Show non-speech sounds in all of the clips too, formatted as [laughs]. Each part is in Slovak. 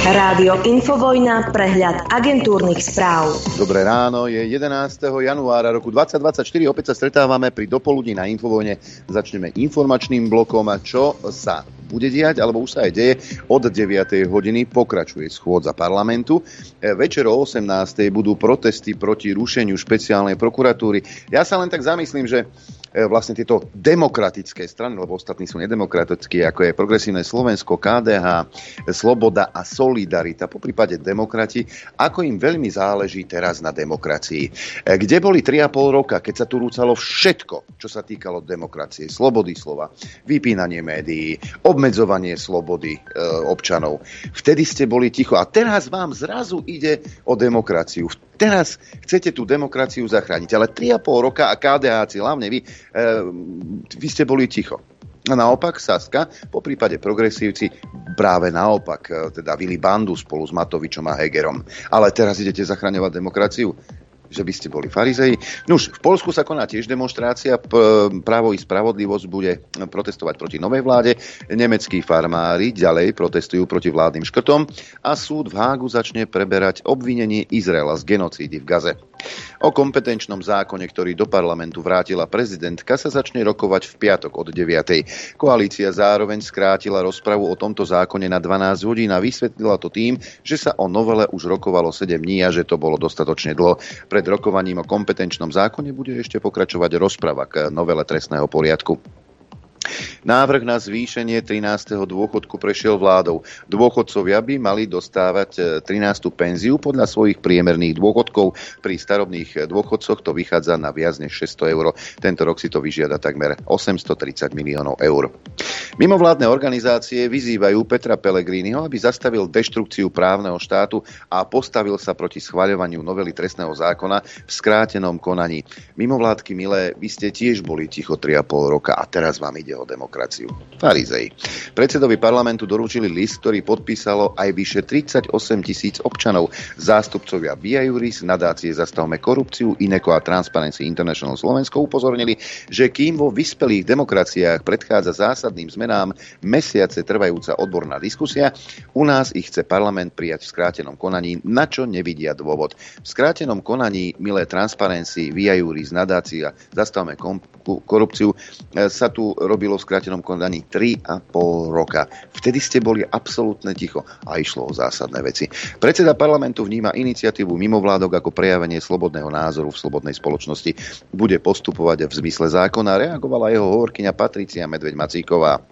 Rádio Infovojna, prehľad agentúrnych správ. Dobré ráno, je 11. januára roku 2024. Opäť sa stretávame pri dopoludní na Infovojne. Začneme informačným blokom, čo sa bude diať, alebo už sa aj deje. Od 9. hodiny pokračuje schôdza parlamentu. E, večer o 18. budú protesty proti rušeniu špeciálnej prokuratúry. Ja sa len tak zamyslím, že vlastne tieto demokratické strany, lebo ostatní sú nedemokratické, ako je Progresívne Slovensko, KDH, Sloboda a Solidarita, po prípade demokrati, ako im veľmi záleží teraz na demokracii. E, kde boli 3,5 roka, keď sa tu rúcalo všetko, čo sa týkalo demokracie, slobody slova, vypínanie médií, obmedzovanie slobody e, občanov. Vtedy ste boli ticho a teraz vám zrazu ide o demokraciu. Teraz chcete tú demokraciu zachrániť, ale 3,5 roka a KDH, hlavne vy, e, vy ste boli ticho. A naopak Saska, po prípade progresívci, práve naopak, e, teda Vili Bandu spolu s Matovičom a Hegerom. Ale teraz idete zachraňovať demokraciu že by ste boli farizei. Nuž, v Polsku sa koná tiež demonstrácia. Právo i spravodlivosť bude protestovať proti novej vláde. Nemeckí farmári ďalej protestujú proti vládnym škrtom a súd v Hágu začne preberať obvinenie Izraela z genocídy v Gaze. O kompetenčnom zákone, ktorý do parlamentu vrátila prezidentka, sa začne rokovať v piatok od 9. Koalícia zároveň skrátila rozpravu o tomto zákone na 12 hodín a vysvetlila to tým, že sa o novele už rokovalo 7 dní a že to bolo dostatočne dlho. Pred rokovaním o kompetenčnom zákone bude ešte pokračovať rozprava k novele trestného poriadku. Návrh na zvýšenie 13. dôchodku prešiel vládou. Dôchodcovia by mali dostávať 13. E, penziu podľa svojich priemerných dôchodkov. Pri starobných dôchodcoch to vychádza na viac než 600 eur. Tento rok si to vyžiada takmer 830 miliónov eur. Mimovládne organizácie vyzývajú Petra Pellegriniho, aby zastavil deštrukciu právneho štátu a postavil sa proti schvaľovaniu novely trestného zákona v skrátenom konaní. Mimovládky, milé, vy ste tiež boli ticho 3,5 roka a teraz vám ide ide o demokraciu. Farizej. Predsedovi parlamentu doručili list, ktorý podpísalo aj vyše 38 tisíc občanov. Zástupcovia Via Juris, nadácie Zastavme korupciu, Ineko a Transparency International Slovensko upozornili, že kým vo vyspelých demokraciách predchádza zásadným zmenám mesiace trvajúca odborná diskusia, u nás ich chce parlament prijať v skrátenom konaní, na čo nevidia dôvod. V skrátenom konaní, milé Transparency, Via Juris, nadácia Zastavme korupciu, e, sa tu robilo v skrátenom konaní 3,5 roka. Vtedy ste boli absolútne ticho a išlo o zásadné veci. Predseda parlamentu vníma iniciatívu mimovládok ako prejavenie slobodného názoru v slobodnej spoločnosti. Bude postupovať v zmysle zákona, reagovala jeho hovorkyňa Patricia Medveď-Macíková.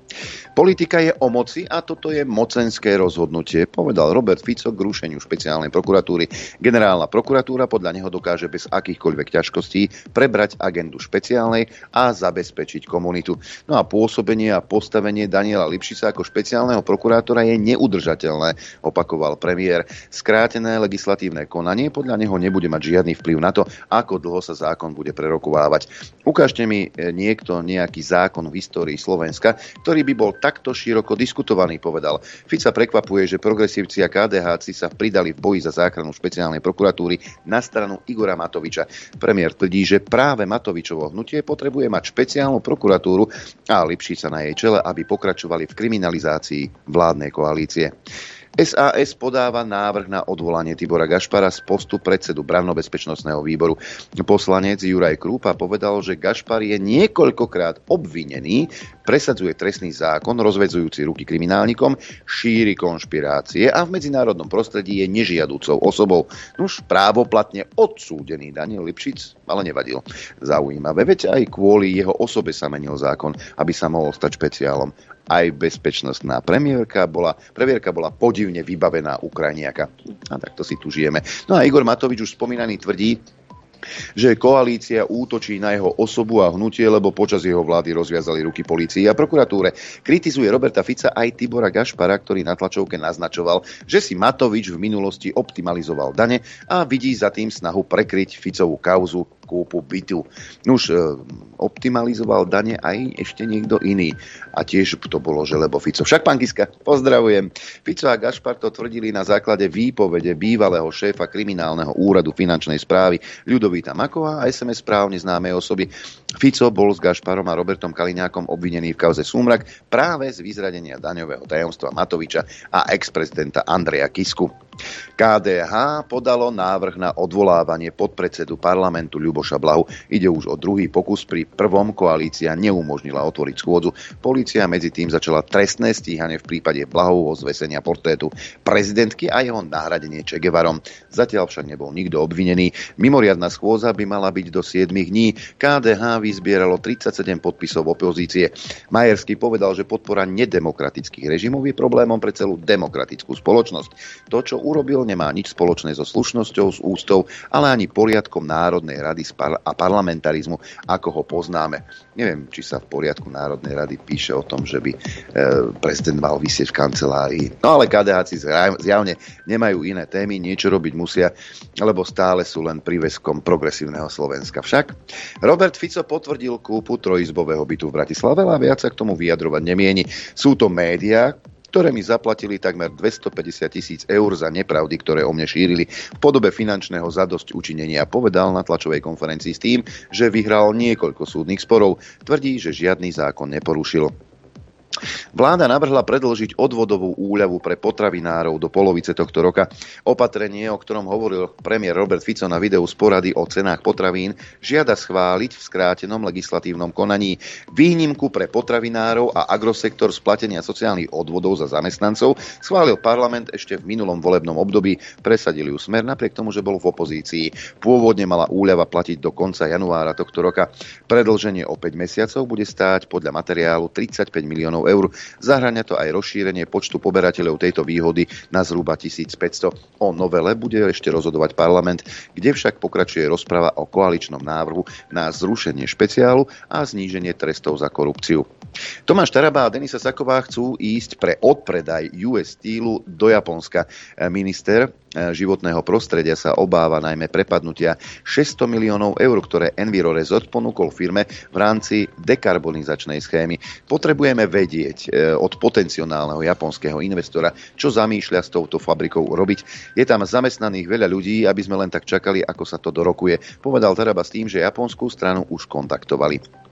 Politika je o moci a toto je mocenské rozhodnutie, povedal Robert Fico k rušeniu špeciálnej prokuratúry. Generálna prokuratúra podľa neho dokáže bez akýchkoľvek ťažkostí prebrať agendu špeciálnej a zabezpečiť komunitu. No a pôsobenie a postavenie Daniela Lipšica ako špeciálneho prokurátora je neudržateľné, opakoval premiér. Skrátené legislatívne konanie podľa neho nebude mať žiadny vplyv na to, ako dlho sa zákon bude prerokovávať. Ukážte mi e, niekto nejaký zákon v histórii Slovenska, ktorý by bol takto široko diskutovaný, povedal. Fica prekvapuje, že progresívci a KDH sa pridali v boji za záchranu špeciálnej prokuratúry na stranu Igora Matoviča. Premiér tvrdí, že práve Matovičovo hnutie potrebuje mať špeciálnu prokuratúru a sa na jej čele, aby pokračovali v kriminalizácii vládnej koalície. SAS podáva návrh na odvolanie Tibora Gašpara z postu predsedu Branno-bezpečnostného výboru. Poslanec Juraj Krúpa povedal, že Gašpar je niekoľkokrát obvinený, presadzuje trestný zákon rozvedzujúci ruky kriminálnikom, šíri konšpirácie a v medzinárodnom prostredí je nežiadúcou osobou. Už právoplatne odsúdený Daniel Lipšic, ale nevadil. Zaujímavé, veď aj kvôli jeho osobe sa menil zákon, aby sa mohol stať špeciálom aj bezpečnostná premiérka bola, premiérka bola podivne vybavená Ukrajiniaka. A takto si tu žijeme. No a Igor Matovič už spomínaný tvrdí, že koalícia útočí na jeho osobu a hnutie, lebo počas jeho vlády rozviazali ruky polícii a prokuratúre. Kritizuje Roberta Fica aj Tibora Gašpara, ktorý na tlačovke naznačoval, že si Matovič v minulosti optimalizoval dane a vidí za tým snahu prekryť Ficovú kauzu kúpu bytu. Už e, optimalizoval dane aj ešte niekto iný. A tiež to bolo, že lebo Fico. Však pán Kiska, pozdravujem. Fico a Gašpar to tvrdili na základe výpovede bývalého šéfa kriminálneho úradu finančnej správy Ľudovíta Makova a SMS správne známej osoby. Fico bol s Gašparom a Robertom Kaliňákom obvinený v kauze Súmrak práve z vyzradenia daňového tajomstva Matoviča a ex-prezidenta Andreja Kisku. KDH podalo návrh na odvolávanie podpredsedu parlamentu Ľuboša Blahu. Ide už o druhý pokus. Pri prvom koalícia neumožnila otvoriť schôdzu. Polícia medzi tým začala trestné stíhanie v prípade Blahovho zvesenia portrétu prezidentky a jeho nahradenie Čegevarom. Zatiaľ však nebol nikto obvinený. Mimoriadná schôdza by mala byť do 7 dní. KDH vyzbieralo 37 podpisov opozície. Majerský povedal, že podpora nedemokratických režimov je problémom pre celú demokratickú spoločnosť. To, čo urobil, nemá nič spoločné so slušnosťou, s ústou, ale ani poriadkom Národnej rady a parlamentarizmu, ako ho poznáme. Neviem, či sa v poriadku Národnej rady píše o tom, že by e, prezident mal vysieť v kancelárii. No ale KDHci zjavne nemajú iné témy, niečo robiť musia, lebo stále sú len príveskom progresívneho Slovenska. Však Robert Fico potvrdil kúpu trojizbového bytu v Bratislave a viac sa k tomu vyjadrovať nemieni. Sú to médiá, ktoré mi zaplatili takmer 250 tisíc eur za nepravdy, ktoré o mne šírili v podobe finančného zadosť učinenia. Povedal na tlačovej konferencii s tým, že vyhral niekoľko súdnych sporov. Tvrdí, že žiadny zákon neporušil. Vláda navrhla predlžiť odvodovú úľavu pre potravinárov do polovice tohto roka. Opatrenie, o ktorom hovoril premiér Robert Fico na videu z porady o cenách potravín, žiada schváliť v skrátenom legislatívnom konaní výnimku pre potravinárov a agrosektor splatenia sociálnych odvodov za zamestnancov. Schválil parlament ešte v minulom volebnom období, presadili ju smer napriek tomu, že bol v opozícii. Pôvodne mala úľava platiť do konca januára tohto roka. Predlženie o 5 mesiacov bude stáť podľa materiálu 35 miliónov eur. Zahrania to aj rozšírenie počtu poberateľov tejto výhody na zhruba 1500. O novele bude ešte rozhodovať parlament, kde však pokračuje rozprava o koaličnom návrhu na zrušenie špeciálu a zníženie trestov za korupciu. Tomáš Taraba a Denisa Saková chcú ísť pre odpredaj US Steelu do Japonska. Minister životného prostredia sa obáva najmä prepadnutia 600 miliónov eur, ktoré Enviro Resort firme v rámci dekarbonizačnej schémy. Potrebujeme vedieť e, od potenciálneho japonského investora, čo zamýšľa s touto fabrikou robiť. Je tam zamestnaných veľa ľudí, aby sme len tak čakali, ako sa to dorokuje. Povedal Taraba s tým, že japonskú stranu už kontaktovali.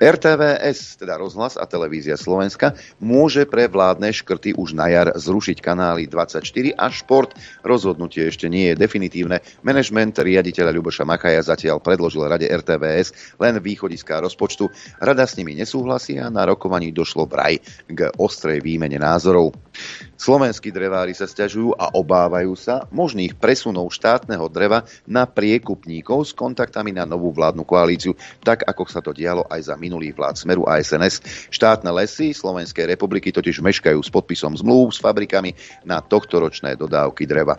RTVS, teda rozhlas a televízia Slovenska, môže pre vládne škrty už na jar zrušiť kanály 24 a šport. Rozhodnutie ešte nie je definitívne. Management riaditeľa Ľuboša Makaja zatiaľ predložil rade RTVS len východiská rozpočtu. Rada s nimi nesúhlasí a na rokovaní došlo vraj k ostrej výmene názorov. Slovenskí drevári sa stiažujú a obávajú sa možných presunov štátneho dreva na priekupníkov s kontaktami na novú vládnu koalíciu, tak ako sa to dialo aj za minulých vlád Smeru a SNS. Štátne lesy Slovenskej republiky totiž meškajú s podpisom zmluv s fabrikami na tohtoročné dodávky dreva.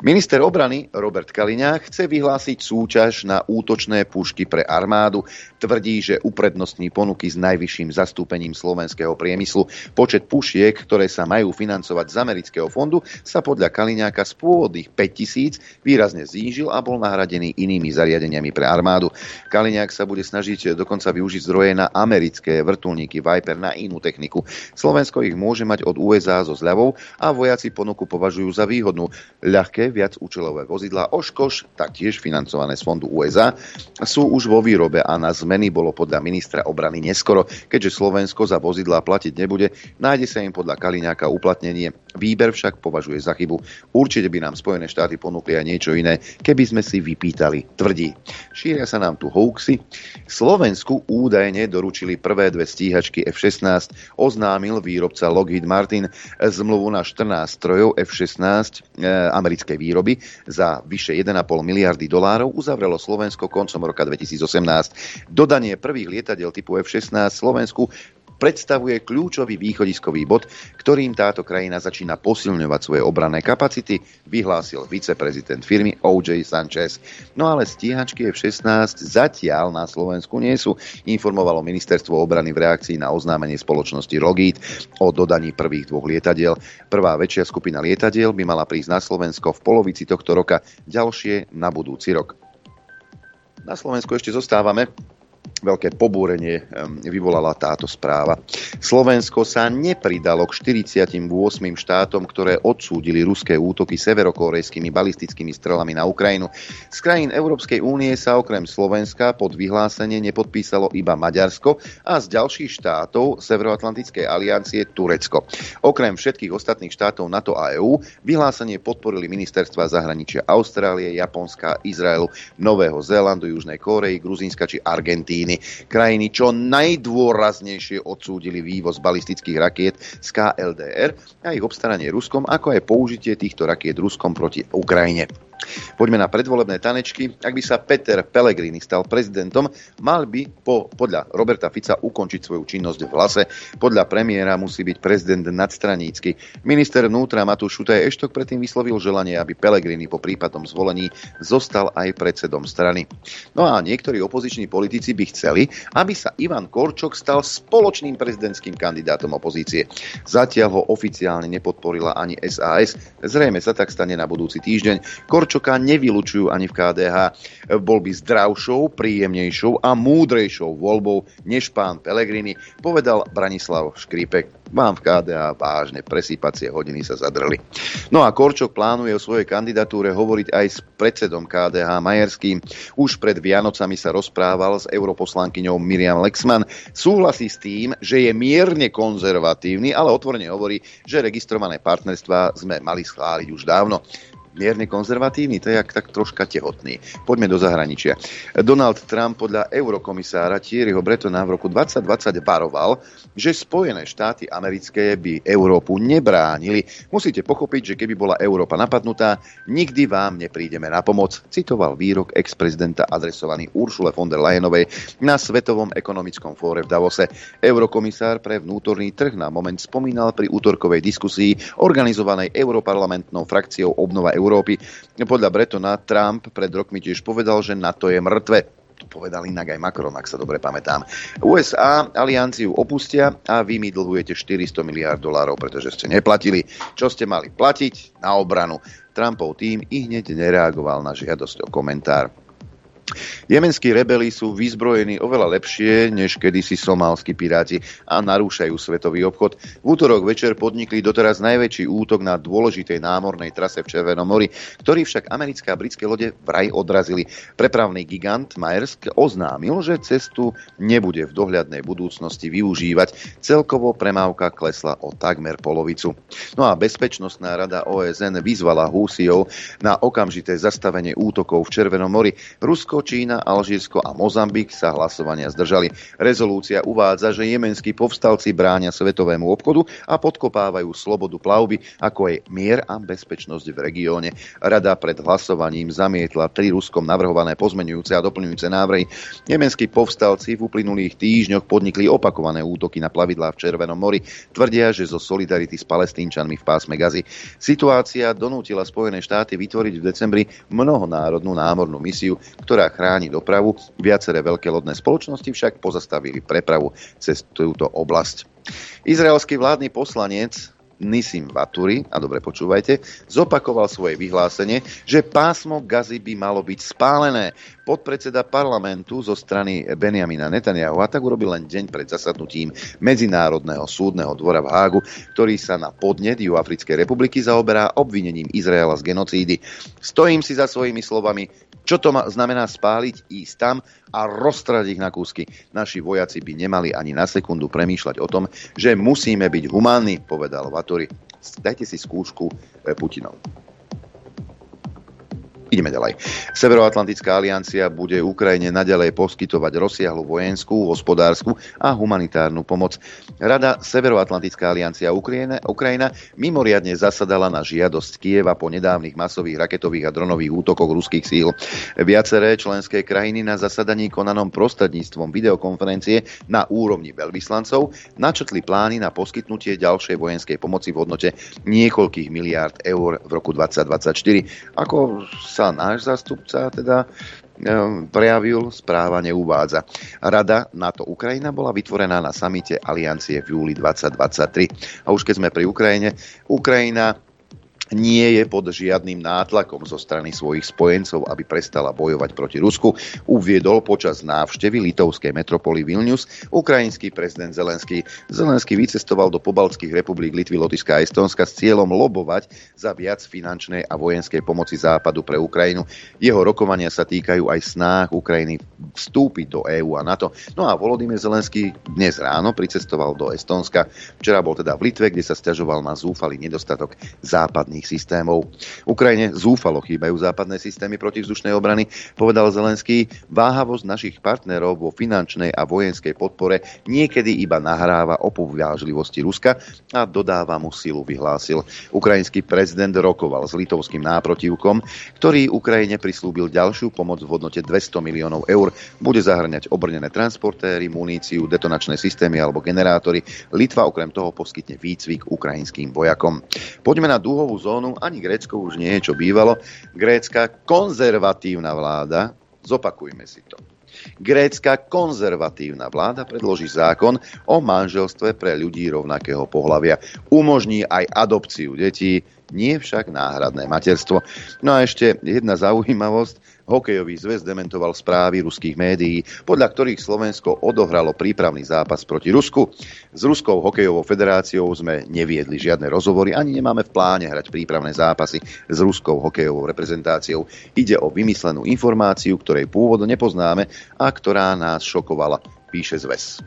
Minister obrany Robert Kaliňák chce vyhlásiť súťaž na útočné pušky pre armádu. Tvrdí, že uprednostní ponuky s najvyšším zastúpením slovenského priemyslu. Počet pušiek, ktoré sa majú financovať z amerického fondu, sa podľa Kaliňáka z pôvodných 5000 výrazne znížil a bol nahradený inými zariadeniami pre armádu. Kaliňák sa bude snažiť dokonca využiť zdroje na americké vrtulníky Viper na inú techniku. Slovensko ich môže mať od USA so zľavou a vojaci ponuku považujú za výhodnú ľahké viacúčelové vozidlá Oškoš, taktiež financované z fondu USA, sú už vo výrobe a na zmeny bolo podľa ministra obrany neskoro. Keďže Slovensko za vozidlá platiť nebude, nájde sa im podľa Kaliňáka uplatnenie. Výber však považuje za chybu. Určite by nám Spojené štáty ponúkli aj niečo iné, keby sme si vypýtali, tvrdí. Šíria sa nám tu hoaxy. Slovensku údajne doručili prvé dve stíhačky F-16, oznámil výrobca Lockheed Martin zmluvu na 14 strojov F-16 americkej výroby za vyše 1,5 miliardy dolárov uzavrelo Slovensko koncom roka 2018. Dodanie prvých lietadiel typu F-16 Slovensku predstavuje kľúčový východiskový bod, ktorým táto krajina začína posilňovať svoje obranné kapacity, vyhlásil viceprezident firmy OJ Sanchez. No ale stíhačky F-16 zatiaľ na Slovensku nie sú, informovalo ministerstvo obrany v reakcii na oznámenie spoločnosti Lockheed o dodaní prvých dvoch lietadiel. Prvá väčšia skupina lietadiel by mala prísť na Slovensko v polovici tohto roka, ďalšie na budúci rok. na Slovensku ešte zostávame veľké pobúrenie vyvolala táto správa. Slovensko sa nepridalo k 48 štátom, ktoré odsúdili ruské útoky severokorejskými balistickými strelami na Ukrajinu. Z krajín Európskej únie sa okrem Slovenska pod vyhlásenie nepodpísalo iba Maďarsko a z ďalších štátov Severoatlantickej aliancie Turecko. Okrem všetkých ostatných štátov NATO a EÚ vyhlásenie podporili ministerstva zahraničia Austrálie, Japonska, Izraelu, Nového Zélandu, Južnej Kórei, Gruzínska či Argentíny krajiny. Krajiny čo najdôraznejšie odsúdili vývoz balistických rakiet z KLDR a ich obstaranie Ruskom, ako aj použitie týchto rakiet Ruskom proti Ukrajine. Poďme na predvolebné tanečky. Ak by sa Peter Pellegrini stal prezidentom, mal by po, podľa Roberta Fica ukončiť svoju činnosť v hlase. Podľa premiéra musí byť prezident nadstranícky. Minister vnútra Matúš Šutaj Eštok predtým vyslovil želanie, aby Pellegrini po prípadnom zvolení zostal aj predsedom strany. No a niektorí opoziční politici by chceli, aby sa Ivan Korčok stal spoločným prezidentským kandidátom opozície. Zatiaľ ho oficiálne nepodporila ani SAS. Zrejme sa tak stane na budúci týždeň. Korčok Korčoka nevylučujú ani v KDH. Bol by zdravšou, príjemnejšou a múdrejšou voľbou než pán Pelegrini, povedal Branislav Škripek. Mám v KDH vážne presýpacie hodiny sa zadrli. No a Korčok plánuje o svojej kandidatúre hovoriť aj s predsedom KDH Majerským. Už pred Vianocami sa rozprával s europoslankyňou Miriam Lexman. Súhlasí s tým, že je mierne konzervatívny, ale otvorene hovorí, že registrované partnerstvá sme mali schváliť už dávno mierne konzervatívny, to je jak tak troška tehotný. Poďme do zahraničia. Donald Trump podľa eurokomisára Thierryho Bretona v roku 2020 varoval, že Spojené štáty americké by Európu nebránili. Musíte pochopiť, že keby bola Európa napadnutá, nikdy vám neprídeme na pomoc, citoval výrok ex-prezidenta adresovaný Uršule von der Leyenovej na Svetovom ekonomickom fóre v Davose. Eurokomisár pre vnútorný trh na moment spomínal pri útorkovej diskusii organizovanej europarlamentnou frakciou Obnova Európy. Podľa Bretona Trump pred rokmi tiež povedal, že NATO je mŕtve to povedal inak aj Macron, ak sa dobre pamätám. USA alianciu opustia a vy mi dlhujete 400 miliard dolárov, pretože ste neplatili, čo ste mali platiť na obranu. Trumpov tým i hneď nereagoval na žiadosť o komentár. Jemenskí rebeli sú vyzbrojení oveľa lepšie než kedysi somálsky piráti a narúšajú svetový obchod. V útorok večer podnikli doteraz najväčší útok na dôležitej námornej trase v Červenom mori, ktorý však americké a britské lode vraj odrazili. Prepravný gigant Maersk oznámil, že cestu nebude v dohľadnej budúcnosti využívať. Celkovo premávka klesla o takmer polovicu. No a Bezpečnostná rada OSN vyzvala Húsiov na okamžité zastavenie útokov v Červenom mori. Rusko Čína, Alžírsko a Mozambik sa hlasovania zdržali. Rezolúcia uvádza, že jemenskí povstalci bránia svetovému obchodu a podkopávajú slobodu plavby, ako aj mier a bezpečnosť v regióne. Rada pred hlasovaním zamietla tri Ruskom navrhované pozmenujúce a doplňujúce návrhy. Jemenskí povstalci v uplynulých týždňoch podnikli opakované útoky na plavidlá v Červenom mori. Tvrdia, že zo solidarity s palestínčanmi v pásme Gazy. Situácia donútila Spojené štáty vytvoriť v decembri mnohonárodnú námornú misiu, ktorá chráni dopravu. Viaceré veľké lodné spoločnosti však pozastavili prepravu cez túto oblasť. Izraelský vládny poslanec Nisim Vaturi, a dobre počúvajte, zopakoval svoje vyhlásenie, že pásmo Gazy by malo byť spálené. Podpredseda parlamentu zo strany Benjamina Netanyahu a tak urobil len deň pred zasadnutím Medzinárodného súdneho dvora v Hágu, ktorý sa na podnet Juafrickej republiky zaoberá obvinením Izraela z genocídy. Stojím si za svojimi slovami, čo to znamená spáliť, ísť tam a roztrať ich na kúsky. Naši vojaci by nemali ani na sekundu premýšľať o tom, že musíme byť humánni, povedal Vatori. Dajte si skúšku e, Putinov. Ideme ďalej. Severoatlantická aliancia bude Ukrajine naďalej poskytovať rozsiahlu vojenskú, hospodárskú a humanitárnu pomoc. Rada Severoatlantická aliancia Ukrajina, Ukrajina mimoriadne zasadala na žiadosť Kieva po nedávnych masových raketových a dronových útokoch ruských síl. Viaceré členské krajiny na zasadaní konanom prostredníctvom videokonferencie na úrovni veľvyslancov načetli plány na poskytnutie ďalšej vojenskej pomoci v hodnote niekoľkých miliárd eur v roku 2024. Ako sa sa náš zastupca teda prejavil, správa neuvádza. Rada NATO Ukrajina bola vytvorená na samite Aliancie v júli 2023. A už keď sme pri Ukrajine, Ukrajina nie je pod žiadnym nátlakom zo strany svojich spojencov, aby prestala bojovať proti Rusku, uviedol počas návštevy litovskej metropoly Vilnius ukrajinský prezident Zelenský. Zelenský vycestoval do pobaltských republik Litvy, Lotyšska a Estonska s cieľom lobovať za viac finančnej a vojenskej pomoci Západu pre Ukrajinu. Jeho rokovania sa týkajú aj snách Ukrajiny vstúpiť do EÚ a NATO. No a Volodymyr Zelenský dnes ráno pricestoval do Estonska. Včera bol teda v Litve, kde sa stiažoval na zúfalý nedostatok západných západných systémov. Ukrajine zúfalo chýbajú západné systémy protivzdušnej obrany, povedal Zelenský. Váhavosť našich partnerov vo finančnej a vojenskej podpore niekedy iba nahráva o povážlivosti Ruska a dodáva mu silu, vyhlásil. Ukrajinský prezident rokoval s litovským náprotivkom, ktorý Ukrajine prislúbil ďalšiu pomoc v hodnote 200 miliónov eur. Bude zahrňať obrnené transportéry, muníciu, detonačné systémy alebo generátory. Litva okrem toho poskytne výcvik ukrajinským vojakom. Poďme na dúhovú zónu zónu, ani Grécko už nie je, čo bývalo. Grécka konzervatívna vláda, zopakujme si to, Grécka konzervatívna vláda predloží zákon o manželstve pre ľudí rovnakého pohľavia. Umožní aj adopciu detí, nie však náhradné materstvo. No a ešte jedna zaujímavosť. Hokejový zväz dementoval správy ruských médií, podľa ktorých Slovensko odohralo prípravný zápas proti Rusku. S Ruskou hokejovou federáciou sme neviedli žiadne rozhovory, ani nemáme v pláne hrať prípravné zápasy s ruskou hokejovou reprezentáciou. Ide o vymyslenú informáciu, ktorej pôvod nepoznáme a ktorá nás šokovala, píše zväz.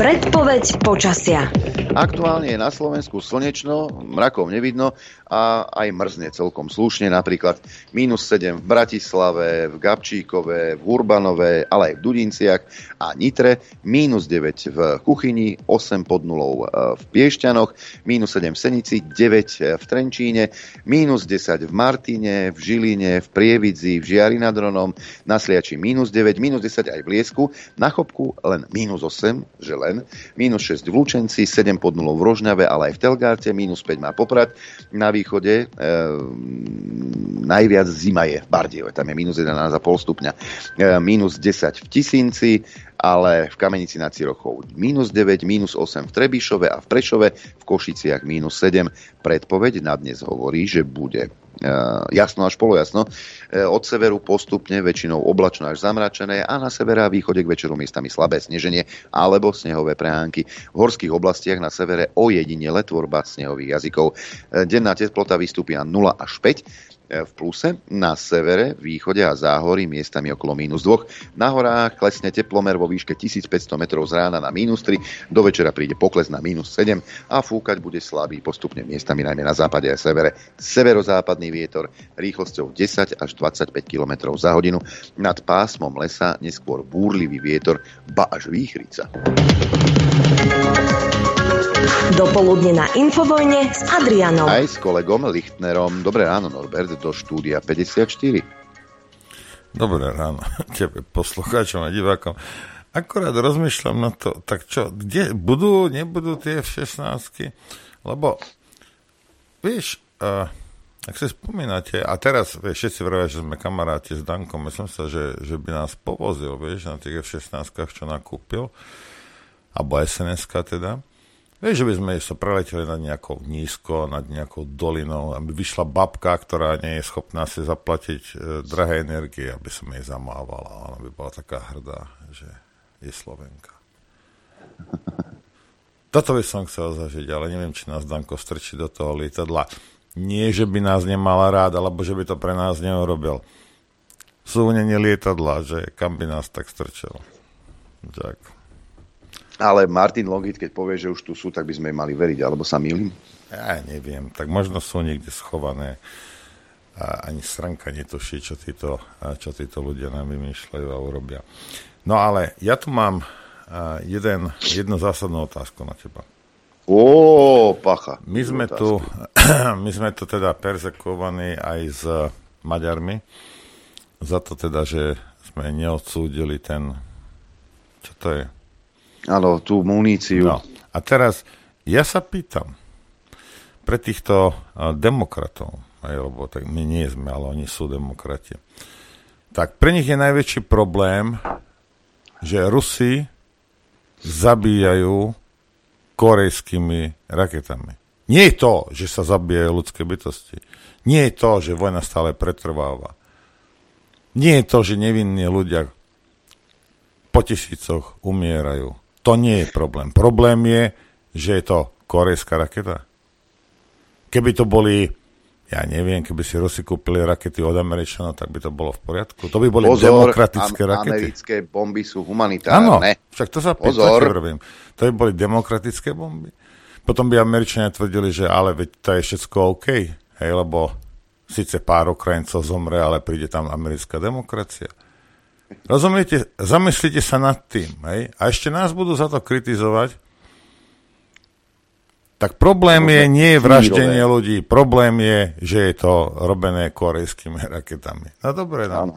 Predpoveď počasia. Aktuálne je na Slovensku slnečno, mrakov nevidno a aj mrzne celkom slušne. Napríklad minus 7 v Bratislave, v Gabčíkove, v Urbanove, ale aj v Dudinciach a Nitre, minus 9 v Kuchyni, 8 pod nulou e, v Piešťanoch, minus 7 v Senici, 9 v Trenčíne, minus 10 v Martine, v Žiline, v Prievidzi, v Žiari nad Ronom, na Sliači minus 9, minus 10 aj v Liesku, na Chopku len minus 8, že len, minus 6 v Lučenci, 7 pod nulou v Rožňave, ale aj v Telgárte, minus 5 má Poprad. Na východe e, najviac zima je v Bardiove, tam je minus 11,5 stupňa. E, minus 10 v Tisinci, ale v Kamenici nad Cirochou minus 9, minus 8 v Trebišove a v Prešove, v Košiciach minus 7. Predpoveď na dnes hovorí, že bude jasno až polojasno. Uh, od severu postupne väčšinou oblačno až zamračené a na severe a východe k večeru miestami slabé sneženie alebo snehové prehánky. V horských oblastiach na severe ojedinele tvorba snehových jazykov. Uh, denná teplota vystúpi na 0 až 5 v pluse, na severe, východe a záhorí miestami okolo mínus 2. Na horách klesne teplomer vo výške 1500 metrov z rána na mínus 3, do večera príde pokles na mínus 7 a fúkať bude slabý postupne miestami najmä na západe a severe. Severozápadný vietor rýchlosťou 10 až 25 km za hodinu. Nad pásmom lesa neskôr búrlivý vietor, ba až výchrica. Dopoludne na Infovojne s Adrianom. Aj s kolegom Lichtnerom. Dobré ráno, Norbert, do štúdia 54. Dobré ráno [laughs] tebe, poslucháčom a divákom. Akorát rozmýšľam na to, tak čo, kde budú, nebudú tie F-16? Lebo, vieš, uh, ak si spomínate, a teraz, vieš, všetci vravia, že sme kamaráti s Dankom, myslím sa, že, že by nás povozil, vieš, na tých F-16, čo nakúpil, alebo sns teda. Vieš, že by sme sa preleteli nad nejakou nízko, nad nejakou dolinou, aby vyšla babka, ktorá nie je schopná si zaplatiť e, drahé energie, aby som jej zamávala. Ona by bola taká hrdá, že je Slovenka. Toto by som chcel zažiť, ale neviem, či nás Danko strčí do toho lietadla. Nie, že by nás nemala rád, alebo že by to pre nás neurobil. Sú nie lietadla, že kam by nás tak strčil. Ďakujem. Ale Martin Longit, keď povie, že už tu sú, tak by sme mali veriť, alebo sa milím? Ja neviem, tak možno sú niekde schované a ani sranka netuší, čo títo, čo títo ľudia nám vymýšľajú a urobia. No ale ja tu mám jeden, jednu zásadnú otázku na teba. Ó, pacha. My sme, tu, [clears throat] my sme tu teda perzekovaní aj s Maďarmi za to teda, že sme neodsúdili ten, čo to je, Áno, tú muníciu. No. A teraz ja sa pýtam, pre týchto demokratov, aj, lebo tak my nie sme, ale oni sú demokrati, tak pre nich je najväčší problém, že Rusi zabíjajú korejskými raketami. Nie je to, že sa zabíjajú ľudské bytosti. Nie je to, že vojna stále pretrváva. Nie je to, že nevinní ľudia po tisícoch umierajú. To nie je problém. Problém je, že je to korejská raketa. Keby to boli ja neviem, keby si Rusi kúpili rakety od Američanov, tak by to bolo v poriadku. To by boli Pozor, demokratické am- rakety. americké bomby sú humanitárne. Áno, však to sa Pozor. robím. To by boli demokratické bomby. Potom by Američania tvrdili, že ale veď to je všetko OK, hej, lebo síce pár Ukrajincov zomre, ale príde tam americká demokracia. Rozumiete? Zamyslite sa nad tým, hej? A ešte nás budú za to kritizovať, tak problém je nie vraždenie ľudí, problém je, že je to robené korejskými raketami. No dobre, no. Áno.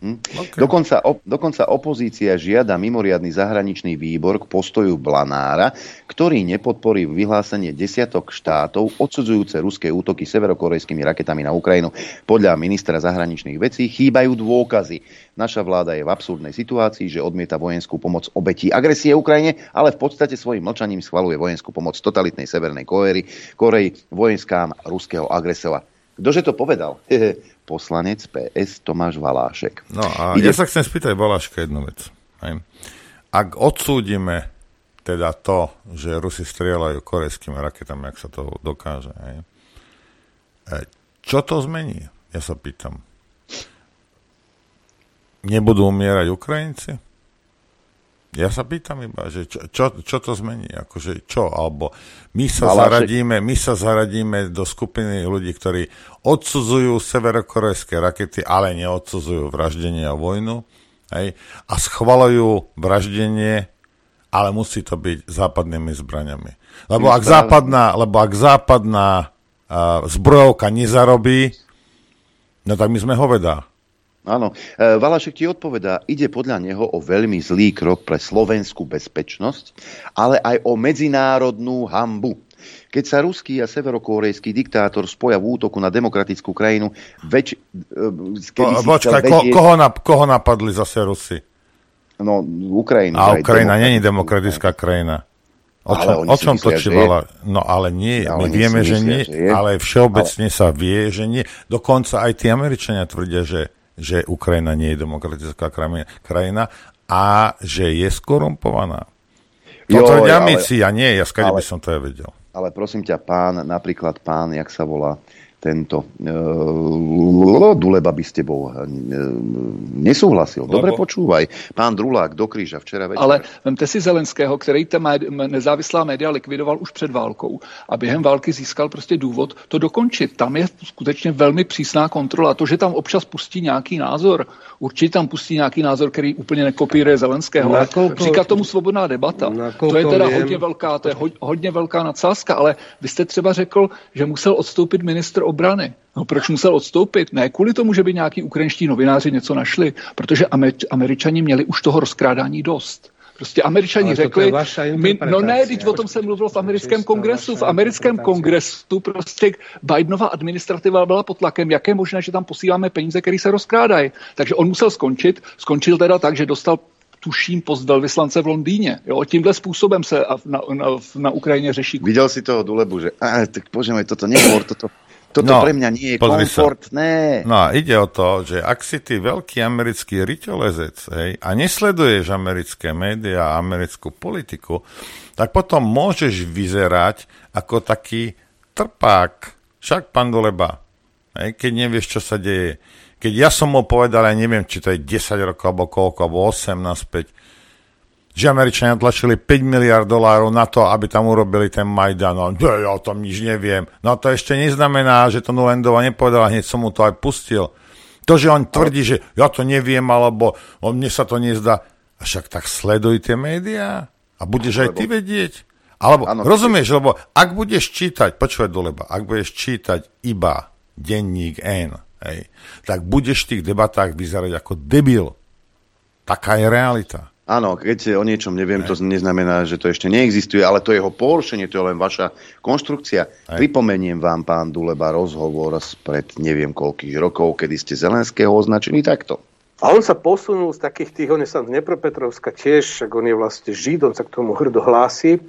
Hm? Okay. Dokonca, op, dokonca opozícia žiada mimoriadný zahraničný výbor k postoju Blanára, ktorý nepodporí vyhlásenie desiatok štátov odsudzujúce ruské útoky severokorejskými raketami na Ukrajinu. Podľa ministra zahraničných vecí chýbajú dôkazy. Naša vláda je v absurdnej situácii, že odmieta vojenskú pomoc obetí agresie Ukrajine, ale v podstate svojim mlčaním schvaluje vojenskú pomoc totalitnej Severnej Koreji, Koreji vojenskám ruského agresora. Ktože to povedal? [laughs] Poslanec PS Tomáš Valášek. No a Ide... ja sa chcem spýtať Valáška jednu vec. Hej. Ak odsúdime teda to, že Rusi strieľajú korejskými raketami, ak sa to dokáže, hej. E, čo to zmení? Ja sa pýtam. Nebudú umierať Ukrajinci? Ja sa pýtam iba, že čo, čo, čo to zmení, akože čo, alebo my sa, Ale zaradíme, my sa zaradíme do skupiny ľudí, ktorí odsudzujú severokorejské rakety, ale neodsudzujú vraždenie a vojnu, hej, a schvalujú vraždenie, ale musí to byť západnými zbraniami. Lebo ak západná, lebo ak západná uh, zbrojovka nezarobí, no tak my sme hovedá. Áno. E, Valašek ti odpovedá, ide podľa neho o veľmi zlý krok pre slovenskú bezpečnosť, ale aj o medzinárodnú hambu. Keď sa ruský a severokorejský diktátor spoja v útoku na demokratickú krajinu, väč, e, kedy po, počkaj, vedieť... ko, koho, nap, koho napadli zase Rusi? No, Ukrajinu. A Ukrajina není demokratická krajina. O čom, o čom to čivala? No ale nie, ale my vieme, že nie, že ale všeobecne ale... sa vie, že nie. Dokonca aj tí Američania tvrdia, že že Ukrajina nie je demokratická krajina a že je skorumpovaná. To tvrdia ja nie, ja skade by som to aj vedel. Ale prosím ťa, pán, napríklad pán, jak sa volá, tento uh, Duleba by s tebou uh, nesouhlasil. Dobre počúvaj. Pán Drulák do kríža včera večer. Ale vemte si Zelenského, který ta nezávislá média likvidoval už před válkou a během války získal prostě důvod to dokončit. Tam je skutečně velmi přísná kontrola. To, že tam občas pustí nějaký názor, určitě tam pustí nějaký názor, který úplně nekopíruje Zelenského. Nakolko... Říká tomu svobodná debata. To je teda hodně velká, to je hodně velká nadsázka, ale vy jste třeba řekl, že musel odstoupit ministr obrany. No proč musel odstoupit? Ne kvůli tomu, že by nějaký ukrajinští novináři něco našli, protože Američani měli už toho rozkrádání dost. Prostě američani řekli, my, no ne, teď o tom jsem mluvil v americkém kongresu. V americkém kongresu prostě Bidenova administrativa byla pod tlakem, jak je možné, že tam posíláme peníze, které se rozkrádají. Takže on musel skončit. Skončil teda tak, že dostal tuším post velvyslance v Londýně. Jo, tímhle způsobem se na, na, na Ukrajině řeší. Viděl si toho Dulebu, že a, tak bože toto nehovor, toto, toto no, pre mňa nie je komfortné. Sa. No a ide o to, že ak si ty veľký americký ryťolezec hej, a nesleduješ americké médiá a americkú politiku, tak potom môžeš vyzerať ako taký trpák. Však, pán Doleba, hej, keď nevieš, čo sa deje. Keď ja som mu povedal, ja neviem, či to je 10 rokov, alebo koľko, alebo 18, 5, že Američania tlačili 5 miliard dolárov na to, aby tam urobili ten Majdan. No, ja o tom nič neviem. No to ešte neznamená, že to Nulendova nepovedala, hneď som mu to aj pustil. To, že on tvrdí, že ja to neviem, alebo on, mne sa to nezdá. A však tak sleduj tie médiá a budeš aj ty vedieť. Alebo, ano, rozumieš, lebo ak budeš čítať, počúvaj doleba, ak budeš čítať iba denník N, hej, tak budeš v tých debatách vyzerať ako debil. Taká je realita. Áno, keď o niečom neviem, to neznamená, že to ešte neexistuje, ale to jeho porušenie, to je len vaša konštrukcia. Aj. Pripomeniem vám, pán Duleba, rozhovor spred neviem koľkých rokov, kedy ste Zelenského označili takto. A on sa posunul z takých tých, on je sa z Dnepropetrovska tiež, ak on je vlastne Žid, on sa k tomu hrdo hlási,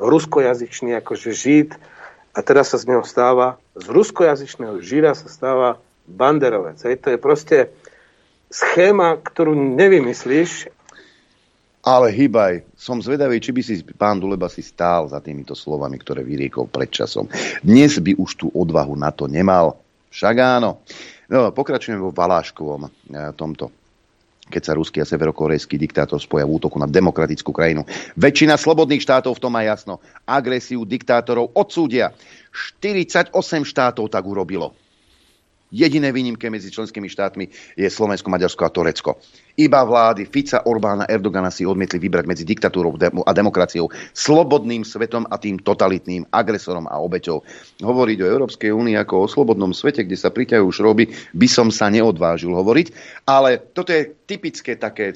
ruskojazyčný akože Žid, a teraz sa z neho stáva, z ruskojazyčného žíra sa stáva banderovec. Hej. To je proste schéma, ktorú nevymyslíš. Ale hýbaj, som zvedavý, či by si pán Duleba si stál za týmito slovami, ktoré vyriekol pred časom. Dnes by už tú odvahu na to nemal. Však áno. No, pokračujem vo Valáškovom e, tomto keď sa ruský a severokorejský diktátor spoja v útoku na demokratickú krajinu. Väčšina slobodných štátov v tom má jasno. Agresiu diktátorov odsúdia. 48 štátov tak urobilo. Jediné výnimky medzi členskými štátmi je Slovensko, Maďarsko a Turecko. Iba vlády Fica, Orbána, Erdogana si odmietli vybrať medzi diktatúrou a demokraciou, slobodným svetom a tým totalitným agresorom a obeťou. Hovoriť o Európskej únii ako o slobodnom svete, kde sa priťahujú šroby, by som sa neodvážil hovoriť. Ale toto je typické také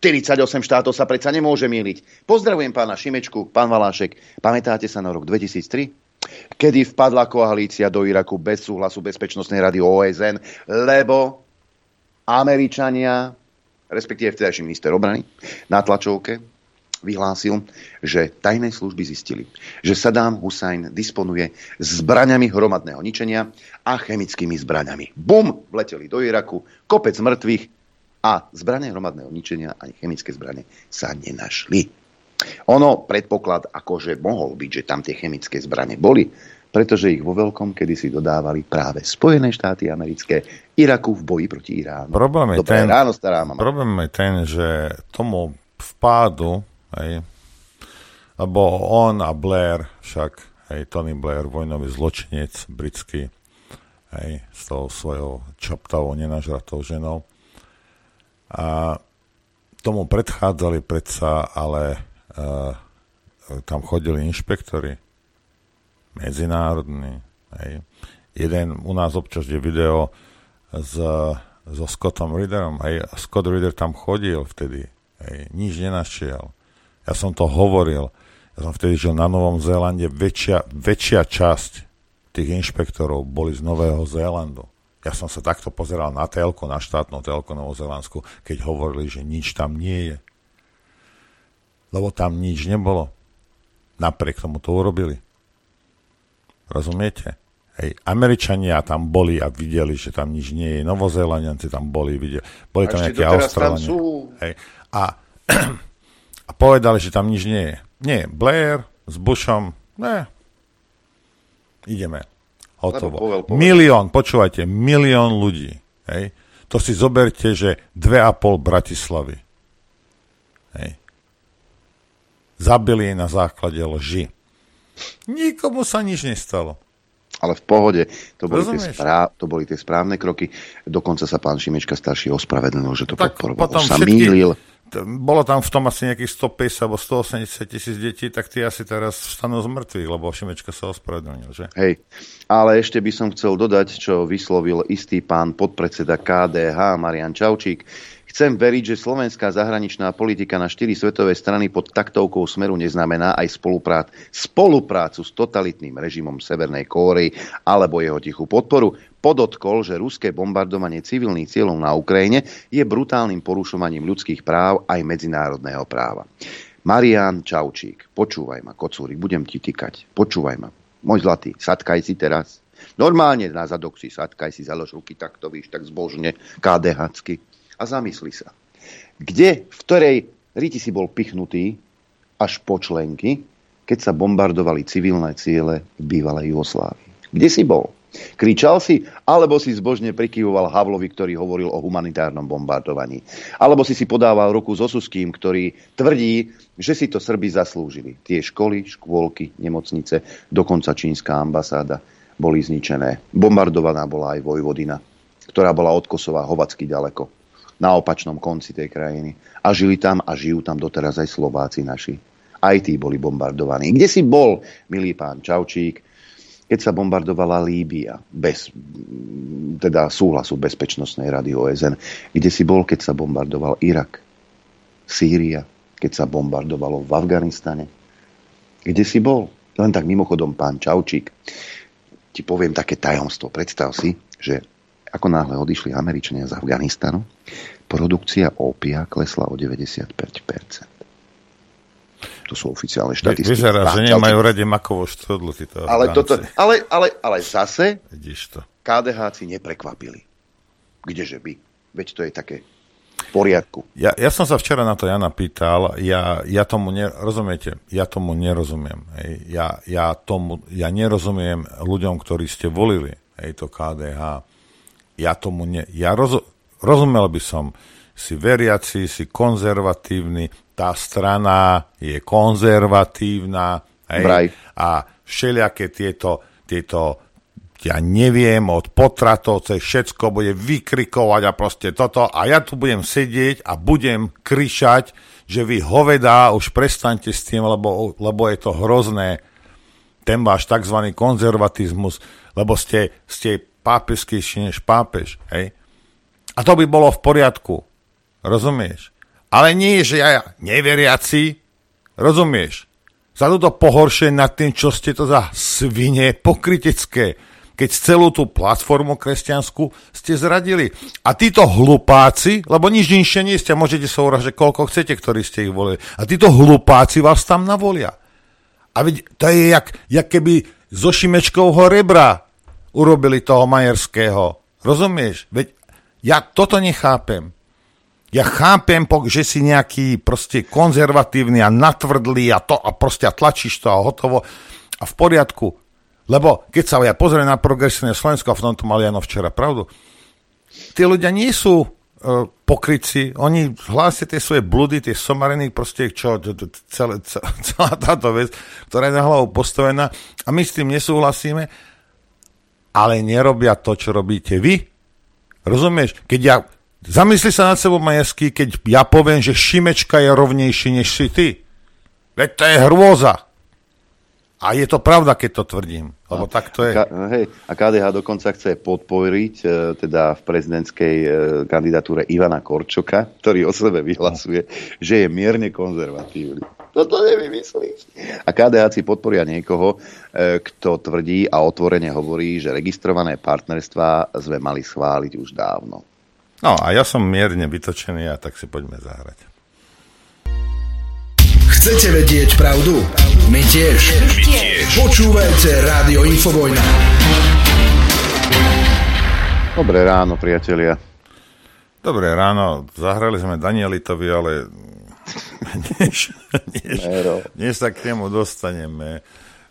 48 štátov sa predsa nemôže mieliť. Pozdravujem pána Šimečku, pán Valášek. Pamätáte sa na rok 2003? Kedy vpadla koalícia do Iraku bez súhlasu Bezpečnostnej rady OSN, lebo Američania, respektíve vtedajší minister obrany, na tlačovke vyhlásil, že tajné služby zistili, že Saddam Hussein disponuje zbraňami hromadného ničenia a chemickými zbraňami. Bum! Vleteli do Iraku, kopec mŕtvych a zbranie hromadného ničenia ani chemické zbranie sa nenašli. Ono predpoklad akože mohol byť, že tam tie chemické zbranie boli, pretože ich vo veľkom kedysi dodávali práve Spojené štáty americké Iraku v boji proti Iránu. Problém je, Dobré ten, ráno, stará mama. problém je ten, že tomu vpádu, hej, lebo on a Blair, však hej, Tony Blair, vojnový zločinec britský, hej, s tou svojou čoptavou, nenažratou ženou. A tomu predchádzali predsa ale tam chodili inšpektori, medzinárodní. Hej. Jeden u nás občas je video s, so Scottom Readerom. Hej. Scott Reader tam chodil vtedy. Hej. Nič nenašiel. Ja som to hovoril. Ja som vtedy žil na Novom Zélande. Väčšia, väčšia časť tých inšpektorov boli z Nového Zélandu. Ja som sa takto pozeral na telku, na štátnu telku Novozelandsku, keď hovorili, že nič tam nie je lebo tam nič nebolo. Napriek tomu to urobili. Rozumiete? Hej, Američania tam boli a videli, že tam nič nie je. Novozélandianci tam boli, videli. Boli tam nejaké Austrálania. Hej, a, [clears throat] a povedali, že tam nič nie je. Nie, Blair s Bushom, ne. Ideme. Hotovo. Povedal, povedal. Milión, počúvajte, milión ľudí. Hej. To si zoberte, že dve a pol Bratislavy. Hej zabili na základe lži. Nikomu sa nič nestalo. Ale v pohode, to boli, tie správ, to boli tie správne kroky. Dokonca sa pán Šimečka starší ospravedlnil, že to tak podporoval. Potom sa všetky, mýlil. Bolo tam v tom asi nejakých 150 alebo 180 tisíc detí, tak tí asi teraz vstanú z mŕtvych, lebo Šimečka sa ospravedlnil, že? Hej, ale ešte by som chcel dodať, čo vyslovil istý pán podpredseda KDH, Marian Čaučík, Chcem veriť, že slovenská zahraničná politika na štyri svetové strany pod taktovkou smeru neznamená aj spoluprác, spoluprácu s totalitným režimom Severnej Kórey alebo jeho tichú podporu. Podotkol, že ruské bombardovanie civilných cieľov na Ukrajine je brutálnym porušovaním ľudských práv aj medzinárodného práva. Marian Čaučík, počúvaj ma, kocúrik, budem ti tykať. Počúvaj ma. Môj zlatý, satkaj si teraz. Normálne na zadok si satkaj si, založ ruky takto, víš, tak zbožne, KDHcky a zamysli sa. Kde, v ktorej riti si bol pichnutý až po členky, keď sa bombardovali civilné ciele v bývalej Jugoslávii? Kde si bol? Kričal si, alebo si zbožne prikyvoval Havlovi, ktorý hovoril o humanitárnom bombardovaní. Alebo si si podával ruku s Osuským, ktorý tvrdí, že si to Srby zaslúžili. Tie školy, škôlky, nemocnice, dokonca čínska ambasáda boli zničené. Bombardovaná bola aj Vojvodina, ktorá bola od Kosova hovacky ďaleko na opačnom konci tej krajiny. A žili tam a žijú tam doteraz aj Slováci naši. Aj tí boli bombardovaní. Kde si bol, milý pán Čaučík, keď sa bombardovala Líbia bez teda súhlasu Bezpečnostnej rady OSN? Kde si bol, keď sa bombardoval Irak, Sýria, keď sa bombardovalo v Afganistane? Kde si bol? Len tak mimochodom, pán Čaučík, ti poviem také tajomstvo. Predstav si, že ako náhle odišli Američania z Afganistanu, produkcia ópia klesla o 95%. To sú oficiálne štatistiky. Vyzerá, že nemajú rade makovú štodlu. Ale, toto, ale, ale, ale zase to. KDH neprekvapili. Kdeže by? Veď to je také v poriadku. Ja, ja som sa včera na to Jana pýtal, ja, ja tomu, ne, rozumiete, ja tomu nerozumiem. Hej. Ja, ja, tomu, ja nerozumiem ľuďom, ktorí ste volili hej, to KDH. Ja tomu ne, ja roz, rozumel by som, si veriaci, si konzervatívny, tá strana je konzervatívna hej, Braj. a všelijaké tieto, tieto ja neviem, od potratov cez všetko bude vykrikovať a proste toto a ja tu budem sedieť a budem krišať, že vy hovedá, už prestaňte s tým, lebo, lebo je to hrozné, ten váš tzv. konzervatizmus, lebo ste, ste pápeskejší než pápež, hej? A to by bolo v poriadku, rozumieš? Ale nie, že ja neveriaci, rozumieš? Za toto pohoršenie nad tým, čo ste to za svine pokrytecké, keď celú tú platformu kresťanskú ste zradili. A títo hlupáci, lebo nič inšie nie ste, môžete sa uražiť koľko chcete, ktorí ste ich volili. A títo hlupáci vás tam navolia. A veď to je jak, jak keby zo Šimečkovho rebra urobili toho Majerského. Rozumieš? Veď ja toto nechápem. Ja chápem, že si nejaký proste konzervatívny a natvrdlý a to a proste a tlačíš to a hotovo a v poriadku. Lebo keď sa ja pozriem na progresívne Slovensko, a v tomto mali Jano včera pravdu, tí ľudia nie sú uh, pokryci, oni hlásia tie svoje bludy, tie somariny, proste čo, [laughs] celá táto vec, ktorá je na hlavu postavená a my s tým nesúhlasíme, ale nerobia to, čo robíte vy. Rozumieš? Keď ja, zamysli sa nad sebou Majerský, keď ja poviem, že Šimečka je rovnejší než si ty. Veď to je hrôza. A je to pravda, keď to tvrdím, lebo a, tak to je. Ka, hej, a KDH dokonca chce podporiť e, teda v prezidentskej e, kandidatúre Ivana Korčoka, ktorý o sebe vyhlasuje, že je mierne konzervatívny. No to nevymyslíš. A KDH si podporia niekoho, e, kto tvrdí a otvorene hovorí, že registrované partnerstva sme mali schváliť už dávno. No a ja som mierne vytočený a tak si poďme zahrať. Chcete vedieť pravdu? My tiež. My tiež. Počúvajte Rádio Infovojna. Dobré ráno, priatelia. Dobré ráno. Zahrali sme Danielitovi, ale než, než, než sa k nemu dostaneme.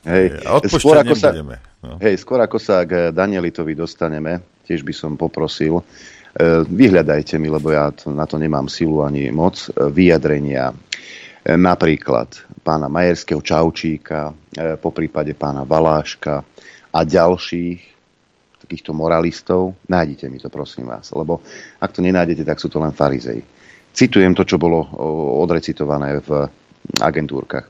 Hej, skôr ako, sa, no. hej, skôr ako sa k Danielitovi dostaneme, tiež by som poprosil, eh, vyhľadajte mi, lebo ja to, na to nemám silu ani moc, eh, vyjadrenia napríklad pána Majerského Čaučíka, e, po prípade pána Valáška a ďalších takýchto moralistov. Nájdite mi to, prosím vás, lebo ak to nenájdete, tak sú to len farizei. Citujem to, čo bolo odrecitované v agentúrkach.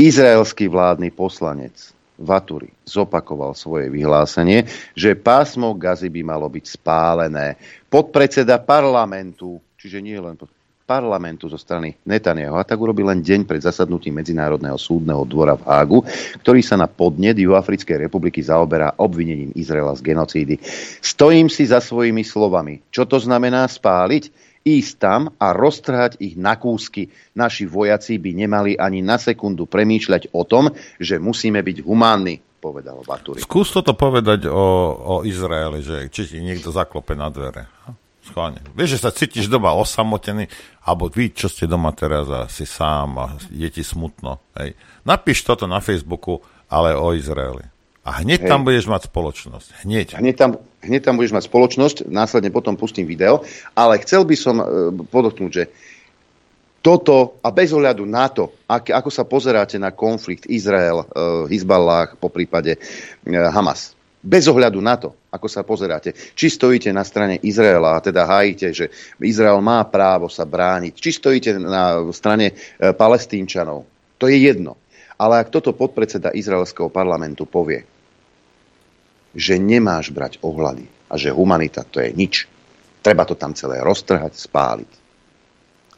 Izraelský vládny poslanec Vaturi zopakoval svoje vyhlásenie, že pásmo Gazy by malo byť spálené. Podpredseda parlamentu, čiže nie len pod parlamentu zo strany Netanyahu a tak urobil len deň pred zasadnutím Medzinárodného súdneho dvora v Hágu, ktorý sa na podnet Juhoafrickej republiky zaoberá obvinením Izraela z genocídy. Stojím si za svojimi slovami. Čo to znamená spáliť? Ísť tam a roztrhať ich na kúsky. Naši vojaci by nemali ani na sekundu premýšľať o tom, že musíme byť humánni, povedal Baturi. Skús toto povedať o, o Izraeli, že či ti niekto zaklope na dvere. Schválne. Vieš, že sa cítiš doma osamotený, alebo vy, čo ste doma teraz a si sám a je ti smutno. Hej. Napíš toto na Facebooku, ale o Izraeli. A hneď Hej. tam budeš mať spoločnosť. Hneď. Hneď tam, hneď tam budeš mať spoločnosť, následne potom pustím video, ale chcel by som uh, podotknúť, že toto a bez ohľadu na to, ak, ako sa pozeráte na konflikt Izrael, uh, Hezballah, po prípade uh, Hamas, bez ohľadu na to, ako sa pozeráte, či stojíte na strane Izraela, a teda hájite, že Izrael má právo sa brániť, či stojíte na strane e, palestínčanov, to je jedno. Ale ak toto podpredseda izraelského parlamentu povie, že nemáš brať ohľady a že humanita to je nič, treba to tam celé roztrhať, spáliť.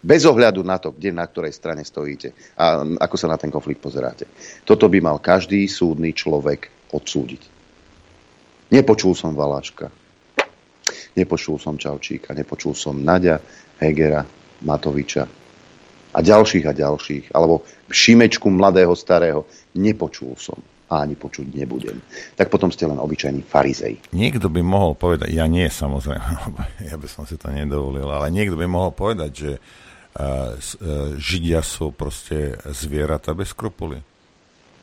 Bez ohľadu na to, kde na ktorej strane stojíte a ako sa na ten konflikt pozeráte. Toto by mal každý súdny človek odsúdiť. Nepočul som Valáčka. Nepočul som Čaučíka. Nepočul som Nadia, Hegera, Matoviča. a ďalších a ďalších, alebo šimečku mladého starého, nepočul som a ani počuť nebudem. Tak potom ste len obyčajný farizej. Niekto by mohol povedať, ja nie samozrejme, [laughs] ja by som si to nedovolil, ale niekto by mohol povedať, že uh, Židia sú proste zvieratá bez skrupuly.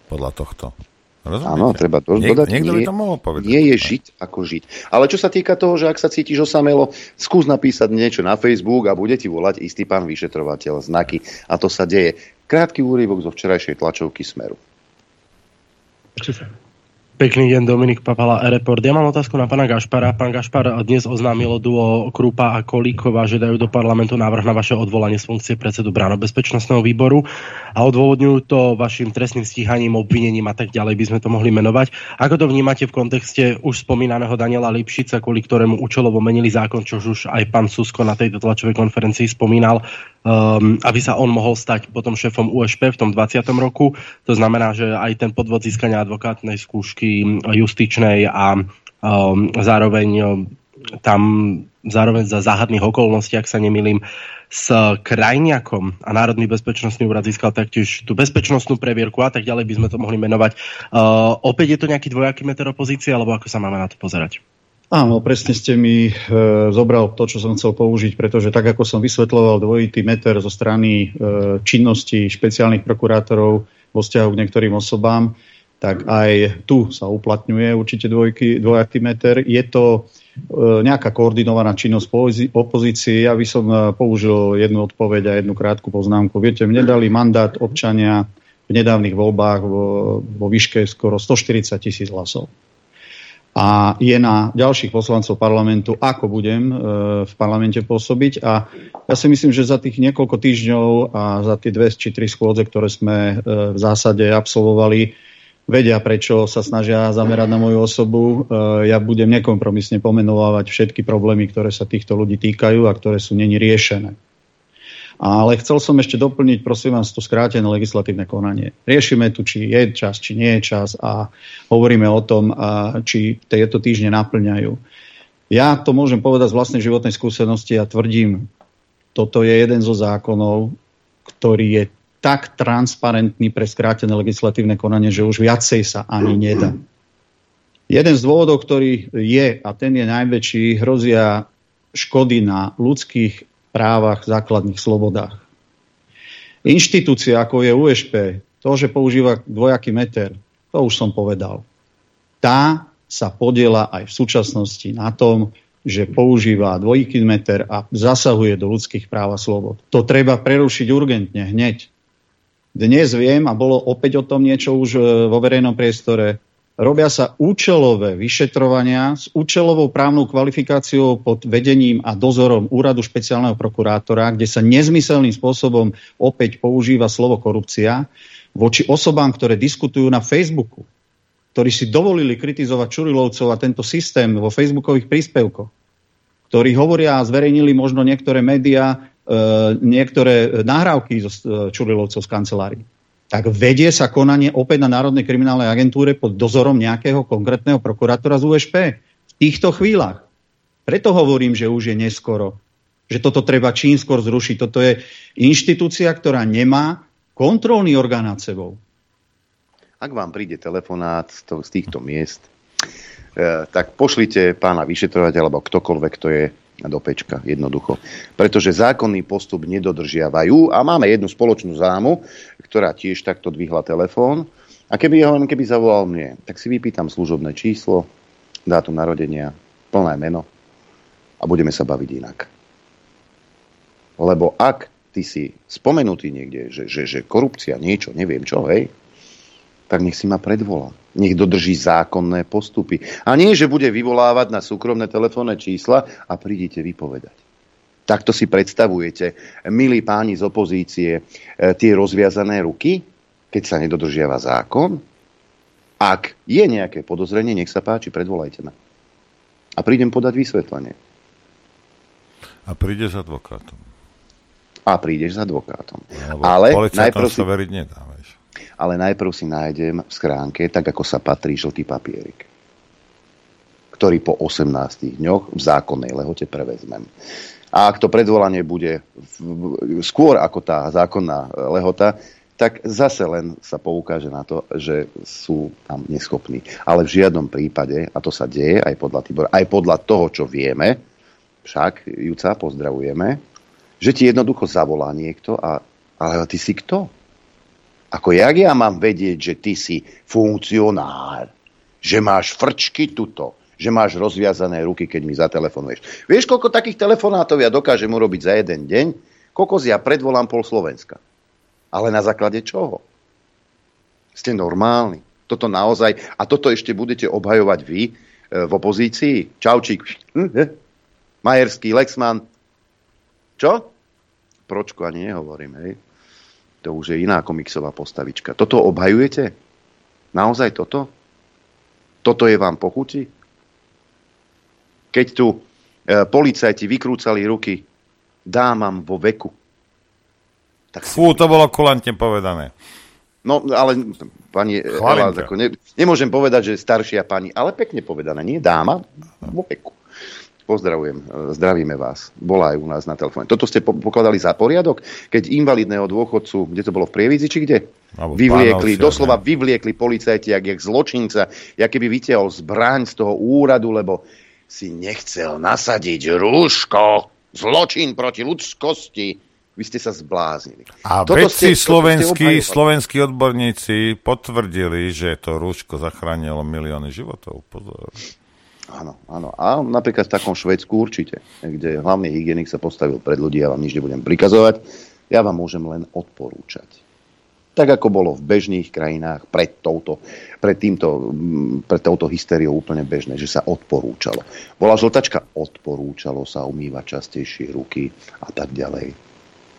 Podľa tohto. Rozumiete? Áno, treba to Niek- dodať. Niekto nie, by to mohol povedať. Nie je žiť ako žiť. Ale čo sa týka toho, že ak sa cítiš osamelo, skús napísať niečo na Facebook a bude ti volať istý pán vyšetrovateľ znaky. A to sa deje. Krátky úryvok zo včerajšej tlačovky Smeru. Pekný deň, Dominik Papala, Report. Ja mám otázku na pána Gašpara. Pán Gašpar dnes oznámilo duo Krupa a Kolíková, že dajú do parlamentu návrh na vaše odvolanie z funkcie predsedu bezpečnostného výboru a odôvodňujú to vašim trestným stíhaním, obvinením a tak ďalej by sme to mohli menovať. Ako to vnímate v kontexte už spomínaného Daniela Lipšica, kvôli ktorému účelovo menili zákon, čo už aj pán Susko na tejto tlačovej konferencii spomínal, um, aby sa on mohol stať potom šéfom USP v tom 20. roku. To znamená, že aj ten podvod získania advokátnej skúšky justičnej a um, zároveň um, tam zároveň za záhadných okolností, ak sa nemýlim, s Krajniakom a Národný bezpečnostný úrad získal taktiež tú bezpečnostnú previerku a tak ďalej by sme to mohli menovať. Uh, opäť je to nejaký dvojaký meter opozície, alebo ako sa máme na to pozerať? Áno, presne ste mi e, zobral to, čo som chcel použiť, pretože tak, ako som vysvetloval dvojitý meter zo strany e, činnosti špeciálnych prokurátorov vo vzťahu k niektorým osobám, tak aj tu sa uplatňuje určite dvojky, dvojaký meter. Je to e, nejaká koordinovaná činnosť opozície. Ja by som e, použil jednu odpoveď a jednu krátku poznámku. Viete, mne dali mandát občania v nedávnych voľbách vo, vo výške skoro 140 tisíc hlasov a je na ďalších poslancov parlamentu, ako budem e, v parlamente pôsobiť. A ja si myslím, že za tých niekoľko týždňov a za tie dve či tri schôdze, ktoré sme e, v zásade absolvovali, vedia, prečo sa snažia zamerať na moju osobu. E, ja budem nekompromisne pomenovávať všetky problémy, ktoré sa týchto ľudí týkajú a ktoré sú není riešené. Ale chcel som ešte doplniť, prosím vás, to skrátené legislatívne konanie. Riešime tu, či je čas, či nie je čas a hovoríme o tom, či tieto týždne naplňajú. Ja to môžem povedať z vlastnej životnej skúsenosti a tvrdím, toto je jeden zo zákonov, ktorý je tak transparentný pre skrátené legislatívne konanie, že už viacej sa ani nedá. Jeden z dôvodov, ktorý je, a ten je najväčší, hrozia škody na ľudských právach, základných slobodách. Inštitúcia, ako je USP, to, že používa dvojaký meter, to už som povedal. Tá sa podiela aj v súčasnosti na tom, že používa dvojaký meter a zasahuje do ľudských práv a slobod. To treba prerušiť urgentne, hneď. Dnes viem, a bolo opäť o tom niečo už e, vo verejnom priestore, robia sa účelové vyšetrovania s účelovou právnou kvalifikáciou pod vedením a dozorom úradu špeciálneho prokurátora, kde sa nezmyselným spôsobom opäť používa slovo korupcia voči osobám, ktoré diskutujú na Facebooku, ktorí si dovolili kritizovať Čurilovcov a tento systém vo facebookových príspevkoch, ktorí hovoria a zverejnili možno niektoré médiá, e, niektoré nahrávky zo e, Čurilovcov z kancelárii tak vedie sa konanie opäť na Národnej kriminálnej agentúre pod dozorom nejakého konkrétneho prokurátora z USP. V týchto chvíľach. Preto hovorím, že už je neskoro. Že toto treba čím skôr zrušiť. Toto je inštitúcia, ktorá nemá kontrolný orgán nad sebou. Ak vám príde telefonát z, to, z týchto miest, e, tak pošlite pána vyšetrovateľa alebo ktokoľvek to je do pečka, jednoducho. Pretože zákonný postup nedodržiavajú a máme jednu spoločnú zámu, ktorá tiež takto dvihla telefón a keby ho keby zavolal mne, tak si vypýtam služobné číslo, dátum narodenia, plné meno a budeme sa baviť inak. Lebo ak ty si spomenutý niekde, že, že, že korupcia, niečo, neviem čo, hej, tak nech si ma predvolá. Nech dodrží zákonné postupy. A nie, že bude vyvolávať na súkromné telefónne čísla a prídite vypovedať. Takto si predstavujete, milí páni z opozície, e, tie rozviazané ruky, keď sa nedodržiava zákon? Ak je nejaké podozrenie, nech sa páči, predvolajte ma. A prídem podať vysvetlenie. A príde s advokátom. A prídeš s advokátom. Lebo Ale najprv si... veriť nedá ale najprv si nájdem v schránke, tak ako sa patrí, žltý papierik, ktorý po 18 dňoch v zákonnej lehote prevezmem. A ak to predvolanie bude skôr ako tá zákonná lehota, tak zase len sa poukáže na to, že sú tam neschopní. Ale v žiadnom prípade, a to sa deje aj podľa Tibora, aj podľa toho, čo vieme, však Juca pozdravujeme, že ti jednoducho zavolá niekto a ale ty si kto? Ako jak ja mám vedieť, že ty si funkcionár, že máš frčky tuto, že máš rozviazané ruky, keď mi zatelefonuješ. Vieš, koľko takých telefonátov ja dokážem urobiť za jeden deň? Kokos ja predvolám pol Slovenska. Ale na základe čoho? Ste normálni. Toto naozaj, a toto ešte budete obhajovať vy e, v opozícii? Čaučík. Hm. Majerský, Lexman. Čo? Pročku ani nehovorím, hej. To už je iná komiksová postavička. Toto obhajujete? Naozaj toto? Toto je vám pochuti? Keď tu e, policajti vykrúcali ruky dámam vo veku, tak Fú, to bolo kulantne povedané. No, ale pani Ela, ako ne, nemôžem povedať, že staršia pani, ale pekne povedané, nie dáma vo veku. Pozdravujem, e, zdravíme vás. Bola aj u nás na telefóne. Toto ste pokladali za poriadok, keď invalidného dôchodcu, kde to bolo v Prievidzi, či kde? Alebo vyvliekli, pánovcia, doslova ne? vyvliekli policajti, jak, jak zločinca, jak keby vytiahol zbraň z toho úradu, lebo si nechcel nasadiť rúško. Zločin proti ľudskosti vy ste sa zbláznili. A Toto vedci ste, slovenskí, slovenskí odborníci potvrdili, že to rúško zachránilo milióny životov. Pozor. Áno, áno. A napríklad v takom Švedsku určite, kde hlavný hygienik sa postavil pred ľudí, ja vám nič nebudem prikazovať, ja vám môžem len odporúčať. Tak ako bolo v bežných krajinách pred touto, pred týmto, pred touto hysteriou úplne bežné, že sa odporúčalo. Bola žltačka, odporúčalo sa umývať častejšie ruky a tak ďalej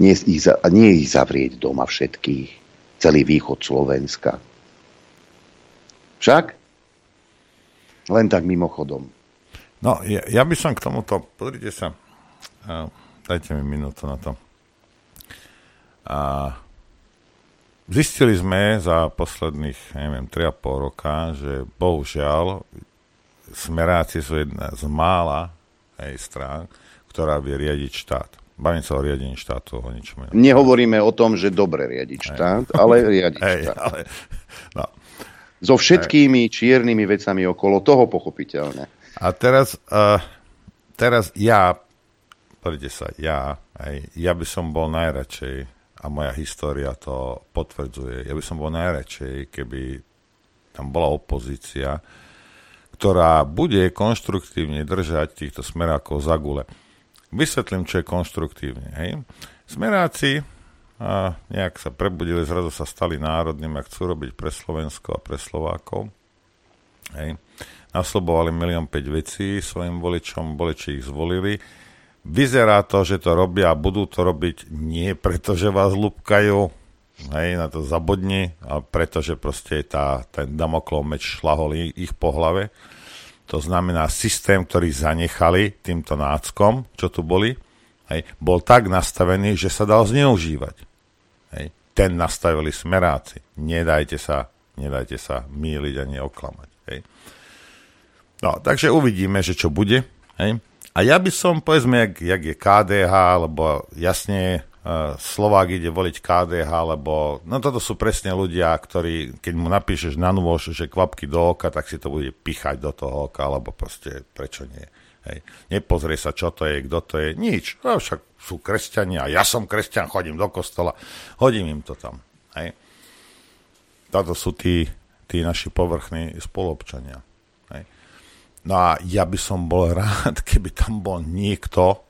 nie ich, nie ich zavrieť doma všetkých, celý východ Slovenska. Však? Len tak mimochodom. No, ja, ja by som k tomuto, pozrite sa, uh, dajte mi minútu na to. A zistili sme za posledných, neviem, 3,5 roka, že bohužiaľ smeráci sú jedna z mála hej, strán, ktorá vie riadiť štát. Bavím sa o riadení štátu, o ničom inom. Nehovoríme o tom, že dobre riadiť štát, ale riadiť Hej, štát. Ale, no. So všetkými čiernymi vecami okolo toho pochopiteľne. A teraz, uh, teraz ja, pozrite sa, ja, aj, ja by som bol najradšej, a moja história to potvrdzuje, ja by som bol najradšej, keby tam bola opozícia, ktorá bude konštruktívne držať týchto smerákov za gule. Vysvetlím, čo je konštruktívne. Hej. Smeráci a nejak sa prebudili, zrazu sa stali národným a chcú robiť pre Slovensko a pre Slovákov. Hej. Naslobovali milión 5 vecí svojim voličom, voliči ich zvolili. Vyzerá to, že to robia a budú to robiť nie preto, že vás lúbkajú, hej, na to zabodni, ale preto, že proste tá, ten damoklov meč šlahol ich po hlave to znamená systém, ktorý zanechali týmto náckom, čo tu boli, hej, bol tak nastavený, že sa dal zneužívať. Ten nastavili smeráci. Nedajte sa, nedajte sa míliť ani oklamať. Hej. No, takže uvidíme, že čo bude. Hej. A ja by som, povedzme, jak, jak je KDH, lebo jasne Slovák ide voliť KDH, lebo no toto sú presne ľudia, ktorí, keď mu napíšeš na nôž, že kvapky do oka, tak si to bude pichať do toho oka, alebo proste prečo nie. Hej. Nepozrie sa, čo to je, kto to je, nič. No, však sú kresťania, ja som kresťan, chodím do kostola, hodím im to tam. Hej. Toto sú tí, tí naši povrchní spolupčania. Hej. No a ja by som bol rád, [laughs] keby tam bol niekto,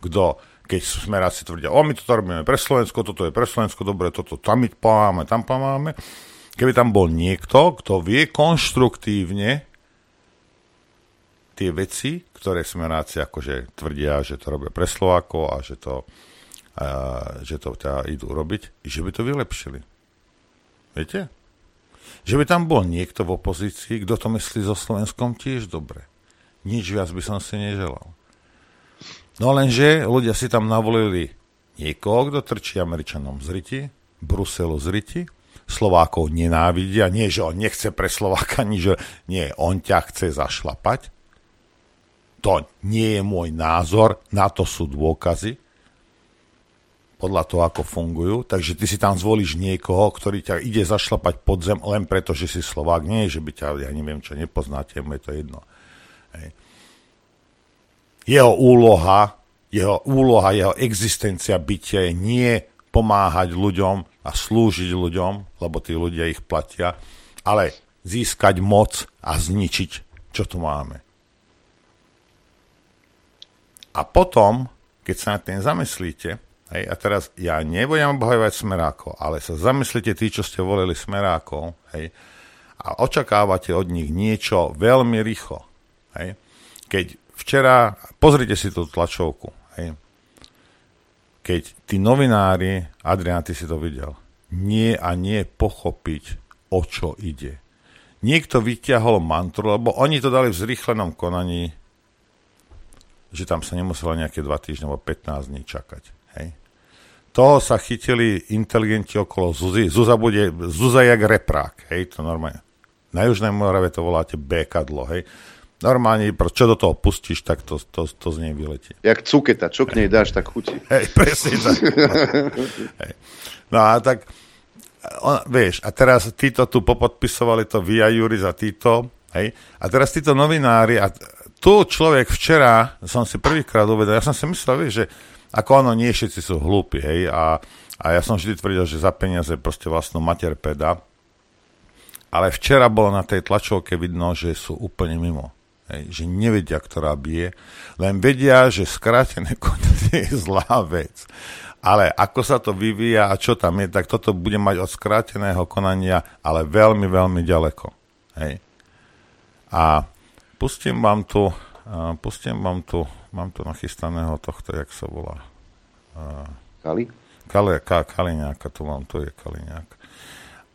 kto keď smeráci tvrdia, o my to robíme pre Slovensko, toto je pre Slovensko, dobre, toto tam my pomáme, tam pomáme. Keby tam bol niekto, kto vie konštruktívne tie veci, ktoré smeráci akože tvrdia, že to robia pre Slovákov a že to, a, že to teda idú robiť, že by to vylepšili. Viete? Že by tam bol niekto v opozícii, kto to myslí so Slovenskom tiež dobre. Nič viac by som si neželal. No lenže ľudia si tam navolili niekoho, kto trčí Američanom z riti, Bruselu z riti, Slovákov nenávidia, nie, že on nechce pre Slováka, nie, že nie, on ťa chce zašlapať, To nie je môj názor, na to sú dôkazy podľa toho, ako fungujú. Takže ty si tam zvolíš niekoho, ktorý ťa ide zašlapať pod zem len preto, že si Slovák. Nie, že by ťa, ja neviem čo, nepoznáte, mu je to jedno. Hej. Jeho úloha, jeho úloha, jeho existencia bytia je nie pomáhať ľuďom a slúžiť ľuďom, lebo tí ľudia ich platia, ale získať moc a zničiť, čo tu máme. A potom, keď sa nad tým zamyslíte, hej, a teraz ja nebudem obhajovať smerákov, ale sa zamyslíte tí, čo ste volili smerákov, hej, a očakávate od nich niečo veľmi rýchlo. Hej. Keď včera, pozrite si tú tlačovku, hej, keď tí novinári, Adrián, ty si to videl, nie a nie pochopiť, o čo ide. Niekto vyťahol mantru, lebo oni to dali v zrýchlenom konaní že tam sa nemuselo nejaké 2 týždne alebo 15 dní čakať. Hej. Toho sa chytili inteligenti okolo Zuzy. Zuza bude, Zuza jak reprák, hej, to normálne. Na Južnej Morave to voláte békadlo, hej. Normálne, čo do toho pustíš, tak to, to, to z nej vyletí. Jak cuketa, čo k nej dáš, tak chutí. Hej, [laughs] presne tak. hej. No a tak, on, vieš, a teraz títo tu popodpisovali to Via Juris a títo, hej, a teraz títo novinári, a tu človek včera, som si prvýkrát uvedol, ja som si myslel, že ako ono, nie všetci sú hlúpi, hej, a, a ja som vždy tvrdil, že za peniaze proste vlastnú mater peda, ale včera bolo na tej tlačovke vidno, že sú úplne mimo. Hej, že nevedia, ktorá bije, len vedia, že skrátené konanie je zlá vec. Ale ako sa to vyvíja a čo tam je, tak toto bude mať od skráteného konania, ale veľmi, veľmi ďaleko. Hej. A Pustím vám tu, uh, pustím vám tu, mám tu nachystaného tohto, jak sa volá. Uh, Kali? Kali, ka, Kaliňáka, tu mám, tu je Kaliňák.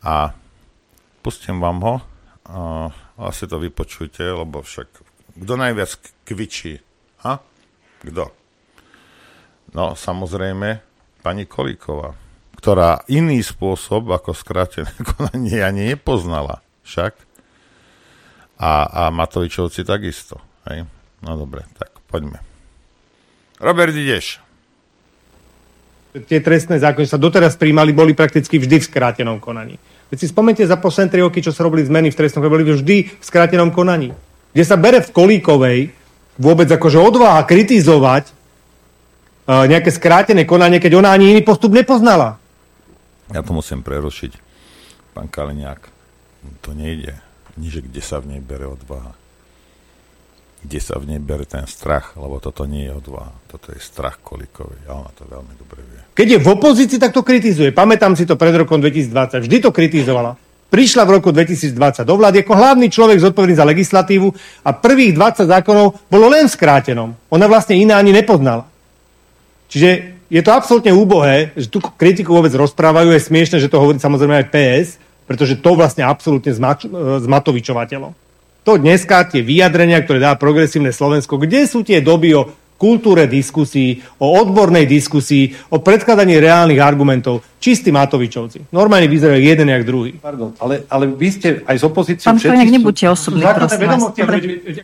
A pustím vám ho, uh, asi to vypočujte, lebo však, kto najviac kvičí? Ha? Kto? No, samozrejme, pani Kolíková, ktorá iný spôsob ako skrátené [laughs] konanie ani nepoznala. Však? A, a Matovičovci takisto. Hej? No dobre, tak poďme. Robert, ideš. Tie trestné zákony sa doteraz príjmali, boli prakticky vždy v skrátenom konaní. Veď si spomente za posledné 3 roky, čo sa robili zmeny v trestnom, boli vždy v skrátenom konaní. Kde sa bere v Kolíkovej vôbec akože odváha kritizovať uh, nejaké skrátené konanie, keď ona ani iný postup nepoznala. Ja to musím prerušiť, pán Kaliňák. To nejde že kde sa v nej bere odvaha. Kde sa v nej bere ten strach, lebo toto nie je odvaha. Toto je strach kolikový a ona to veľmi dobre vie. Keď je v opozícii, tak to kritizuje. Pamätám si to pred rokom 2020. Vždy to kritizovala. Prišla v roku 2020 do vlády ako hlavný človek zodpovedný za legislatívu a prvých 20 zákonov bolo len skrátenom. Ona vlastne iná ani nepoznala. Čiže je to absolútne úbohé, že tu kritiku vôbec rozprávajú. Je smiešne, že to hovorí samozrejme aj PS, pretože to vlastne absolútne zmač, e, zmatovičovateľom. To dneska tie vyjadrenia, ktoré dá progresívne Slovensko, kde sú tie doby o kultúre diskusí, o odbornej diskusii, o predkladaní reálnych argumentov. Čistí Matovičovci. Normálne vyzerajú jeden jak druhý. Pardon, ale, ale vy ste aj z opozíciou... Pán Štojniak, nebuďte osobný, prosím vás.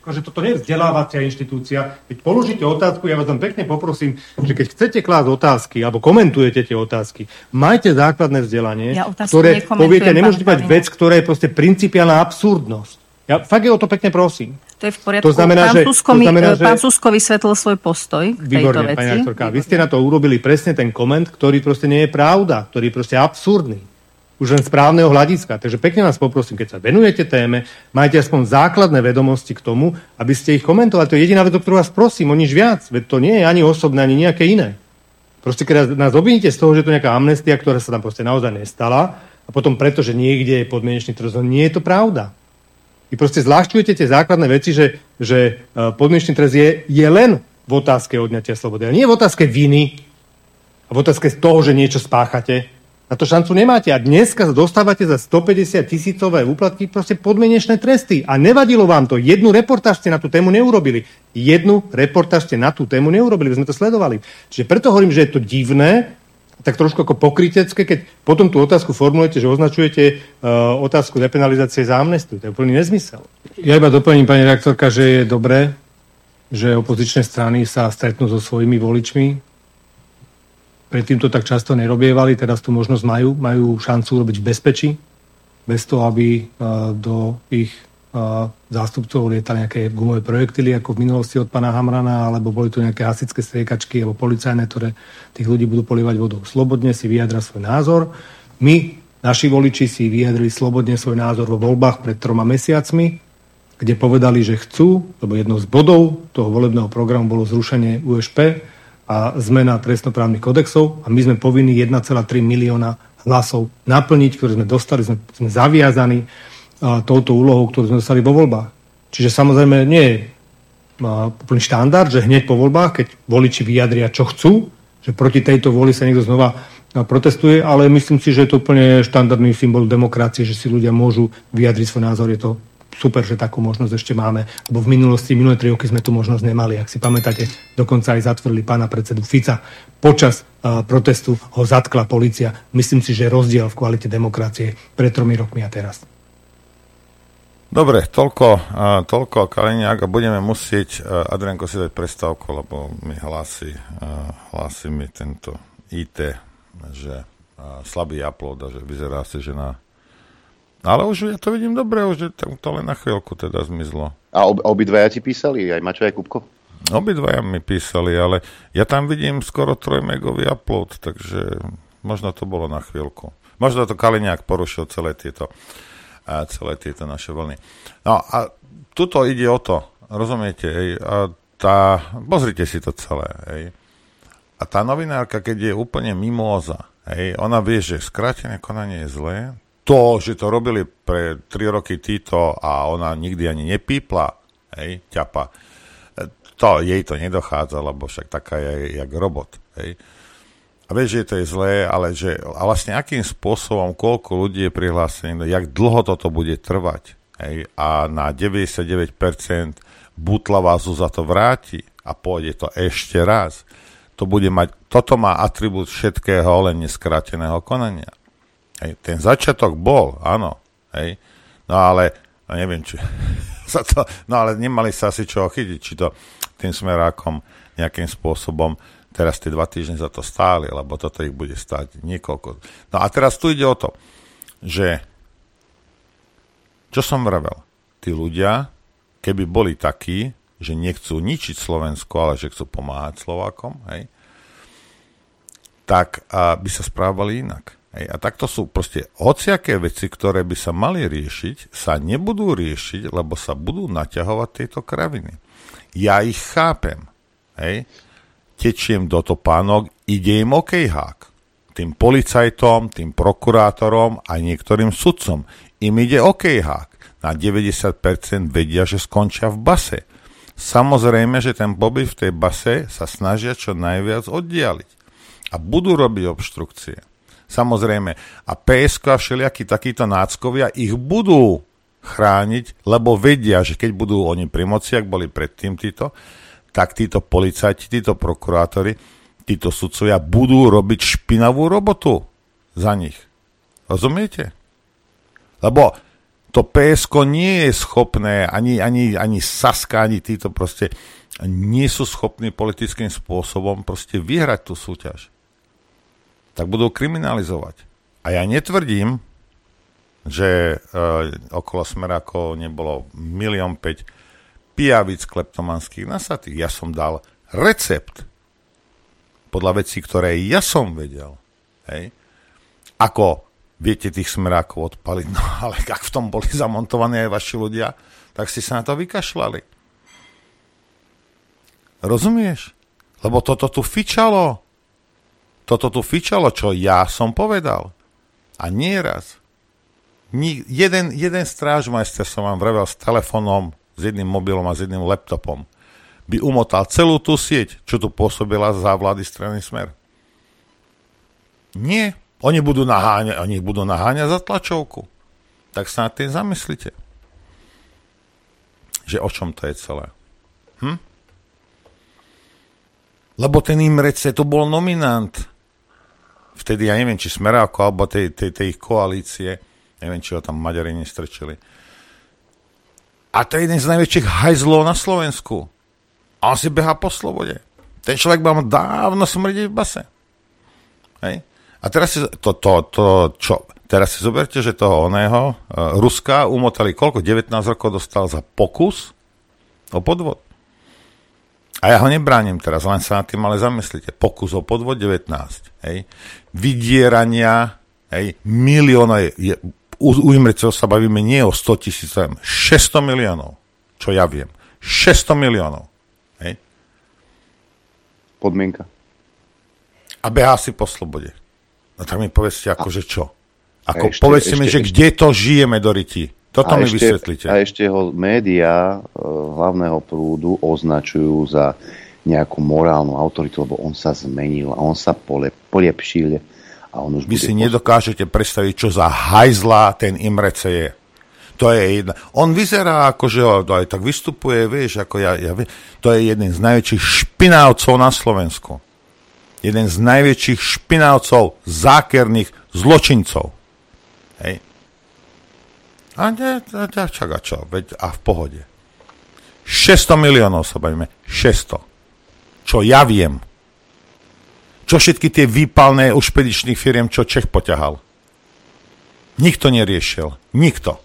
Akože toto nie je vzdelávacia inštitúcia. Keď položíte otázku, ja vás tam pekne poprosím, že keď chcete klásť otázky, alebo komentujete tie otázky, majte základné vzdelanie, ja ktoré poviete, nemôžete mať vec, ktorá je proste principiálna absurdnosť. Ja fakt je o to pekne prosím. To je v poriadku. To znamená, pán, že, Susko to znamená, že... pán Susko vysvetlil svoj postoj k tejto Výborne, veci. Pani aktorka, vy ste na to urobili presne ten koment, ktorý proste nie je pravda, ktorý je proste absurdný. Už len správneho hľadiska. Takže pekne vás poprosím, keď sa venujete téme, majte aspoň základné vedomosti k tomu, aby ste ich komentovali. To je jediná vec, o ktorú vás prosím, o nič viac. Veď to nie je ani osobné, ani nejaké iné. Proste keď nás obviníte z toho, že to je nejaká amnestia, ktorá sa tam proste naozaj nestala, a potom preto, že niekde je podmienečný trest, nie je to pravda. Vy proste zľahčujete tie základné veci, že, že e, podmienečný trest je, je len v otázke odňatia slobody. A nie v otázke viny a v otázke toho, že niečo spáchate. Na to šancu nemáte. A dneska dostávate za 150 tisícové úplatky proste podmienečné tresty. A nevadilo vám to. Jednu reportáž ste na tú tému neurobili. Jednu reportáž ste na tú tému neurobili. My sme to sledovali. Čiže preto hovorím, že je to divné, tak trošku ako pokrytecké, keď potom tú otázku formulujete, že označujete uh, otázku depenalizácie za amnestiu. To je úplný nezmysel. Ja iba doplním, pani reaktorka, že je dobré, že opozičné strany sa stretnú so svojimi voličmi. Predtým to tak často nerobievali, teraz tú možnosť majú, majú šancu robiť v bezpečí, bez toho, aby do ich zástupcov lietali nejaké gumové projektily, ako v minulosti od pána Hamrana, alebo boli tu nejaké hasické striekačky alebo policajné, ktoré tých ľudí budú polievať vodou. Slobodne si vyjadra svoj názor. My, naši voliči, si vyjadrili slobodne svoj názor vo voľbách pred troma mesiacmi, kde povedali, že chcú, lebo jednou z bodov toho volebného programu bolo zrušenie USP a zmena trestnoprávnych kodexov a my sme povinni 1,3 milióna hlasov naplniť, ktoré sme dostali, sme, sme zaviazaní touto úlohou, ktorú sme dostali vo voľbách. Čiže samozrejme nie je úplný štandard, že hneď po voľbách, keď voliči vyjadria, čo chcú, že proti tejto voli sa niekto znova protestuje, ale myslím si, že je to úplne štandardný symbol demokracie, že si ľudia môžu vyjadriť svoj názor. Je to super, že takú možnosť ešte máme, lebo v minulosti, minulé tri roky sme tu možnosť nemali. Ak si pamätáte, dokonca aj zatvorili pána predsedu Fica. Počas uh, protestu ho zatkla policia. Myslím si, že rozdiel v kvalite demokracie pred tromi rokmi a teraz. Dobre, toľko, toľko Kaliňák a budeme musieť, uh, Adrianko si dať prestávku, lebo mi hlási, uh, hlási mi tento IT, že uh, slabý upload a že vyzerá si, že na... Ale už ja to vidím dobre, už je to, to len na chvíľku teda zmizlo. A ob, obidvaja ti písali, aj Mačo, aj Kupko? Obidvaja mi písali, ale ja tam vidím skoro 3 megový upload, takže možno to bolo na chvíľku. Možno to Kaliňák porušil celé tieto celé tieto naše vlny. No a tuto ide o to, rozumiete, hej, a tá, pozrite si to celé, hej. A tá novinárka, keď je úplne mimóza, hej, ona vie, že skrátené konanie je zlé, to, že to robili pre 3 roky títo a ona nikdy ani nepípla, hej, ťapa, to, jej to nedochádza, lebo však taká je jak robot, hej a vieš, že to je zlé, ale že a vlastne akým spôsobom, koľko ľudí je prihlásených, jak dlho toto bude trvať. Hej, a na 99% butla vás za to vráti a pôjde to ešte raz. To bude mať, toto má atribút všetkého, len neskráteného konania. Hej, ten začiatok bol, áno. Hej, no ale, no neviem, či [laughs] sa to, no ale nemali sa asi čo chytiť, či to tým smerákom nejakým spôsobom Teraz tie dva týždne za to stáli, lebo toto ich bude stáť niekoľko. No a teraz tu ide o to, že čo som vravel, tí ľudia, keby boli takí, že nechcú ničiť Slovensko, ale že chcú pomáhať Slovákom, hej, tak a by sa správali inak. Hej. A takto sú proste hociaké veci, ktoré by sa mali riešiť, sa nebudú riešiť, lebo sa budú naťahovať tieto kraviny. Ja ich chápem. Hej tečiem do topánok, ide im okejhák. Tým policajtom, tým prokurátorom a niektorým sudcom im ide okejhák. Na 90% vedia, že skončia v base. Samozrejme, že ten pobyt v tej base sa snažia čo najviac oddialiť. A budú robiť obštrukcie. Samozrejme. A PSK a všelijakí takíto náckovia ich budú chrániť, lebo vedia, že keď budú oni pri moci, ak boli predtým títo, tak títo policajti, títo prokurátori, títo sudcovia budú robiť špinavú robotu za nich. Rozumiete? Lebo to PSK nie je schopné, ani, ani, ani Saska, ani títo proste nie sú schopní politickým spôsobom proste vyhrať tú súťaž. Tak budú kriminalizovať. A ja netvrdím, že e, okolo Smerákov nebolo milión päť pijavic kleptomanských nasatých. Ja som dal recept podľa vecí, ktoré ja som vedel. Hej. Ako viete tých smerákov odpaliť, [laughs] no ale ak v tom boli zamontovaní aj vaši ľudia, tak si sa na to vykašľali. Rozumieš? Lebo toto tu fičalo. Toto tu fičalo, čo ja som povedal. A nie raz. Ni, jeden, jeden strážmajster som vám vrevel s telefónom s jedným mobilom a s jedným laptopom, by umotal celú tú sieť, čo tu pôsobila za vlády strany Smer. Nie. Oni budú naháňať, oni budú naháňať za tlačovku. Tak sa nad tým zamyslite. Že o čom to je celé. Hm? Lebo ten Imrece to bol nominant. Vtedy, ja neviem, či Smeráko, alebo tej, tej, tej ich koalície, neviem, či ho tam Maďari nestrčili a to je jeden z najväčších hajzlov na Slovensku. A on si beha po slobode. Ten človek mal dávno smrdiť v base. Hej? A teraz si, to, to, to, čo, teraz si zoberte, že toho oného uh, Ruska umotali koľko? 19 rokov dostal za pokus o podvod. A ja ho nebránim teraz, len sa nad tým ale zamyslite. Pokus o podvod 19. Hej. Vydierania, hej, milióna, je, u, u Imrecov sa bavíme nie o 100 tisíc, 600 miliónov, čo ja viem. 600 miliónov. Hej. Podmienka. A behá si po slobode. No tak mi povedzte, akože čo? Ako, ešte, povedzte ešte, mi, že ešte, kde to žijeme do ryti. Toto mi ešte, vysvetlite. A ešte ho médiá e, hlavného prúdu označujú za nejakú morálnu autoritu, lebo on sa zmenil a on sa pole, polepšil. A on už Vy si nedokážete predstaviť, čo za hajzla ten Imrece je. To je jedna. On vyzerá ako, že aj tak vystupuje, vieš, ako ja, ja to je jeden z najväčších špinávcov na Slovensku. Jeden z najväčších špinávcov, zákerných zločincov. Hej. A ne, čak a čo, veď a v pohode. 600 miliónov sa bavíme. 600. Čo ja viem. Čo všetky tie výpalné u špedičných firiem, čo Čech poťahal. Nikto neriešil. Nikto.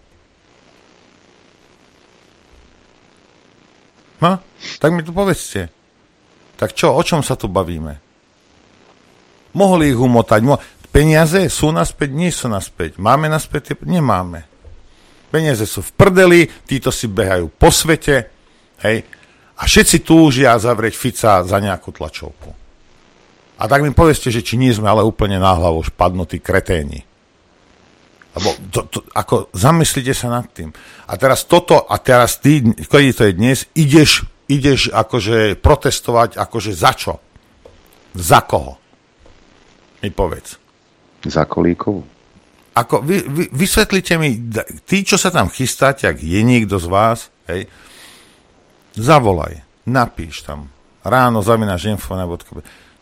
No, tak mi to povedzte. Tak čo, o čom sa tu bavíme? Mohli ich umotať. Mo- peniaze sú naspäť, nie sú naspäť. Máme naspäť? Nemáme. Peniaze sú v prdeli, títo si behajú po svete, hej, a všetci túžia zavrieť Fica za nejakú tlačovku. A tak mi povedzte, že či nie sme ale úplne na hlavu špadnutí kreténi. Lebo to, to, ako, zamyslite sa nad tým. A teraz toto, a teraz ty, kedy to je dnes, ideš, ideš akože protestovať, akože za čo? Za koho? Mi povedz. Za kolíkovú. Ako, vy, vy, vysvetlite mi, tí, čo sa tam chystáte, ak je niekto z vás, hej, zavolaj, napíš tam, ráno zavináš info,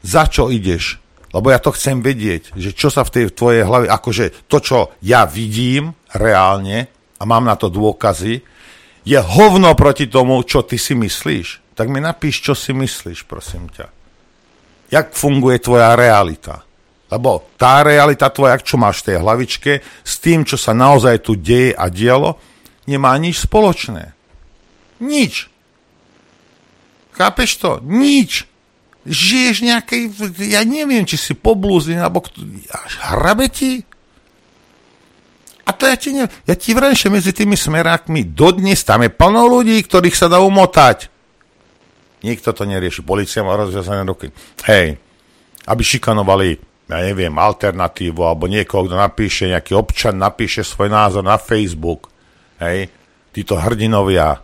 za čo ideš, lebo ja to chcem vedieť, že čo sa v tej tvojej hlave, akože to, čo ja vidím reálne a mám na to dôkazy, je hovno proti tomu, čo ty si myslíš. Tak mi napíš, čo si myslíš, prosím ťa. Jak funguje tvoja realita? Lebo tá realita tvoja, čo máš v tej hlavičke, s tým, čo sa naozaj tu deje a dialo, nemá nič spoločné. Nič. Chápeš to? Nič žiješ nejakej, ja neviem, či si poblúzny, alebo hrabe ti. A to ja ti neviem. Ja ti vrajím, že medzi tými smerákmi dodnes tam je plno ľudí, ktorých sa dá umotať. Nikto to nerieši. Polícia má rozviazané ruky. Hej, aby šikanovali, ja neviem, alternatívu, alebo niekoho, kto napíše, nejaký občan napíše svoj názor na Facebook. Hej, títo hrdinovia,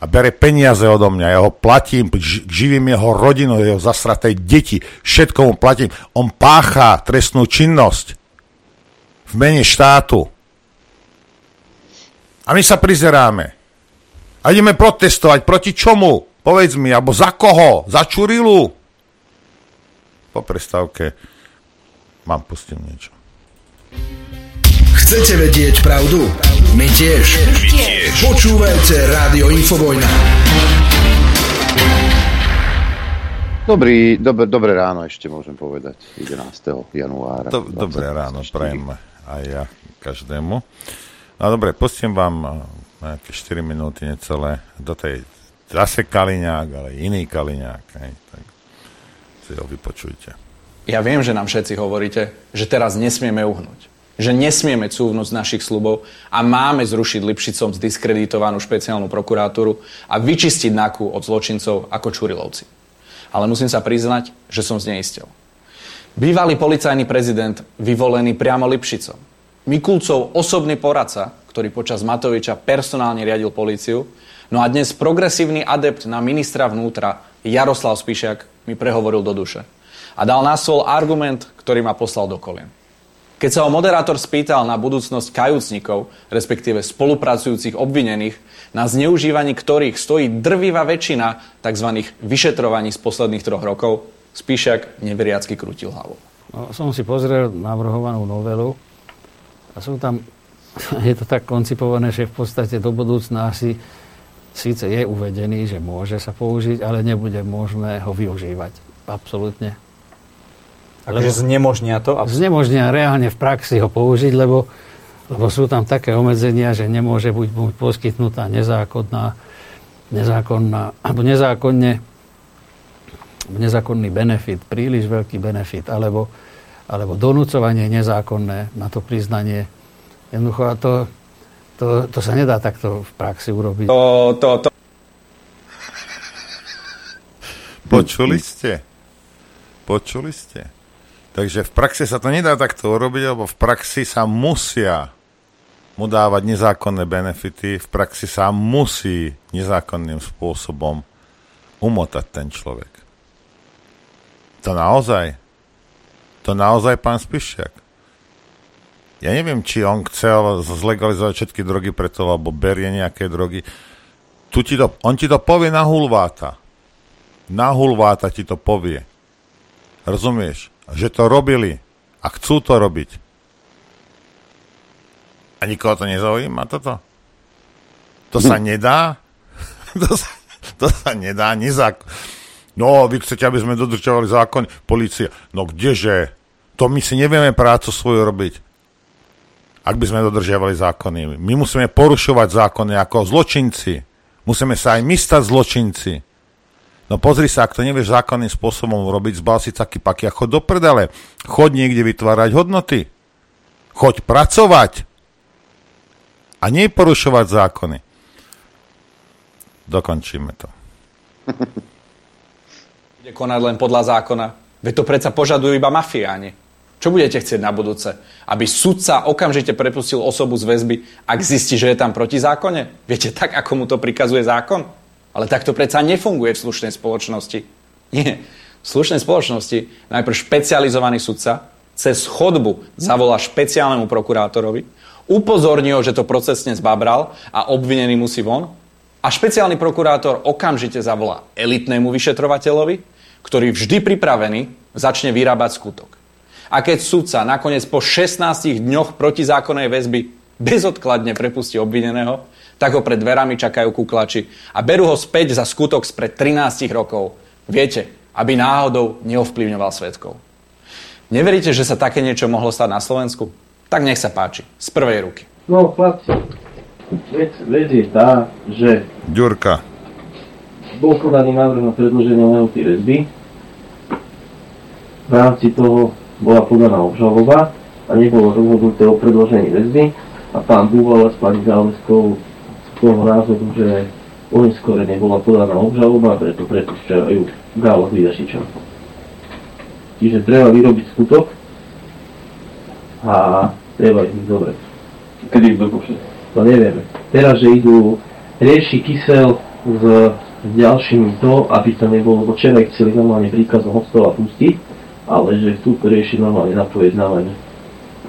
a bere peniaze odo mňa, ja ho platím, živím jeho rodinu, jeho zasratej deti, všetko mu platím. On páchá trestnú činnosť v mene štátu. A my sa prizeráme. A ideme protestovať proti čomu? Povedz mi, alebo za koho? Za Čurilu? Po prestávke vám pustím niečo. Chcete vedieť pravdu? My tiež. My tiež. Počúvajte Rádio Infovojna. Dobrý, dob, dobré ráno ešte môžem povedať. 11. januára. Do, dobré ráno, prajem aj ja každému. No dobre, pustím vám eh, nejaké 4 minúty necelé do tej zase Kaliňák, ale iný Kaliňák. Hej, tak si ho vypočujte. Ja viem, že nám všetci hovoríte, že teraz nesmieme uhnúť že nesmieme cúvnuť z našich slubov a máme zrušiť Lipšicom zdiskreditovanú špeciálnu prokuratúru a vyčistiť NAKU od zločincov ako Čurilovci. Ale musím sa priznať, že som zneistil. Bývalý policajný prezident vyvolený priamo Lipšicom. Mikulcov osobný poradca, ktorý počas Matoviča personálne riadil políciu, no a dnes progresívny adept na ministra vnútra Jaroslav Spišiak mi prehovoril do duše. A dal na stôl argument, ktorý ma poslal do kolien. Keď sa ho moderátor spýtal na budúcnosť kajúcnikov, respektíve spolupracujúcich obvinených, na zneužívaní ktorých stojí drvivá väčšina tzv. vyšetrovaní z posledných troch rokov, Spíšak neveriacky krútil hlavu. No, som si pozrel navrhovanú novelu a sú tam, [laughs] je to tak koncipované, že v podstate do budúcna asi síce je uvedený, že môže sa použiť, ale nebude možné ho využívať. Absolútne. Takže znemožnia to? Znemožnia reálne v praxi ho použiť, lebo, lebo sú tam také obmedzenia, že nemôže byť poskytnutá nezákonná, nezákonná alebo nezákonne nezákonný benefit, príliš veľký benefit, alebo, alebo donúcovanie nezákonné na to priznanie. Jednoducho, to, to, to sa nedá takto v praxi urobiť. To, to, to. Počuli ste? Počuli ste? Takže v praxi sa to nedá takto urobiť, lebo v praxi sa musia mu dávať nezákonné benefity, v praxi sa musí nezákonným spôsobom umotať ten človek. To naozaj? To naozaj, pán Spišiak? Ja neviem, či on chcel zlegalizovať všetky drogy preto, lebo berie nejaké drogy. Tu ti to, on ti to povie na hulváta. Na hulváta ti to povie. Rozumieš? Že to robili a chcú to robiť. A nikoho to nezaujíma toto? To sa nedá? [laughs] to, sa, to sa nedá. Nezák... No, vy chcete, aby sme dodržovali zákon, policia. No kdeže? To my si nevieme prácu svoju robiť. Ak by sme dodržiavali zákony. My musíme porušovať zákony ako zločinci. Musíme sa aj my stať zločinci. No pozri sa, ak to nevieš zákonným spôsobom robiť, zbal si taký paky a chod do prdele. Chod niekde vytvárať hodnoty. Choď pracovať. A nie porušovať zákony. Dokončíme to. [laughs] Bude konať len podľa zákona. Veď to predsa požadujú iba mafiáni. Čo budete chcieť na budúce? Aby sudca okamžite prepustil osobu z väzby, ak zistí, že je tam proti zákone? Viete, tak ako mu to prikazuje zákon? Ale tak to predsa nefunguje v slušnej spoločnosti. Nie. V slušnej spoločnosti najprv špecializovaný sudca cez chodbu zavolá špeciálnemu prokurátorovi, upozorní ho, že to procesne zbabral a obvinený musí von a špeciálny prokurátor okamžite zavolá elitnému vyšetrovateľovi, ktorý vždy pripravený začne vyrábať skutok. A keď sudca nakoniec po 16 dňoch protizákonnej väzby bezodkladne prepustí obvineného, tak ho pred dverami čakajú kuklači a berú ho späť za skutok spred 13 rokov. Viete, aby náhodou neovplyvňoval svetkov. Neveríte, že sa také niečo mohlo stať na Slovensku? Tak nech sa páči. Z prvej ruky. No, chlapci, vec, vec je tá, že... Ďurka bol podaný návrh na predloženie lehoty väzby. V rámci toho bola podaná obžaloba a nebolo rozhodnuté o predložení väzby a pán Búvala s pani Záleskou z toho názoru, že neskôr nebola podaná obžaloba, preto prepúšťajú Gálo Vydašiča. Čiže treba vyrobiť skutok a treba ich zobrať. Kedy ich dopošle? To nevieme. Teraz, že idú rieši kysel s ďalším to, aby to nebolo, lebo včera chceli normálne príkazom od stola pustiť, ale že chcú to riešiť normálne na len.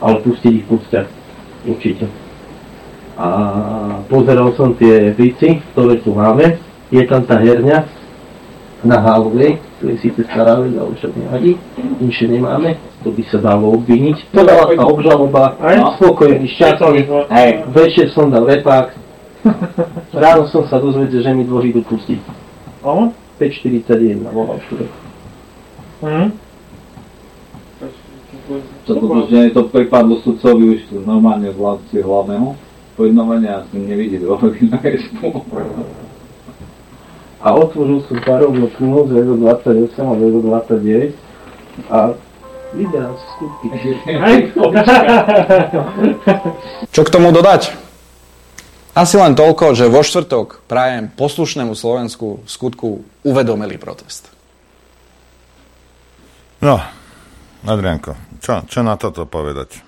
Ale pustiť ich pustia, určite. A pozeral som tie vici, ktoré tu máme. Je tam tá herňa na Halovej, to je síce stará vec, ale však nevadí. Inšie nemáme, to by sa dalo obviniť. Podala sa obžaloba, spokojný, šťastný. Večer som dal repák, Ráno som sa dozvedel, že mi dôži idú pustiť. O? 5.41 volal všude. Mhm. To že to prepadlo sudcovi už normálne z hlavného pojednovania asi nevidí dôvody na A otvoril som parovnú knihu z 28 a 29 a si skutky. [laughs] Čo k tomu dodať? Asi len toľko, že vo štvrtok prajem poslušnému Slovensku v skutku uvedomelý protest. No, Adrianko, čo, čo na toto povedať?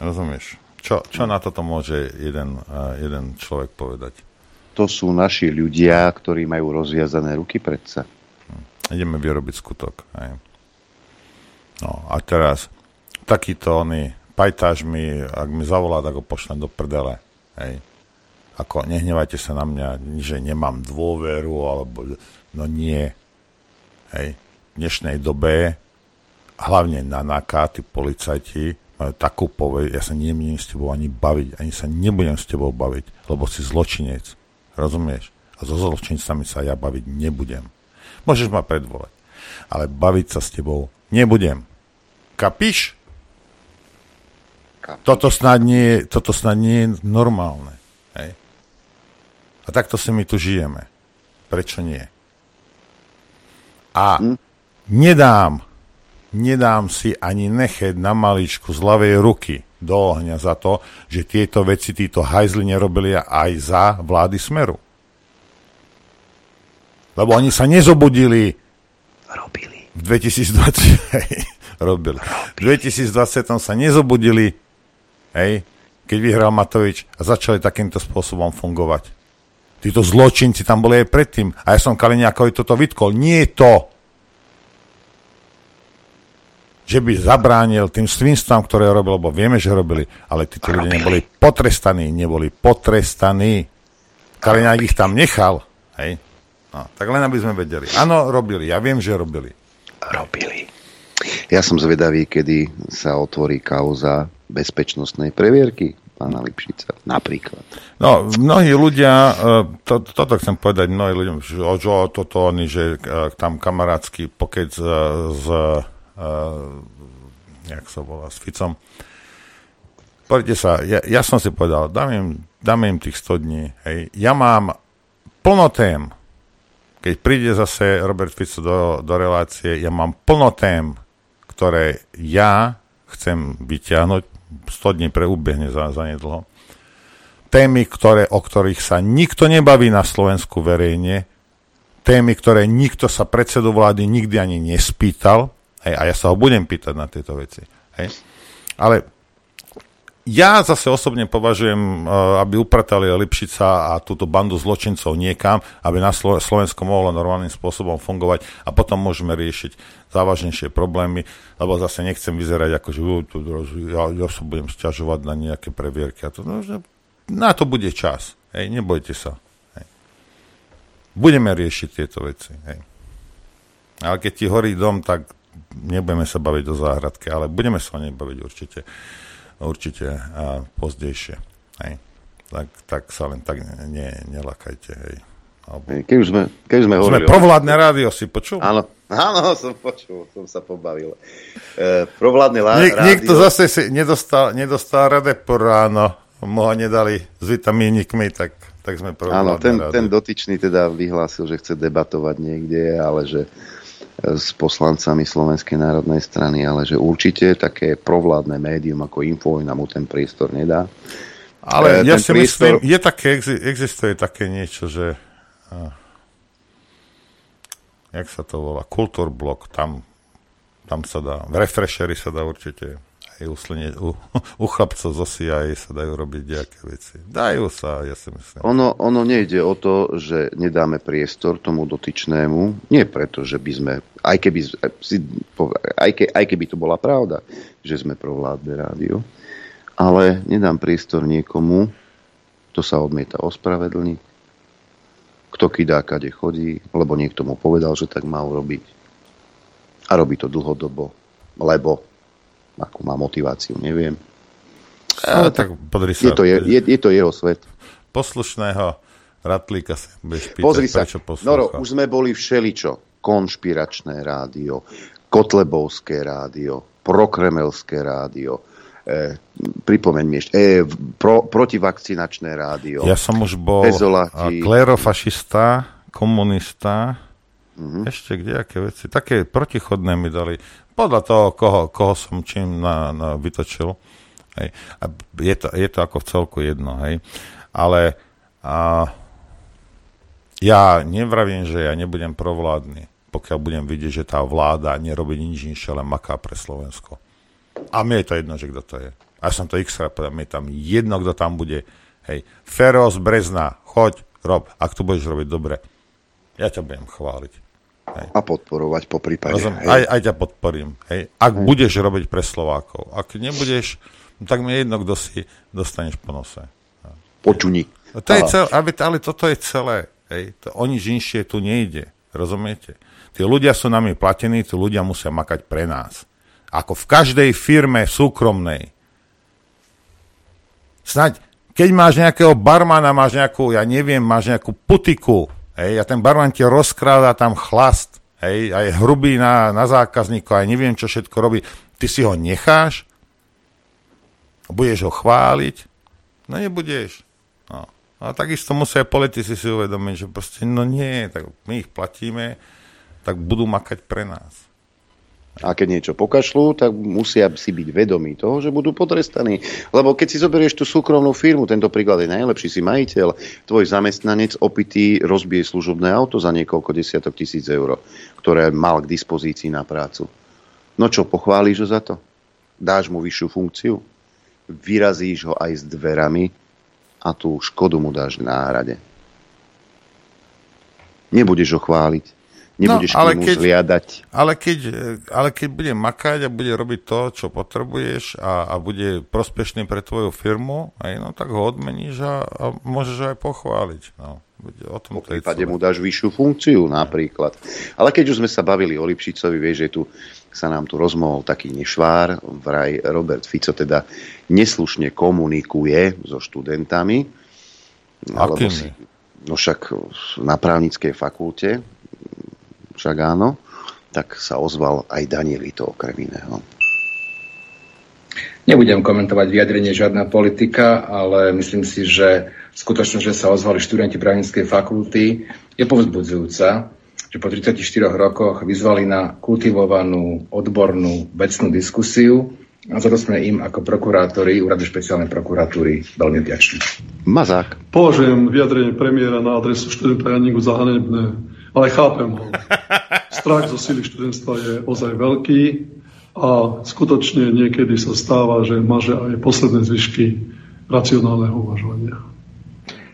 Rozumieš? Čo, čo na toto môže jeden, jeden človek povedať? To sú naši ľudia, ktorí majú rozviazané ruky predsa. Hm. Ideme vyrobiť skutok. Aj. No a teraz takýto oný pajtáž mi, ak mi zavolá, tak ho pošlem do prdele. Hej ako nehnevajte sa na mňa, že nemám dôveru, alebo no nie. Hej. V dnešnej dobe, hlavne na NAKA, tí policajti takú povedť, ja sa nebudem s tebou ani baviť, ani sa nebudem s tebou baviť, lebo si zločinec. Rozumieš? A so zločincami sa ja baviť nebudem. Môžeš ma predvolať. Ale baviť sa s tebou nebudem. Kapíš? Kapíš. Toto snad nie, toto snad nie je normálne. Hej? A takto si my tu žijeme. Prečo nie? A hm? nedám, nedám si ani nechet na maličku z ľavej ruky do ohňa za to, že tieto veci títo hajzli nerobili aj za vlády Smeru. Lebo oni sa nezobudili robili. v 2020 [laughs] robili. V 2020 sa nezobudili, hej, keď vyhral Matovič a začali takýmto spôsobom fungovať. Títo zločinci tam boli aj predtým. A ja som Kaliňákovi toto vytkol. Nie je to, že by zabránil tým svinstvám, ktoré robil, lebo vieme, že robili, ale títo ľudia neboli potrestaní, neboli potrestaní. Kaliňák ich tam nechal. Hej? No, tak len aby sme vedeli. Áno, robili. Ja viem, že robili. Robili. Ja som zvedavý, kedy sa otvorí kauza bezpečnostnej previerky pána Lipšica, napríklad. No, mnohí ľudia, e, to, toto chcem povedať mnohí ľuďom, že, že toto oni, že e, tam kamarátsky pokec s, s jak sa volá, s Ficom. Poďte sa, ja, ja som si povedal, dám im, dám im tých 100 dní, hej. Ja mám plno tém, keď príde zase Robert Fico do, do relácie, ja mám plno tém, ktoré ja chcem vyťahnuť, 100 dní preubehne za, za nedlho. Témy, ktoré, o ktorých sa nikto nebaví na Slovensku verejne, témy, ktoré nikto sa predsedu vlády nikdy ani nespýtal, hej, a ja sa ho budem pýtať na tieto veci. Hej. Ale ja zase osobne považujem, e, aby upratali Lipšica a túto bandu zločincov niekam, aby na Slovensko mohlo normálnym spôsobom fungovať a potom môžeme riešiť závažnejšie problémy, lebo zase nechcem vyzerať ako, že ja, ja sa budem stiažovať na nejaké previerky. A to, no, na to bude čas. Hej, nebojte sa. Hej. Budeme riešiť tieto veci. Hej. Ale keď ti horí dom, tak nebudeme sa baviť do záhradky, ale budeme sa o nej baviť určite určite a pozdejšie. Hej. Tak, tak sa len tak ne, nelakajte. Hej. Alebo... Keď už sme, keď už sme hovorili... Sme provládne rádio, si počul? Áno, áno, som počul, som sa pobavil. E, provládne lá, Niek, rádio... Niekto zase si nedostal, nedostal Radepor ráno, mu ho nedali s vitamínikmi, tak, tak sme provládne Áno, ten, rádio. ten dotyčný teda vyhlásil, že chce debatovať niekde, ale že s poslancami Slovenskej národnej strany, ale že určite také provládne médium ako Infovojna mu ten priestor nedá. Ale e, ja si priestor... myslím, je také, existuje také niečo, že jak sa to volá, kultúrblok, tam, tam sa dá, v refreshery sa dá určite aj u, slne, u, u chlapcov zo CIA sa dajú robiť nejaké veci. Dajú sa, ja si myslím. Ono, ono nejde o to, že nedáme priestor tomu dotyčnému, nie preto, že by sme, aj keby, aj, ke, aj keby to bola pravda, že sme provládne rádio, ale nedám priestor niekomu, kto sa odmieta ospravedlniť, kto kydá, kade chodí, lebo niekto mu povedal, že tak má urobiť. A robí to dlhodobo, lebo akú má motiváciu, neviem. A, tak podri sa. Je to, je, je, je to jeho svet. Poslušného Ratlíka sa budeš pýtať, Pozri sa, prečo poslúcha. Noro, už sme boli všeličo. Konšpiračné rádio, Kotlebovské rádio, prokremelské rádio, e, pripomeň mi ešte, e, pro, protivakcinačné rádio. Ja som už bol Bezolati. klerofašista, komunista, mm-hmm. ešte kde aké veci. Také protichodné mi dali podľa toho, koho, koho som čím na, na vytočil. Hej. A je, to, je to ako v celku jedno. Hej. Ale a, ja nevravím, že ja nebudem provládny, pokiaľ budem vidieť, že tá vláda nerobí nič inšie, len maká pre Slovensko. A mne je to jedno, že kto to je. A ja som to x povedal, mne je tam jedno, kto tam bude. Hej, Feroz Brezna, choď, rob, ak to budeš robiť dobre, ja ťa budem chváliť. Hej. A podporovať po prípade. Rozum, aj, aj ťa podporím. Hej. Ak hej. budeš robiť pre Slovákov. Ak nebudeš, tak mi je jedno, kto si dostaneš po nose. Počuní. No to je celé, ale, ale toto je celé. Hej. To, o nič inšie tu nejde. Rozumiete? Tí ľudia sú nami platení, tí ľudia musia makať pre nás. Ako v každej firme súkromnej. Snaď, keď máš nejakého barmana, máš nejakú, ja neviem, máš nejakú putiku, hej, a ten barman ti rozkráda tam chlast, hej, a je hrubý na, na zákazníka, aj neviem, čo všetko robí, ty si ho necháš, budeš ho chváliť, no nebudeš. No. A takisto musia politici si uvedomiť, že proste, no nie, tak my ich platíme, tak budú makať pre nás. A keď niečo pokašľú, tak musia si byť vedomí toho, že budú potrestaní. Lebo keď si zoberieš tú súkromnú firmu, tento príklad je najlepší, si majiteľ, tvoj zamestnanec opitý rozbije služobné auto za niekoľko desiatok tisíc eur, ktoré mal k dispozícii na prácu. No čo, pochválíš ho za to? Dáš mu vyššiu funkciu? Vyrazíš ho aj s dverami a tú škodu mu dáš v náhrade. Nebudeš ho chváliť nebudeš no, ale k keď, zliadať. Ale keď, ale keď bude makať a bude robiť to, čo potrebuješ a, a bude prospešný pre tvoju firmu, aj, no, tak ho odmeníš a, a môžeš aj pochváliť. No. O tom po prípade mu dáš vyššiu funkciu napríklad. Ale keď už sme sa bavili o Lipšicovi, vieš, že tu sa nám tu rozmohol taký nešvár, vraj Robert Fico teda neslušne komunikuje so študentami. Akými? Si, no však na právnickej fakulte však áno, tak sa ozval aj Danielito okrem iného. Nebudem komentovať vyjadrenie žiadna politika, ale myslím si, že skutočnosť, že sa ozvali študenti právnickej fakulty, je povzbudzujúca, že po 34 rokoch vyzvali na kultivovanú, odbornú, vecnú diskusiu a za to sme im ako prokurátori Úradu špeciálnej prokuratúry veľmi vďační. Mazák. Považujem vyjadrenie premiéra na adresu študenta Janíku za hanebné ale chápem ho. Strach zo síly študentstva je ozaj veľký a skutočne niekedy sa stáva, že maže aj posledné zvyšky racionálneho uvažovania.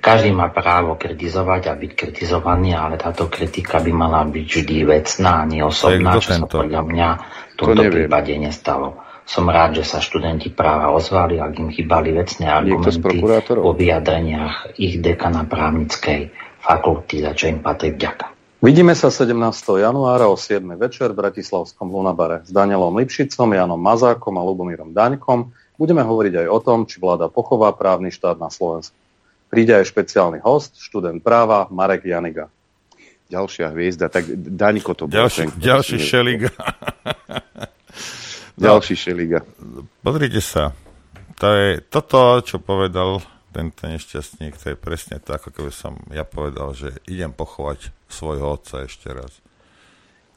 Každý má právo kritizovať a byť kritizovaný, ale táto kritika by mala byť vždy vecná, nie osobná, čo sa podľa mňa v tomto prípade nestalo. Som rád, že sa študenti práva ozvali, ak im chýbali vecné argumenty vo vyjadreniach ich dekana právnickej fakulty, za čo im patrí vďaka. Vidíme sa 17. januára o 7. večer v Bratislavskom Lunabare s Danielom Lipšicom, Janom Mazákom a Lubomírom Daňkom. Budeme hovoriť aj o tom, či vláda pochová právny štát na Slovensku. Príde aj špeciálny host, študent práva Marek Janiga. Ďalšia hviezda, tak Daňko to bol. Ďalší, ten, ďalší šeliga. [laughs] ďalší šeliga. Pozrite sa, to je toto, čo povedal tento nešťastník, to je presne to, ako keby som ja povedal, že idem pochovať svojho otca ešte raz.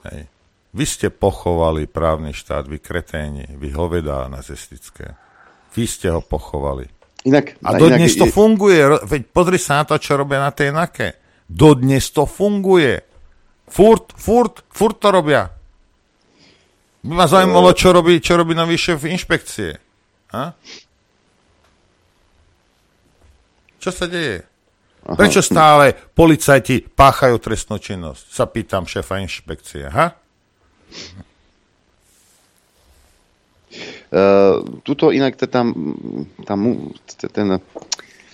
Hej. Vy ste pochovali právny štát, vy kreténi, vy hovedá nazistické. Vy ste ho pochovali. Inak, a dodnes inak, to funguje. Veď pozri sa na to, čo robia na tej nake. Dodnes to funguje. Furt, furt, furt to robia. By ma zaujímalo, čo robí, čo robí nový šéf inšpekcie. Ha? Čo sa deje? Aha. Prečo stále policajti páchajú trestnú činnosť? Sa pýtam šéfa inšpekcie. Ha? Uh, tuto inak tam, tam ten,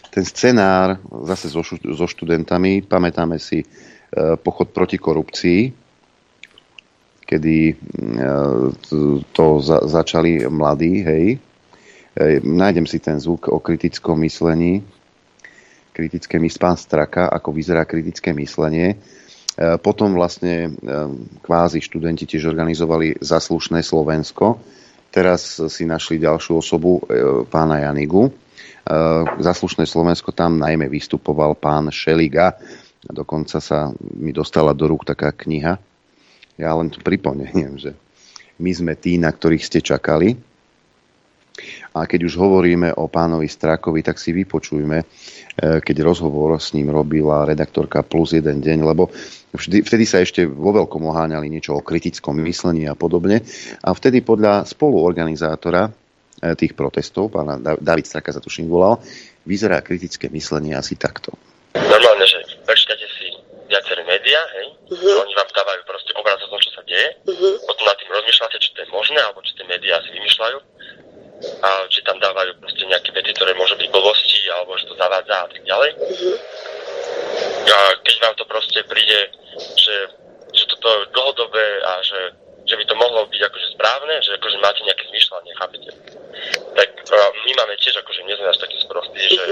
ten scenár zase so, so študentami, pamätáme si uh, pochod proti korupcii, kedy uh, to za, začali mladí, hej. Nájdem si ten zvuk o kritickom myslení, kritické mysl, pán Straka, ako vyzerá kritické myslenie. E, potom vlastne e, kvázi študenti tiež organizovali Zaslušné Slovensko. Teraz si našli ďalšiu osobu, e, pána Janigu. Zaslušné Slovensko tam najmä vystupoval pán Šeliga. Dokonca sa mi dostala do rúk taká kniha. Ja len tu pripomeniem, že my sme tí, na ktorých ste čakali. A keď už hovoríme o pánovi Strakovi, tak si vypočujme E, keď rozhovor s ním robila redaktorka Plus jeden deň, lebo vždy, vtedy sa ešte vo veľkom oháňali niečo o kritickom myslení a podobne. A vtedy podľa spoluorganizátora e, tých protestov, pána David Straka za tuším volal, vyzerá kritické myslenie asi takto. Normálne, že prečítate si viaceré médiá, hej, uh-huh. oni vám dávajú proste obraz o tom, čo sa deje, uh-huh. potom nad tým rozmýšľate, či to je možné, alebo či tie médiá si vymýšľajú a či tam dávajú proste nejaké vety, ktoré môžu byť blbosti, alebo že to zavádza a tak ďalej. A keď vám to proste príde, že, že toto je dlhodobé a že, že by to mohlo byť akože správne, že akože máte nejaké zmyšľanie, chápete? Tak my máme tiež, akože nie sme až takí sprostí, že,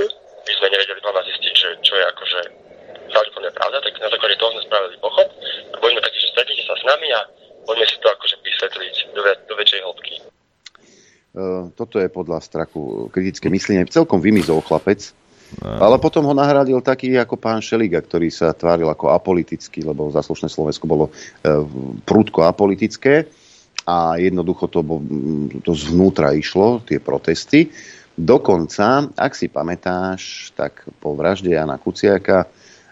by sme nevedeli doma zistiť, že, čo je akože pravdepodobne pravda, tak na základe toho sme spravili pochod a poďme taký, že stretnite sa s nami a poďme si to akože vysvetliť do, do väčšej hĺbky. Uh, toto je podľa strachu kritické myslenie. Celkom vymizol chlapec, no. ale potom ho nahradil taký ako pán Šeliga, ktorý sa tváril ako apolitický, lebo zaslušné Slovensko bolo uh, prúdko apolitické a jednoducho to, to zvnútra išlo, tie protesty. Dokonca, ak si pamätáš, tak po vražde Jana Kuciaka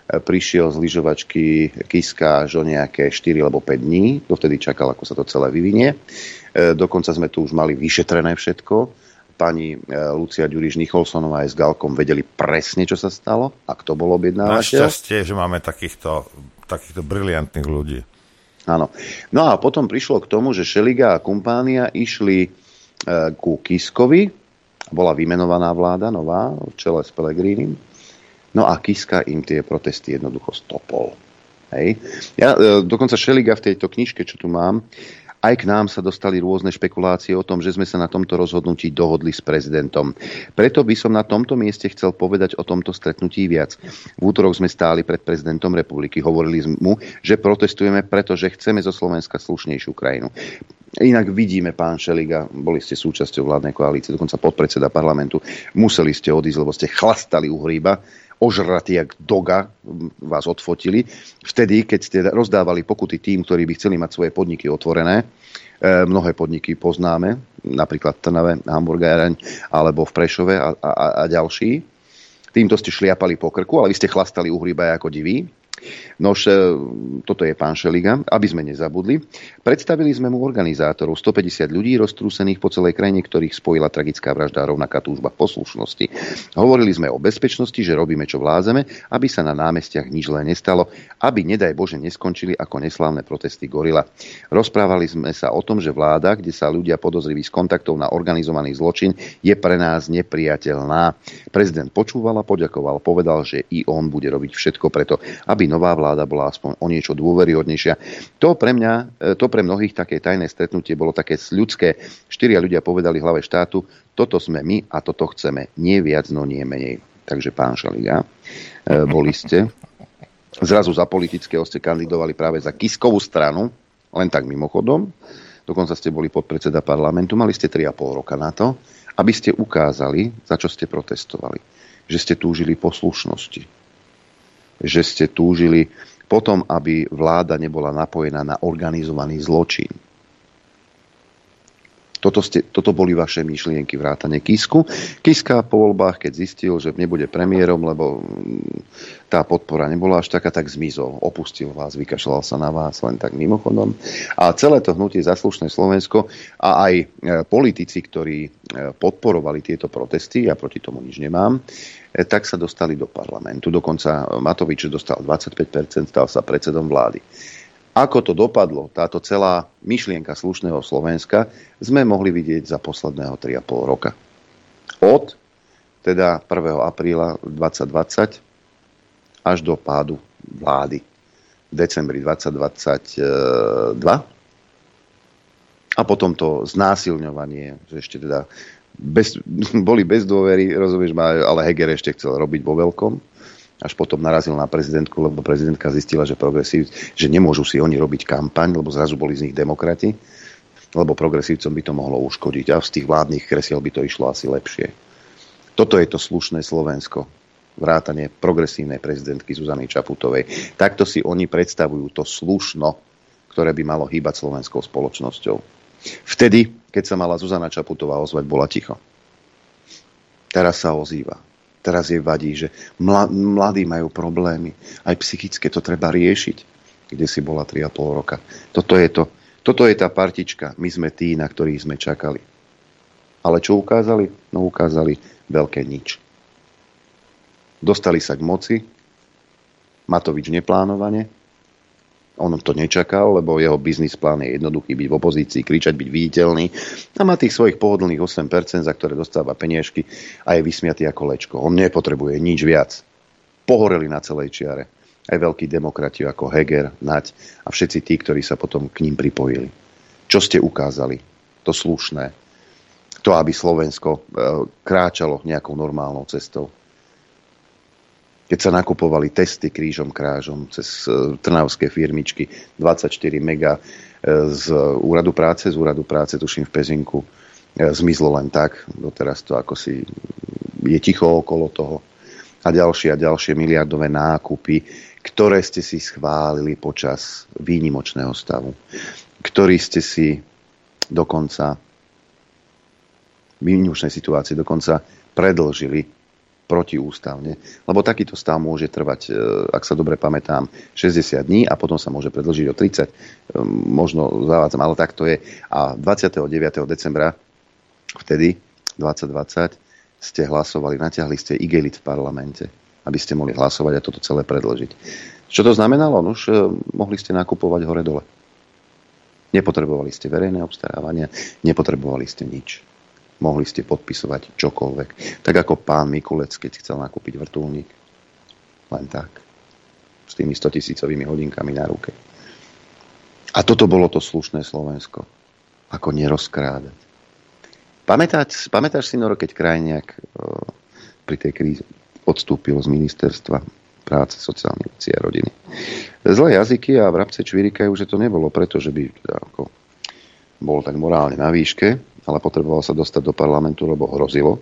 prišiel z lyžovačky Kiska až o nejaké 4 alebo 5 dní. Dovtedy čakal, ako sa to celé vyvinie. E, dokonca sme tu už mali vyšetrené všetko. Pani e, Lucia Ďuriš Nicholsonová aj s Galkom vedeli presne, čo sa stalo a kto bol objednávateľ. Našťastie, že máme takýchto, takýchto briliantných ľudí. Áno. No a potom prišlo k tomu, že Šeliga a kumpánia išli e, ku Kiskovi. Bola vymenovaná vláda nová v čele s Pelegrínim No a Kiska im tie protesty jednoducho stopol. Hej. Ja, e, dokonca Šeliga v tejto knižke, čo tu mám, aj k nám sa dostali rôzne špekulácie o tom, že sme sa na tomto rozhodnutí dohodli s prezidentom. Preto by som na tomto mieste chcel povedať o tomto stretnutí viac. V útorok sme stáli pred prezidentom republiky. Hovorili mu, že protestujeme, pretože chceme zo Slovenska slušnejšiu krajinu. Inak vidíme, pán Šeliga, boli ste súčasťou vládnej koalície, dokonca podpredseda parlamentu, museli ste odísť, lebo ste chlastali u hríba ožratí jak doga vás odfotili. Vtedy, keď ste rozdávali pokuty tým, ktorí by chceli mať svoje podniky otvorené, e, mnohé podniky poznáme, napríklad Trnave, Hamburgereň alebo v Prešove a, a, a ďalší. Týmto ste šliapali po krku, ale vy ste chlastali uhryba ako diví. Nož, e, toto je pán Šeliga, aby sme nezabudli. Predstavili sme mu organizátorov, 150 ľudí roztrúsených po celej krajine, ktorých spojila tragická vražda a rovnaká túžba poslušnosti. Hovorili sme o bezpečnosti, že robíme čo vlázeme, aby sa na námestiach nič len nestalo, aby nedaj Bože neskončili ako neslávne protesty Gorila. Rozprávali sme sa o tom, že vláda, kde sa ľudia podozriví z kontaktov na organizovaný zločin, je pre nás nepriateľná. Prezident počúval a poďakoval, povedal, že i on bude robiť všetko preto, aby nová vláda bola aspoň o niečo dôveryhodnejšia. To pre mňa, e, to pre mnohých také tajné stretnutie bolo také ľudské. Štyria ľudia povedali hlave štátu, toto sme my a toto chceme. Nie viac, no nie menej. Takže pán Šaliga, e, boli ste. Zrazu za politického ste kandidovali práve za Kiskovú stranu, len tak mimochodom. Dokonca ste boli podpredseda parlamentu, mali ste 3,5 roka na to, aby ste ukázali, za čo ste protestovali. Že ste túžili poslušnosti že ste túžili potom, aby vláda nebola napojená na organizovaný zločin. Toto, ste, toto boli vaše myšlienky vrátane Kisku. Kiska po voľbách, keď zistil, že nebude premiérom, lebo mm, tá podpora nebola až taká, tak zmizol. Opustil vás, vykašľal sa na vás len tak mimochodom. A celé to hnutie Zaslušné Slovensko a aj e, politici, ktorí e, podporovali tieto protesty, ja proti tomu nič nemám, tak sa dostali do parlamentu. Dokonca Matovič dostal 25%, stal sa predsedom vlády. Ako to dopadlo, táto celá myšlienka slušného Slovenska, sme mohli vidieť za posledného 3,5 roka. Od teda 1. apríla 2020 až do pádu vlády v decembri 2022 a potom to znásilňovanie, že ešte teda bez, [laughs] boli bez dôvery, rozumieš ma, ale Heger ešte chcel robiť vo veľkom až potom narazil na prezidentku, lebo prezidentka zistila, že progresív, že nemôžu si oni robiť kampaň, lebo zrazu boli z nich demokrati, lebo progresívcom by to mohlo uškodiť a z tých vládnych kresiel by to išlo asi lepšie. Toto je to slušné Slovensko. Vrátanie progresívnej prezidentky Zuzany Čaputovej. Takto si oni predstavujú to slušno, ktoré by malo hýbať slovenskou spoločnosťou. Vtedy, keď sa mala Zuzana Čaputová ozvať, bola ticho. Teraz sa ozýva Teraz jej vadí, že mladí majú problémy. Aj psychické to treba riešiť, kde si bola 3,5 roka. Toto je, to, toto je tá partička. My sme tí, na ktorých sme čakali. Ale čo ukázali? No ukázali veľké nič. Dostali sa k moci, Matovič neplánovane, on to nečakal, lebo jeho biznis plán je jednoduchý, byť v opozícii, kričať, byť viditeľný a má tých svojich pohodlných 8%, za ktoré dostáva peniažky a je vysmiatý ako lečko. On nepotrebuje nič viac. Pohoreli na celej čiare. Aj veľkí demokrati ako Heger, Naď a všetci tí, ktorí sa potom k ním pripojili. Čo ste ukázali? To slušné. To, aby Slovensko e, kráčalo nejakou normálnou cestou. Keď sa nakupovali testy krížom krážom cez e, trnavské firmičky 24 mega e, z úradu práce, z úradu práce tuším v Pezinku e, zmizlo len tak, doteraz to ako si je ticho okolo toho. A ďalšie a ďalšie miliardové nákupy, ktoré ste si schválili počas výnimočného stavu, ktorý ste si dokonca výnimočnej situácie dokonca predlžili protiústavne. Lebo takýto stav môže trvať, e, ak sa dobre pamätám, 60 dní a potom sa môže predlžiť o 30. E, možno zavádzam, ale tak to je. A 29. decembra, vtedy, 2020, ste hlasovali, natiahli ste igelit v parlamente, aby ste mohli hlasovať a toto celé predložiť. Čo to znamenalo? No už e, mohli ste nakupovať hore-dole. Nepotrebovali ste verejné obstarávania, nepotrebovali ste nič mohli ste podpisovať čokoľvek. Tak ako pán Mikulec, keď chcel nakúpiť vrtulník. Len tak. S tými 100 tisícovými hodinkami na ruke. A toto bolo to slušné Slovensko. Ako nerozkrádať. Pamätáš, pamätáš si, Noro, keď Krajniak e, pri tej kríze odstúpil z ministerstva práce, sociálnej veci a rodiny. Zlé jazyky a vrabce čvirikajú, že to nebolo preto, že by ako bol tak morálne na výške, ale potreboval sa dostať do parlamentu, lebo hrozilo,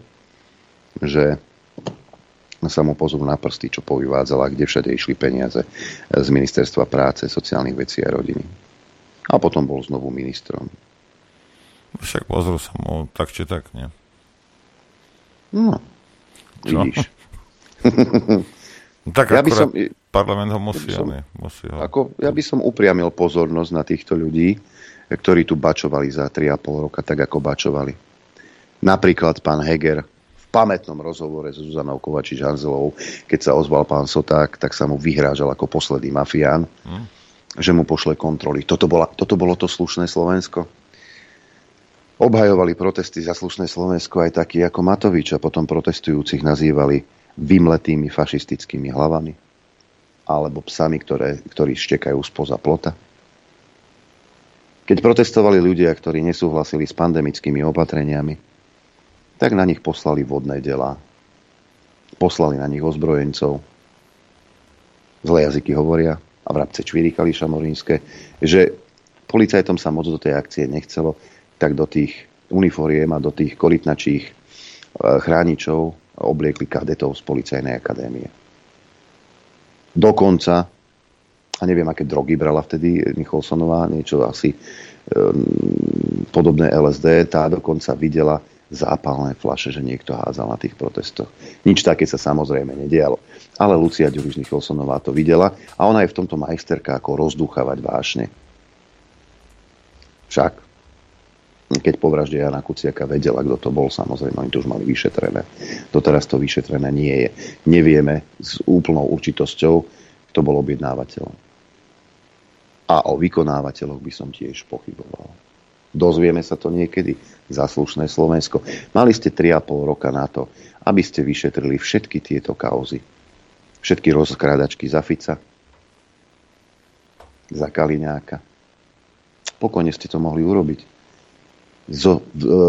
že sa mu pozú na prsty, čo povyvádzala, kde všade išli peniaze z Ministerstva práce, sociálnych vecí a rodiny. A potom bol znovu ministrom. Však pozrú sa mu tak či tak, nie? No, vidíš. no, [laughs] tak ja by som, parlament ho musí, ja by som, musí ho. Ako, ja by som upriamil pozornosť na týchto ľudí, ktorí tu bačovali za 3,5 roka, tak ako bačovali. Napríklad pán Heger v pamätnom rozhovore s Zuzanou Kovačič-Hanzelovou, keď sa ozval pán Soták, tak sa mu vyhrážal ako posledný mafián, hmm. že mu pošle kontroly. Toto, bola, toto bolo to slušné Slovensko. Obhajovali protesty za slušné Slovensko aj takí ako Matovič a potom protestujúcich nazývali vymletými fašistickými hlavami alebo psami, ktoré, ktorí štekajú spoza plota. Keď protestovali ľudia, ktorí nesúhlasili s pandemickými opatreniami, tak na nich poslali vodné delá. Poslali na nich ozbrojencov. Zlé jazyky hovoria a vrabce čvirikali šamorínske, že policajtom sa moc do tej akcie nechcelo, tak do tých uniforiem a do tých korytnačích e, chráničov obliekli kadetov z policajnej akadémie. Dokonca a neviem, aké drogy brala vtedy Nicholsonová, niečo asi um, podobné LSD, tá dokonca videla zápalné flaše, že niekto hádzal na tých protestoch. Nič také sa samozrejme nedialo. Ale Lucia Ďuriš Nicholsonová to videla a ona je v tomto majsterka ako rozdúchavať vášne. Však, keď po vražde Jana Kuciaka vedela, kto to bol, samozrejme, oni to už mali vyšetrené. Doteraz to vyšetrené nie je. Nevieme s úplnou určitosťou, kto bol objednávateľom. A o vykonávateľoch by som tiež pochyboval. Dozvieme sa to niekedy za slušné Slovensko. Mali ste 3,5 roka na to, aby ste vyšetrili všetky tieto kauzy. Všetky rozkrádačky za Fica, za Kaliňáka. Pokojne ste to mohli urobiť. Zo,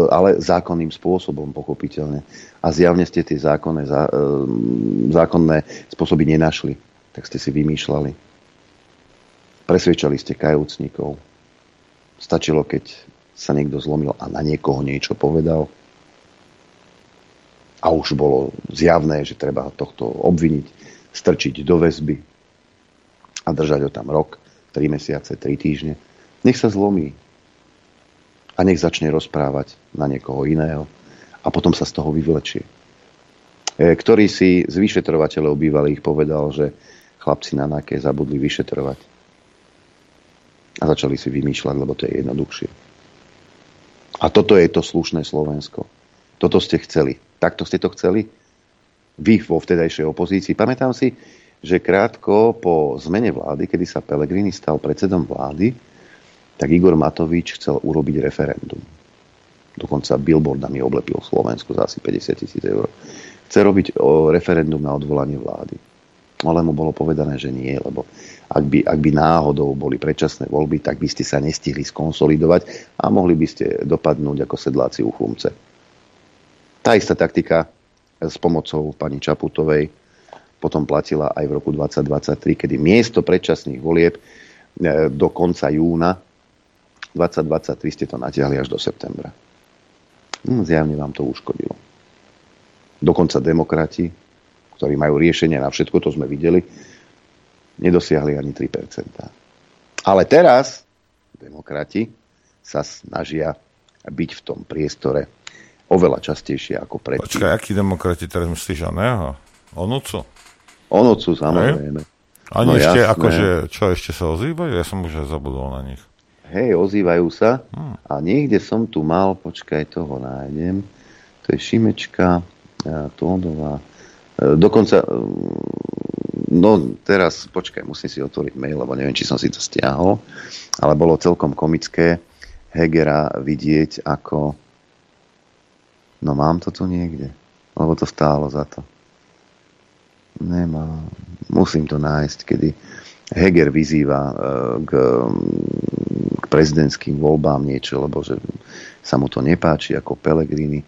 ale zákonným spôsobom, pochopiteľne. A zjavne ste tie zákonné, zá, e, zákonné spôsoby nenašli. Tak ste si vymýšľali Presvedčali ste kajúcnikov. Stačilo, keď sa niekto zlomil a na niekoho niečo povedal. A už bolo zjavné, že treba tohto obviniť, strčiť do väzby a držať ho tam rok, 3 mesiace, 3 týždne. Nech sa zlomí a nech začne rozprávať na niekoho iného a potom sa z toho vyvlečie. E, ktorý si z vyšetrovateľov bývalých povedal, že chlapci na náke zabudli vyšetrovať a začali si vymýšľať, lebo to je jednoduchšie. A toto je to slušné Slovensko. Toto ste chceli. Takto ste to chceli? Vy vo vtedajšej opozícii. Pamätám si, že krátko po zmene vlády, kedy sa Pelegrini stal predsedom vlády, tak Igor Matovič chcel urobiť referendum. Dokonca billboardami oblepil Slovensko za asi 50 tisíc eur. Chce robiť referendum na odvolanie vlády. Ale mu bolo povedané, že nie, lebo ak by, ak by náhodou boli predčasné voľby, tak by ste sa nestihli skonsolidovať a mohli by ste dopadnúť ako sedláci u chumce. Tá istá taktika s pomocou pani Čaputovej potom platila aj v roku 2023, kedy miesto predčasných volieb e, do konca júna 2023 ste to natiahli až do septembra. Hm, zjavne vám to uškodilo. Dokonca demokrati, ktorí majú riešenie na všetko, to sme videli, nedosiahli ani 3%. Ale teraz demokrati sa snažia byť v tom priestore oveľa častejšie ako predtým. Počkaj, akí demokrati teraz myslíš o neho? O Nucu? O Nucu, samozrejme. Ani no, ešte, jasné. akože, čo ešte sa ozývajú? Ja som už aj zabudol na nich. Hej, ozývajú sa. Hmm. A niekde som tu mal, počkaj, toho nájdem. To je Šimečka, Tódová. Dokonca, e, no teraz, počkaj, musím si otvoriť mail, lebo neviem, či som si to stiahol, ale bolo celkom komické Hegera vidieť ako no mám to tu niekde, lebo to stálo za to. Nemám. Musím to nájsť, kedy Heger vyzýva e, k, k prezidentským voľbám niečo, lebo že sa mu to nepáči ako Pelegrini.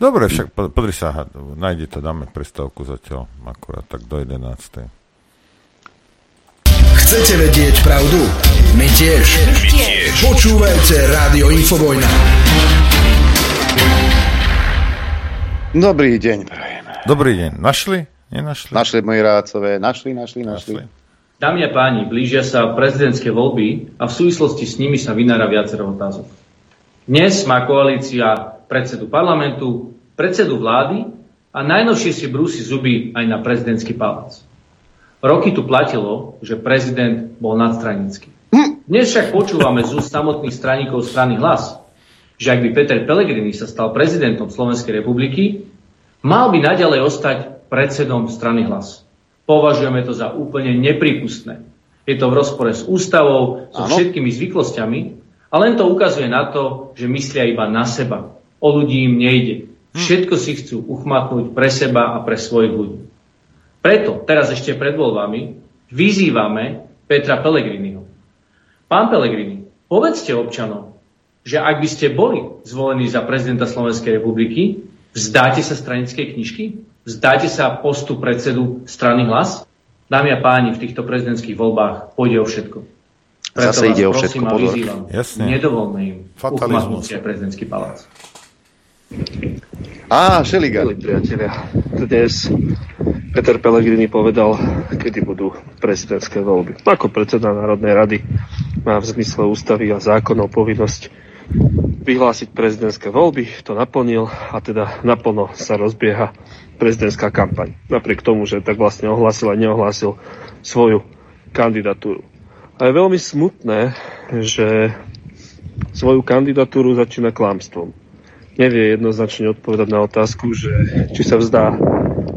Dobre, však podri sa, nájde to, dáme prestávku zatiaľ, akurát tak do 11. Chcete vedieť pravdu? My tiež. My tiež. Počúvajte Rádio Infovojna. Dobrý deň, prajem. Dobrý deň. Našli? Nenašli? Našli moji rácové. Našli, našli, našli. našli. Dámy a páni, blížia sa prezidentské voľby a v súvislosti s nimi sa vynára viacero otázok. Dnes má koalícia predsedu parlamentu, predsedu vlády a najnovšie si brúsi zuby aj na prezidentský palác. Roky tu platilo, že prezident bol nadstranický. Dnes však počúvame z úst samotných straníkov strany hlas, že ak by Peter Pellegrini sa stal prezidentom Slovenskej republiky, mal by naďalej ostať predsedom strany hlas. Považujeme to za úplne nepripustné. Je to v rozpore s ústavou, so všetkými zvyklosťami a len to ukazuje na to, že myslia iba na seba. O ľudí im nejde. Hm. Všetko si chcú uchmatnúť pre seba a pre svojich ľudí. Preto teraz ešte pred voľbami vyzývame Petra Pellegriniho. Pán Pellegrini, povedzte občanom, že ak by ste boli zvolení za prezidenta Slovenskej republiky, vzdáte sa stranickej knižky? Zdáte sa postu predsedu strany hlas? Dámy a páni, v týchto prezidentských voľbách pôjde o všetko. Preto Zase ide o všetko. A vyzývam, nedovolme im uchmatnúť prezidentský palác. Á, Šeliga. priatelia, dnes Peter Pellegrini povedal, kedy budú prezidentské voľby. Ako predseda Národnej rady má v zmysle ústavy a zákonov povinnosť vyhlásiť prezidentské voľby, to naplnil a teda naplno sa rozbieha prezidentská kampaň. Napriek tomu, že tak vlastne ohlásil a neohlásil svoju kandidatúru. A je veľmi smutné, že svoju kandidatúru začína klamstvom. Nevie jednoznačne odpovedať na otázku, že či sa vzdá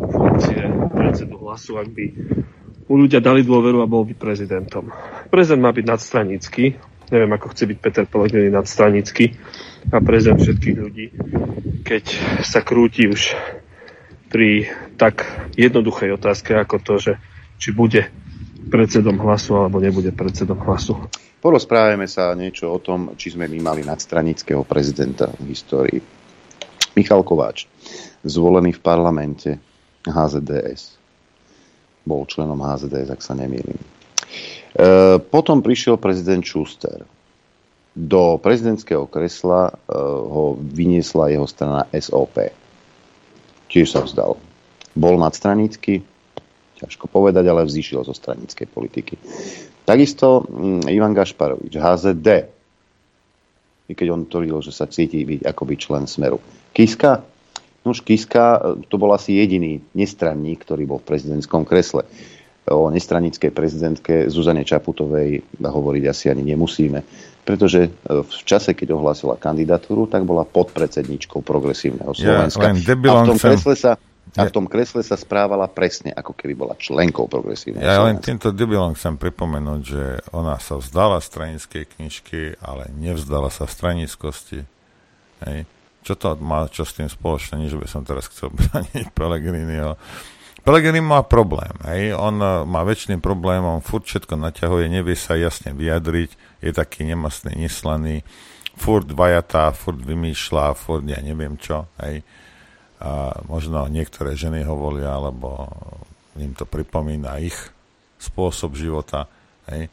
funkcie predsedu hlasu, ak by mu ľudia dali dôveru a bol by prezidentom. Prezident má byť nadstranický, neviem, ako chce byť Peter Pellegrini nadstranický a prezident všetkých ľudí, keď sa krúti už pri tak jednoduchej otázke ako to, že či bude predsedom hlasu alebo nebude predsedom hlasu. Porozprávame sa niečo o tom, či sme my mali nadstranického prezidenta v histórii. Michal Kováč, zvolený v parlamente HZDS. Bol členom HZDS, ak sa nemýlim. E, potom prišiel prezident Schuster. Do prezidentského kresla e, ho vyniesla jeho strana SOP tiež sa vzdal. Bol nadstranický, ťažko povedať, ale vzýšiel zo stranickej politiky. Takisto mm, Ivan Gašparovič, HZD, i keď on tvrdil, že sa cíti byť akoby člen Smeru. Kiska, no už Kiska, to bol asi jediný nestranník, ktorý bol v prezidentskom kresle. O nestranickej prezidentke Zuzane Čaputovej hovoriť asi ani nemusíme, pretože v čase, keď ohlásila kandidatúru, tak bola podpredsedničkou progresívneho Slovenska. Ja, a v tom kresle sa a v tom kresle sa správala presne, ako keby bola členkou progresívneho Ja len týmto debilom chcem pripomenúť, že ona sa vzdala stranickej knižky, ale nevzdala sa stranickosti. Hej. Čo to má čo s tým spoločné, nič by som teraz chcel braniť [laughs] Pellegriniho. Pellegrini má problém. Hej. On e, má väčšiným problémom, furt všetko naťahuje, nevie sa jasne vyjadriť, je taký nemastný, neslaný, furt vajatá, furt vymýšľa, furt ja neviem čo. Hej. A možno niektoré ženy ho volia, alebo im to pripomína ich spôsob života. Hej.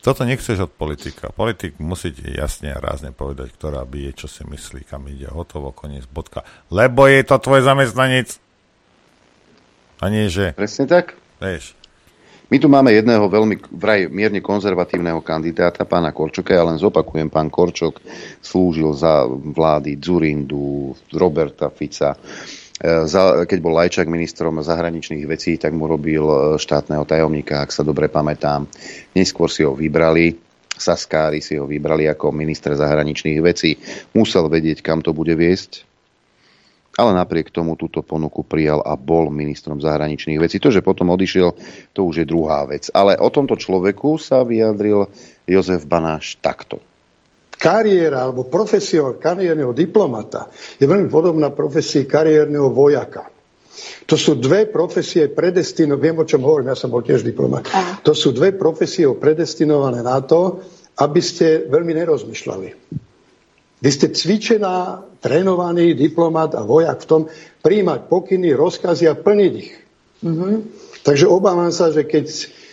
Toto nechceš od politika. Politik musí jasne a rázne povedať, ktorá je, čo si myslí, kam ide, hotovo, koniec, bodka. Lebo je to tvoj zamestnanec. A nie, že... Presne tak. Vieš. My tu máme jedného veľmi vraj mierne konzervatívneho kandidáta, pána Korčoka. Ja len zopakujem, pán Korčok slúžil za vlády Zurindu, Roberta Fica, E, keď bol Lajčák ministrom zahraničných vecí, tak mu robil e, štátneho tajomníka, ak sa dobre pamätám. Neskôr si ho vybrali, Saskári si ho vybrali ako minister zahraničných vecí. Musel vedieť, kam to bude viesť, ale napriek tomu túto ponuku prijal a bol ministrom zahraničných vecí. To, že potom odišiel, to už je druhá vec. Ale o tomto človeku sa vyjadril Jozef Banáš takto kariéra alebo profesia kariérneho diplomata je veľmi podobná profesii kariérneho vojaka. To sú dve profesie predestinované, viem o čom hovorím, ja som bol tiež diplomat. To sú dve profesie predestinované na to, aby ste veľmi nerozmýšľali. Vy ste cvičená, trénovaný diplomat a vojak v tom príjmať pokyny, rozkazy a plniť ich. Mm-hmm. Takže obávam sa, že keď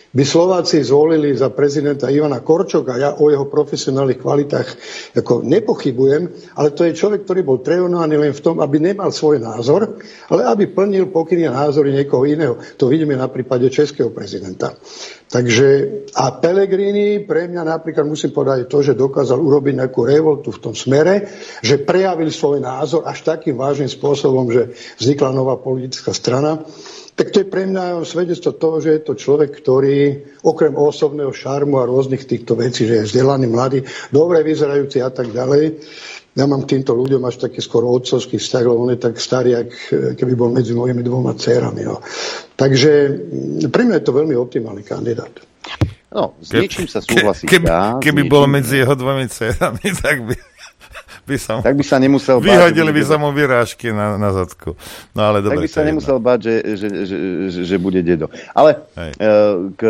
by Slováci zvolili za prezidenta Ivana Korčoka, ja o jeho profesionálnych kvalitách ako nepochybujem, ale to je človek, ktorý bol trénovaný len v tom, aby nemal svoj názor, ale aby plnil pokyny a názory niekoho iného. To vidíme na prípade českého prezidenta. Takže a Pellegrini pre mňa napríklad musím povedať to, že dokázal urobiť nejakú revoltu v tom smere, že prejavil svoj názor až takým vážnym spôsobom, že vznikla nová politická strana tak to je pre mňa svedectvo toho, že je to človek, ktorý okrem osobného šarmu a rôznych týchto vecí, že je vzdelaný, mladý, dobre vyzerajúci a tak ďalej. Ja mám k týmto ľuďom až taký skoro otcovský vzťah, lebo on je tak starý, ak keby bol medzi mojimi dvoma dcerami. No. Takže pre mňa je to veľmi optimálny kandidát. No, s niečím sa súhlasí. Keby, keby, keby bol medzi jeho dvomi dcerami, tak by by sa, tak by sa nemusel báť. Vyhodili by sa mu vyrážky na, na zadku. No ale dobre, tak by sa nemusel jedno. báť, že, že, že, že, že bude dedo. Ale Hej. E, k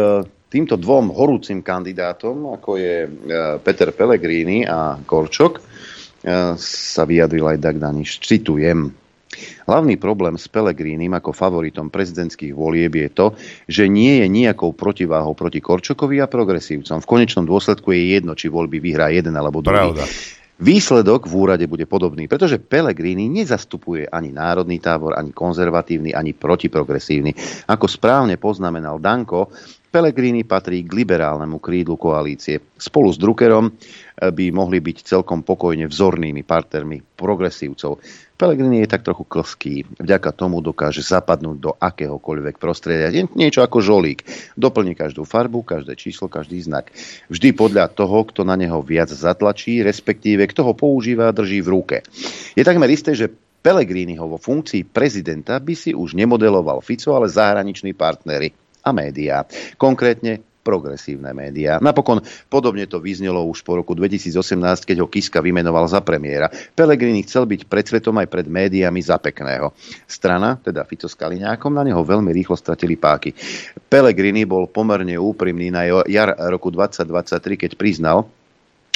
týmto dvom horúcim kandidátom, ako je e, Peter Pellegrini a Korčok, e, sa vyjadril aj Dag Daniš. Citujem. Hlavný problém s Pelegrínim ako favoritom prezidentských volieb je to, že nie je nejakou protiváhou proti Korčokovi a progresívcom. V konečnom dôsledku je jedno, či voľby vyhrá jeden alebo druhý. Pravda. Výsledok v úrade bude podobný, pretože Pellegrini nezastupuje ani národný tábor, ani konzervatívny, ani protiprogresívny. Ako správne poznamenal Danko, Pellegrini patrí k liberálnemu krídlu koalície. Spolu s Druckerom by mohli byť celkom pokojne vzornými partnermi progresívcov. Pelegrini je tak trochu klský. Vďaka tomu dokáže zapadnúť do akéhokoľvek prostredia. Niečo ako žolík. Doplní každú farbu, každé číslo, každý znak. Vždy podľa toho, kto na neho viac zatlačí, respektíve kto ho používa, drží v ruke. Je takmer isté, že Pelegriniho vo funkcii prezidenta by si už nemodeloval Fico, ale zahraniční partnery a médiá. Konkrétne progresívne médiá. Napokon podobne to vyznelo už po roku 2018, keď ho Kiska vymenoval za premiéra. Pelegrini chcel byť pred svetom aj pred médiami za pekného. Strana, teda Fico s Kaliňákom, na neho veľmi rýchlo stratili páky. Pelegrini bol pomerne úprimný na jar roku 2023, keď priznal,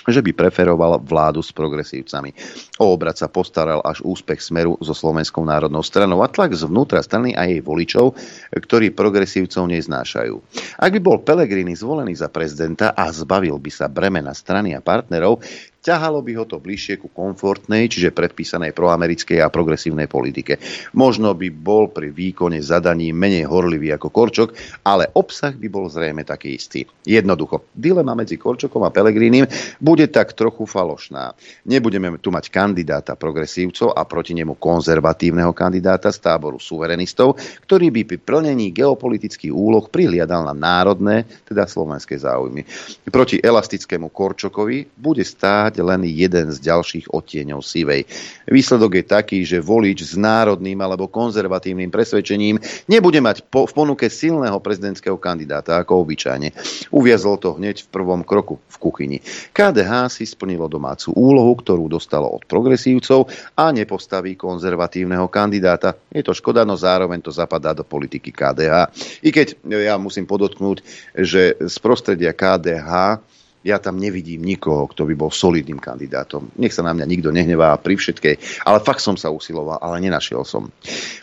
že by preferoval vládu s progresívcami. O obrad sa postaral až úspech Smeru so Slovenskou národnou stranou a tlak zvnútra strany a jej voličov, ktorí progresívcov neznášajú. Ak by bol Pelegrini zvolený za prezidenta a zbavil by sa bremena strany a partnerov, ťahalo by ho to bližšie ku komfortnej, čiže predpísanej proamerickej a progresívnej politike. Možno by bol pri výkone zadaní menej horlivý ako Korčok, ale obsah by bol zrejme taký istý. Jednoducho, dilema medzi Korčokom a Pelegrínim bude tak trochu falošná. Nebudeme tu mať kandidáta progresívcov a proti nemu konzervatívneho kandidáta z táboru suverenistov, ktorý by pri plnení geopolitických úloh prihliadal na národné, teda slovenské záujmy. Proti elastickému Korčokovi bude stáť mať len jeden z ďalších odtieňov sivej. Výsledok je taký, že volič s národným alebo konzervatívnym presvedčením nebude mať po, v ponuke silného prezidentského kandidáta ako obyčajne. Uviazol to hneď v prvom kroku v kuchyni. KDH si splnilo domácu úlohu, ktorú dostalo od progresívcov a nepostaví konzervatívneho kandidáta. Je to škoda, no zároveň to zapadá do politiky KDH. I keď ja musím podotknúť, že z prostredia KDH ja tam nevidím nikoho, kto by bol solidným kandidátom. Nech sa na mňa nikto nehnevá pri všetkej, ale fakt som sa usiloval, ale nenašiel som.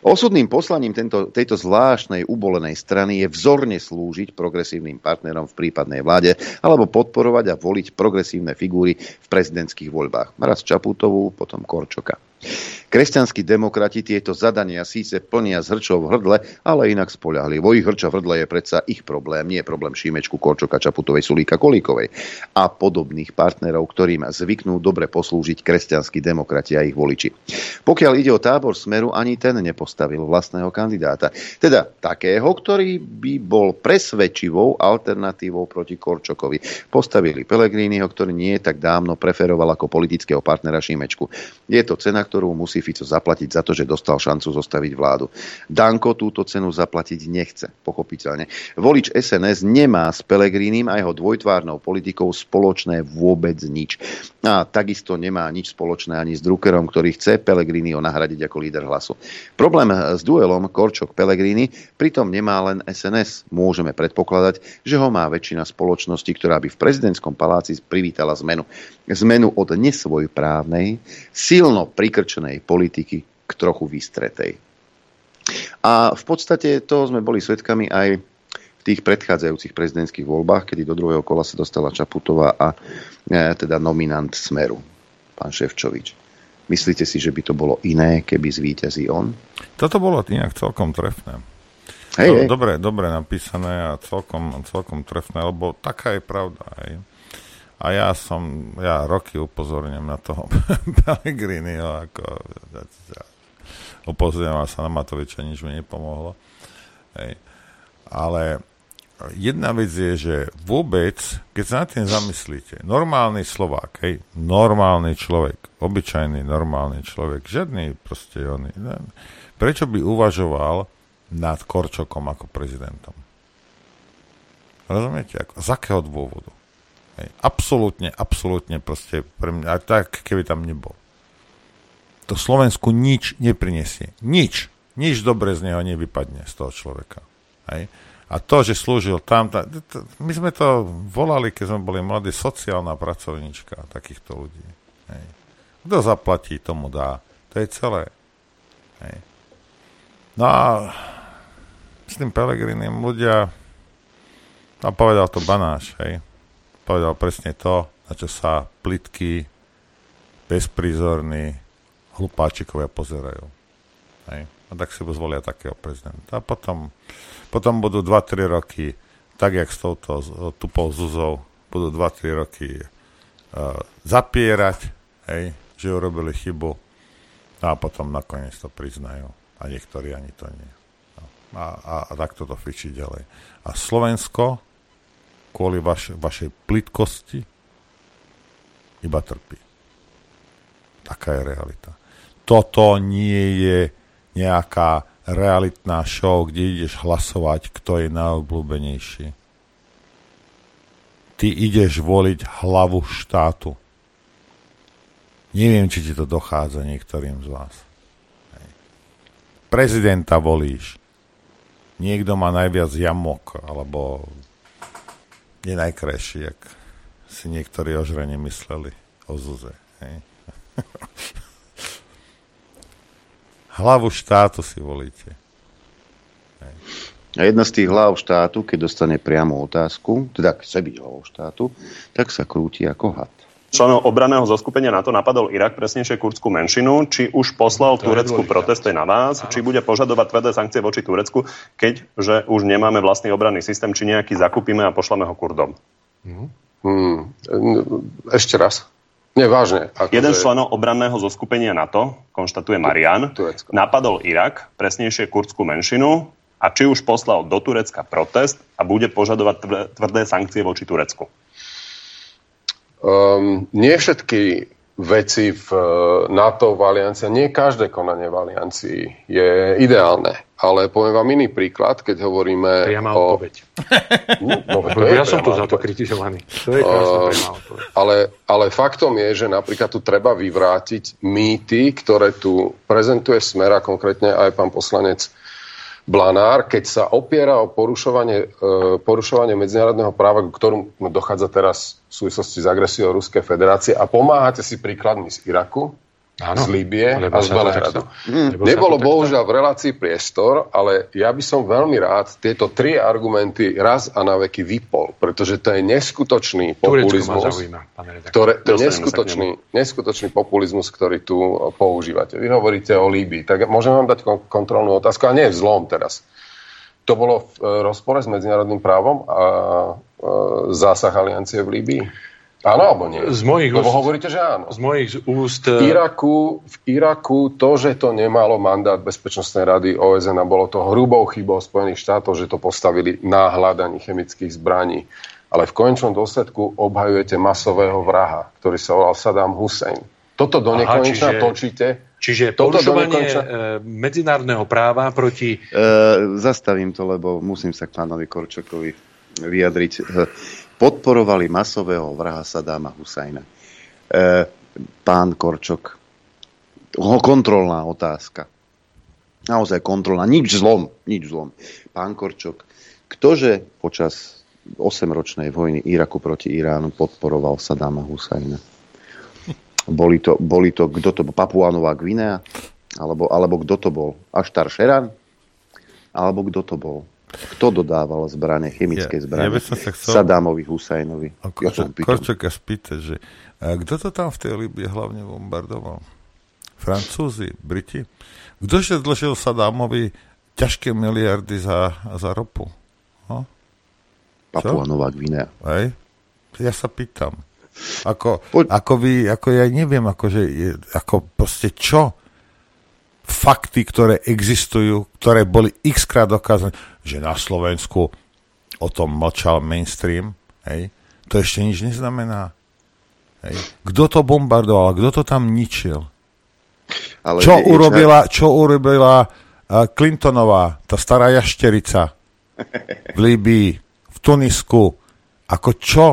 Osudným poslaním tento, tejto zvláštnej ubolenej strany je vzorne slúžiť progresívnym partnerom v prípadnej vláde alebo podporovať a voliť progresívne figúry v prezidentských voľbách. Raz Čaputovú, potom Korčoka. Kresťanskí demokrati tieto zadania síce plnia z hrčov hrdle, ale inak vo Ich hrča hrdle je predsa ich problém, nie problém Šímečku, Korčoka, Čaputovej, Sulíka, Kolíkovej a podobných partnerov, ktorým zvyknú dobre poslúžiť kresťanskí demokrati a ich voliči. Pokiaľ ide o tábor Smeru, ani ten nepostavil vlastného kandidáta. Teda takého, ktorý by bol presvedčivou alternatívou proti Korčokovi. Postavili Pelegrínyho, ktorý nie tak dávno preferoval ako politického partnera Šímečku. Je to cena, ktorú musí musí Fico zaplatiť za to, že dostal šancu zostaviť vládu. Danko túto cenu zaplatiť nechce, pochopiteľne. Volič SNS nemá s Pelegrínim a jeho dvojtvárnou politikou spoločné vôbec nič. A takisto nemá nič spoločné ani s Druckerom, ktorý chce Pelegrini nahradiť ako líder hlasu. Problém s duelom Korčok Pelegrini pritom nemá len SNS. Môžeme predpokladať, že ho má väčšina spoločnosti, ktorá by v prezidentskom paláci privítala zmenu. Zmenu od nesvojprávnej, silno prikrčenej politiky k trochu vystretej. A v podstate to sme boli svedkami aj v tých predchádzajúcich prezidentských voľbách, kedy do druhého kola sa dostala Čaputová a e, teda nominant Smeru, pán Ševčovič. Myslíte si, že by to bolo iné, keby zvíťazí on? Toto bolo inak celkom trefné. Hej, hej. Dobre, dobre napísané a celkom, celkom trefné, lebo taká je pravda. Hej. A ja som, ja roky upozorňujem na toho [laughs] Pellegriniho, ako upozorňoval sa na Matoviča, nič mi nepomohlo. Hej. Ale jedna vec je, že vôbec, keď sa na tým zamyslíte, normálny Slovák, hej, normálny človek, obyčajný normálny človek, žiadny proste ne, prečo by uvažoval nad Korčokom ako prezidentom? Rozumiete? Ako, z akého dôvodu? Hej. Absolútne, absolútne proste pre mňa, tak keby tam nebol. To Slovensku nič neprinesie. Nič. Nič dobre z neho nevypadne z toho človeka. Hej. A to, že slúžil tam, ta, to, my sme to volali, keď sme boli mladí, sociálna pracovníčka takýchto ľudí. Hej. Kto zaplatí, tomu dá. To je celé. Hej. No a s tým Pelegrinim ľudia, a povedal to Banáš, hej, povedal presne to, na čo sa plitky, bezprízorní hlupáčikovia pozerajú. Hej. A tak si zvolia takého prezidenta. A potom, potom budú 2-3 roky, tak jak s touto tupou Zuzou, budú 2-3 roky uh, zapierať, hej, že urobili chybu a potom nakoniec to priznajú. A niektorí ani to nie. No. A, a, a takto to fičí ďalej. A Slovensko kvôli vaš, vašej plitkosti iba trpí. Taká je realita. Toto nie je nejaká realitná show, kde ideš hlasovať, kto je najobľúbenejší. Ty ideš voliť hlavu štátu. Neviem, či ti to dochádza niektorým z vás. Prezidenta volíš. Niekto má najviac jamok, alebo je najkrajší, jak si niektorí ožrene mysleli o Zuze. Hej. [laughs] Hlavu štátu si volíte. Hej. A jedna z tých hlav štátu, keď dostane priamu otázku, teda chce byť hlavou štátu, tak sa krúti ako had členov obraného zoskupenia NATO napadol Irak, presnejšie kurdskú menšinu. Či už poslal Turecku protesty na vás, či bude požadovať tvrdé sankcie voči Turecku, keďže už nemáme vlastný obranný systém, či nejaký zakúpime a pošleme ho Kurdom. Hmm. Ešte raz. Nevážne. Ako Jeden z členov obranného zoskupenia NATO, konštatuje Marian, Turecko. napadol Irak, presnejšie kurdskú menšinu, a či už poslal do Turecka protest a bude požadovať tvrdé sankcie voči Turecku. Um, nie všetky veci v eh, NATO v aliancii, nie každé konanie v aliancii je ideálne. Ale poviem vám iný príklad, keď hovoríme Priama o... odpoveď. [laughs] No, no, ja som tu za to kritizovaný. To je uh, ale, ale faktom je, že napríklad tu treba vyvrátiť mýty, ktoré tu prezentuje Smera, konkrétne aj pán poslanec Blanár, keď sa opiera o porušovanie, e, porušovanie medzinárodného práva, k ktorom dochádza teraz v súvislosti s agresiou Ruskej federácie a pomáhate si príkladmi z Iraku, Áno, z Líbie a z Belehradu. Nebolo bohužiaľ v relácii priestor, ale ja by som veľmi rád tieto tri argumenty raz a na veky vypol, pretože to je neskutočný populizmus. Zaujíma, ktoré, to je neskutočný, neskutočný populizmus, ktorý tu používate. Vy hovoríte o Líbii, tak môžem vám dať kontrolnú otázku, a nie v zlom teraz. To bolo v e, rozpore s medzinárodným právom a e, zásah aliancie v Líbii? Áno alebo nie? Z mojich Lebo úst, hovoríte, že áno. Z mojich úst... V Iraku, v Iraku to, že to nemalo mandát Bezpečnostnej rady OSN a bolo to hrubou chybou Spojených štátov, že to postavili na hľadaní chemických zbraní. Ale v konečnom dôsledku obhajujete masového vraha, ktorý sa volal Saddam Hussein. Toto do nekonečna točíte. Čiže toto porušovanie nekonečna... E, medzinárodného práva proti... E, zastavím to, lebo musím sa k pánovi Korčokovi vyjadriť podporovali masového vraha Sadáma Husajna. E, pán Korčok, kontrolná otázka. Naozaj kontrolná. Nič zlom. Nič zlom. Pán Korčok, ktože počas 8-ročnej vojny Iraku proti Iránu podporoval Sadáma Husajna? Boli to, boli to kto to bol? Papuánová Gvinea? Alebo, alebo kto to bol? Aštar Šeran? Alebo kto to bol? Kto dodával zbranie, chemické zbranie? Ja, ja chcel... Sadámovi, Husajnovi. Ja som Korčoka spýtať, že a kto to tam v tej Libii hlavne bombardoval? Francúzi, Briti? Ktože dlžil Sadámovi ťažké miliardy za, za ropu? No? Papua Nová Gvinea. Hej? Ja sa pýtam. Ako, ako vy, ako ja neviem, akože, ako proste čo? fakty, ktoré existujú, ktoré boli x krát dokázané, že na Slovensku o tom mlčal mainstream, hej, to ešte nič neznamená. Hej. Kto to bombardoval, kto to tam ničil? Ale čo, urobila, čo urobila uh, Clintonová, tá stará jašterica v Líbii, v Tunisku, ako čo?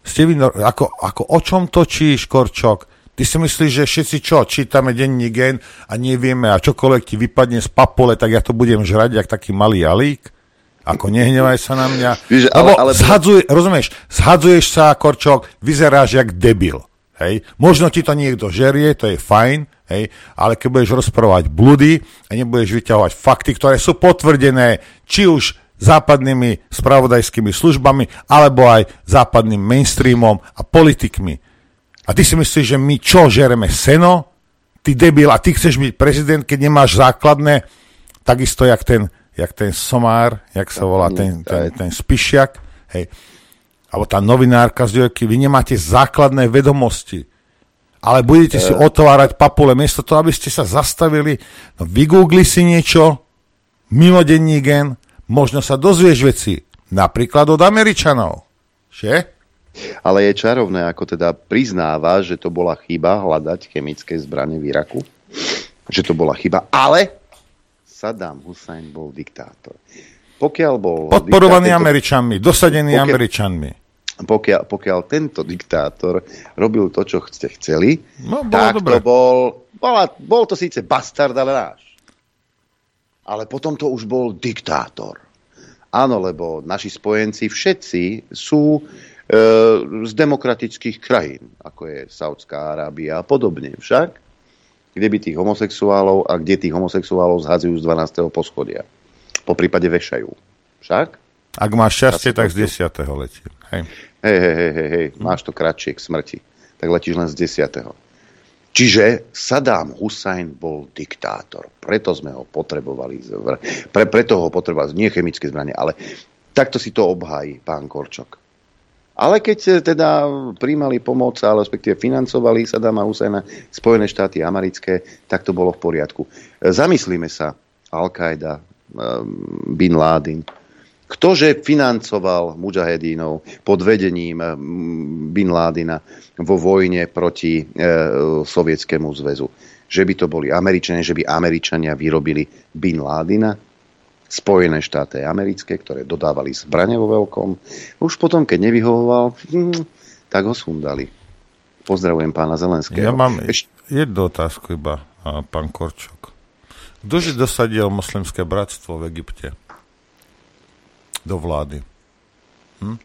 Ste vy, ako, ako o čom točíš, Korčok? Ty si myslíš, že všetci čo, čítame denní gen a nevieme a čokoľvek ti vypadne z papule, tak ja to budem žrať, jak taký malý alík? Ako nehnevaj sa na mňa. Víš, ale, ale... Zhadzuje, rozumieš, zhadzuješ sa, Korčok, vyzeráš jak debil. Hej? Možno ti to niekto žerie, to je fajn, hej? ale keď budeš rozprávať blúdy a nebudeš vyťahovať fakty, ktoré sú potvrdené, či už západnými spravodajskými službami, alebo aj západným mainstreamom a politikmi. A ty si myslíš, že my čo, žereme seno? Ty debil, a ty chceš byť prezident, keď nemáš základné, takisto jak ten, jak ten somár, jak sa volá, ten, ten, ten spišiak, hej, alebo tá novinárka z Jojky, vy nemáte základné vedomosti, ale budete si otvárať papule, miesto toho, aby ste sa zastavili, no vygoogli si niečo, mimo denní gen, možno sa dozvieš veci, napríklad od Američanov, že? Ale je čarovné, ako teda priznáva, že to bola chyba hľadať chemické zbranie v Iraku. Že to bola chyba. Ale Saddam Hussein bol diktátor. Pokiaľ bol... Podporovaný diktátor, Američanmi, dosadený pokiaľ, Američanmi. Pokiaľ, pokiaľ tento diktátor robil to, čo ste chceli, no, tak dobre. to bol... Bola, bol to síce bastard, ale náš. Ale potom to už bol diktátor. Áno, lebo naši spojenci všetci sú z demokratických krajín, ako je Saudská Arábia a podobne však, kde by tých homosexuálov a kde tých homosexuálov zhadzujú z 12. poschodia. Po prípade vešajú. Však? Ak máš šťastie, tak z 10. letí. Hej. Hej, hej, hej, hej, hej. máš to kratšie k smrti. Tak letíš len z 10. Čiže Saddam Hussein bol diktátor. Preto sme ho potrebovali. Pre, preto ho potrebovali nie chemické zbranie, ale takto si to obhájí pán Korčok. Ale keď teda príjmali pomoc, ale respektíve financovali Sadama Husajna Spojené štáty americké, tak to bolo v poriadku. Zamyslíme sa, Al-Qaida, eh, Bin Laden, ktože financoval mujahedínov pod vedením Bin Ládina vo vojne proti e, Sovietskému zväzu. Že by to boli Američania, že by Američania vyrobili Bin Ládina, Spojené štáty americké, ktoré dodávali zbrane vo veľkom. Už potom, keď nevyhovoval, hm, tak ho sundali. Pozdravujem pána Zelenského. Ja mám Eš... jednu otázku iba, pán Korčok. Ktože dosadil moslimské bratstvo v Egypte? Do vlády. Hm?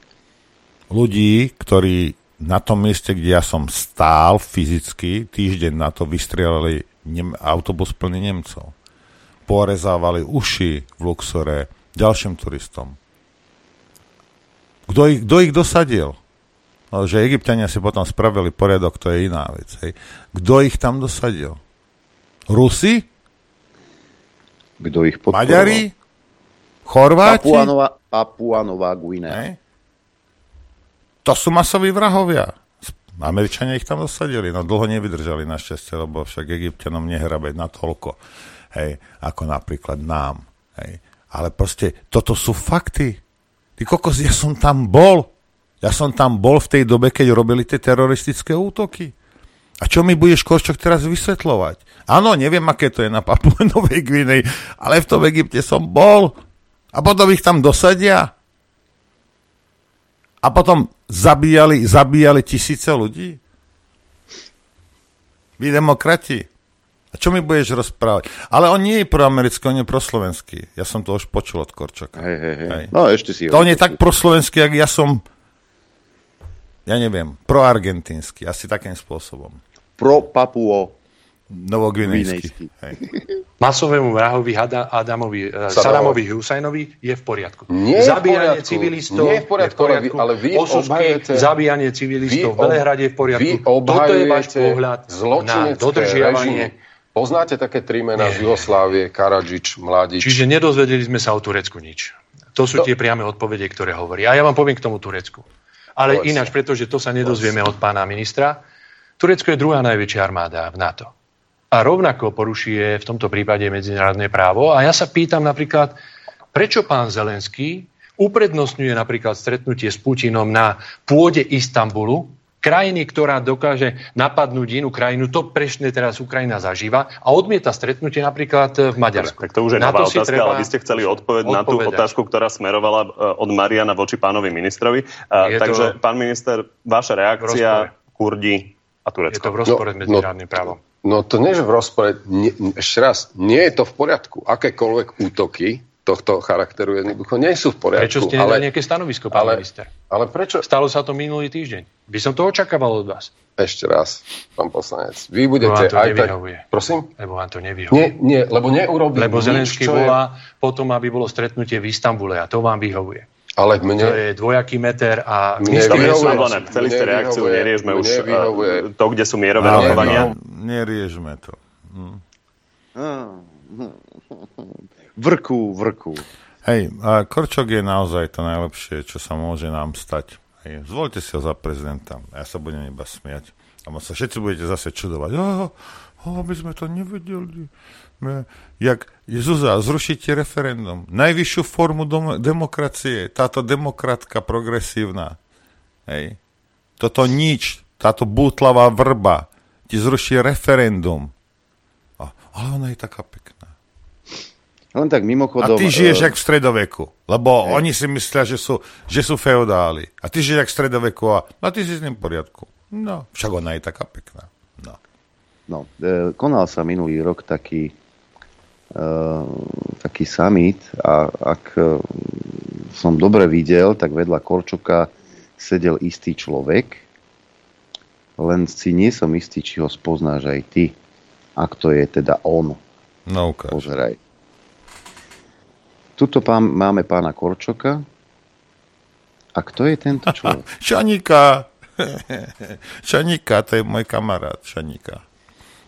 Ľudí, ktorí na tom mieste, kde ja som stál fyzicky, týždeň na to vystrelali Nem- autobus plný Nemcov. Porezávali uši v Luxore ďalším turistom. Kto ich, kto ich dosadil? No, že egyptiania si potom spravili poriadok, to je iná vec. Hej. Kto ich tam dosadil? Rusi? Kto ich podporoval? Maďari? Chorváti? Papuanova, Papuanová Guinea. To sú masoví vrahovia. Američania ich tam dosadili, no dlho nevydržali našťastie, lebo však Egyptianom nehrabe na toľko, hej, ako napríklad nám. Hej. Ale proste toto sú fakty. Ty kokos, ja som tam bol. Ja som tam bol v tej dobe, keď robili tie teroristické útoky. A čo mi budeš, Koščok, teraz vysvetľovať? Áno, neviem, aké to je na Papue [laughs] Novej Gvinej, ale v tom Egypte som bol. A potom ich tam dosadia a potom zabíjali, zabíjali tisíce ľudí? Vy demokrati. A čo mi budeš rozprávať? Ale on nie je proamerický, on je proslovenský. Ja som to už počul od Korčoka. Hej, hej, hej. No, ešte si to on je tak proslovenský, jak ja som, ja neviem, proargentínsky. Asi takým spôsobom. Pro Papuo Novogvinejský. Masovému vrahovi Hada, Adamovi, uh, Sadamovi Husajnovi je v poriadku. Nie zabíjanie v poriadku. civilistov Nie je v poriadku, je v poriadku. ale vy Osudky, obhajujete, zabíjanie civilistov v Belehrade je v poriadku. Vy Toto je váš pohľad na dodržiavanie. režimy. Poznáte také tri mená z Jugoslávie, Karadžič, Mladič? Čiže nedozvedeli sme sa o Turecku nič. To sú No. tie priame odpovede, ktoré hovorí. A ja vám poviem k tomu Turecku. Ale Povedz. ináč, pretože to sa nedozvieme od pána ministra. Turecko je druhá najväčšia armáda v NATO. A rovnako porušuje v tomto prípade medzinárodné právo. A ja sa pýtam napríklad, prečo pán Zelenský uprednostňuje napríklad stretnutie s Putinom na pôde Istanbulu, krajiny, ktorá dokáže napadnúť inú krajinu, to prešne teraz Ukrajina zažíva a odmieta stretnutie napríklad v Maďarsku. Tak to už je Na nová to si otázka, treba ale vy ste chceli odpoveď na tú odpovedať. otázku, ktorá smerovala e, od Mariana voči pánovi ministrovi. Je Uh, takže, to pán minister, vaša reakcia, Kurdi a Je Turecko. to v rozpore s medzinárodným právom. No to nie, že v rozpore, nie, ešte raz, nie je to v poriadku. Akékoľvek útoky tohto charakteru jednoducho nie sú v poriadku. Prečo ste nedali nejaké stanovisko, pán ale, minister? ale prečo? Stalo sa to minulý týždeň. By som to očakával od vás. Ešte raz, pán poslanec. Vy Lebo budete vám to aj tak... nevyhovuje. Prosím? Lebo vám to nevyhovuje. Nie, nie, lebo neurobí Lebo Zelenský čo je- volá potom, aby bolo stretnutie v Istambule a to vám vyhovuje. Ale mne... To je dvojaký meter a... Mne vyhovuje. chceli ste reakciu, neriešme už uh, vyhovuje. to, kde sú mierové Ale rokovania. no, neriežme to. Hm. Vrku, vrku. Hej, a Korčok je naozaj to najlepšie, čo sa môže nám stať. Hej, zvolte si ho za prezidenta. Ja sa budem iba smiať. A sa všetci budete zase čudovať. Oh, oh, my sme to nevedeli. My, jak Zuzá, zrušíte referendum. Najvyššiu formu dom- demokracie. Táto demokratka progresívna. Hej. Toto nič. Táto bútlavá vrba ti zruší referendum. A, ale ona je taká pekná. Len tak mimochodom... A ty žiješ eh, jak v stredoveku, lebo oni si myslia, že sú, že sú feodáli. A ty žiješ jak v stredoveku a, a ty si s ním v poriadku. No, však ona je taká pekná. No. No, e, konal sa minulý rok taký, e, taký summit a ak e, som dobre videl, tak vedľa Korčoka sedel istý človek, len si nie som istý, či ho spoznáš aj ty. Ak to je teda on. No, ukáž. Pozeraj. Tuto pán, máme pána Korčoka. A kto je tento človek? [laughs] Šanika! [laughs] Šanika, to je môj kamarát, Šanika.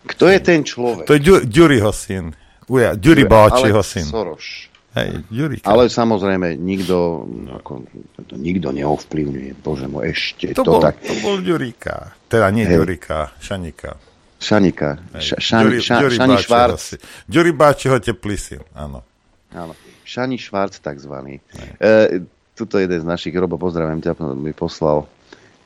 Kto je ten človek? To je Ďu- Ďuriho syn. Uja, Ďuri Báčiho syn. Soros. Hej, Ďurika. Ale samozrejme, nikto, ako, to nikto neovplyvňuje. Bože môj, ešte To, to, bol, tak. to bol Ďurika. Teda nie. Ďurika, Šanika. Šanika. Ša, ša, syn. Ďuri Báčiho teplý syn, áno. Áno. Šani Švárc takzvaný. E, tuto jeden z našich, Robo, pozdravím ťa, mi poslal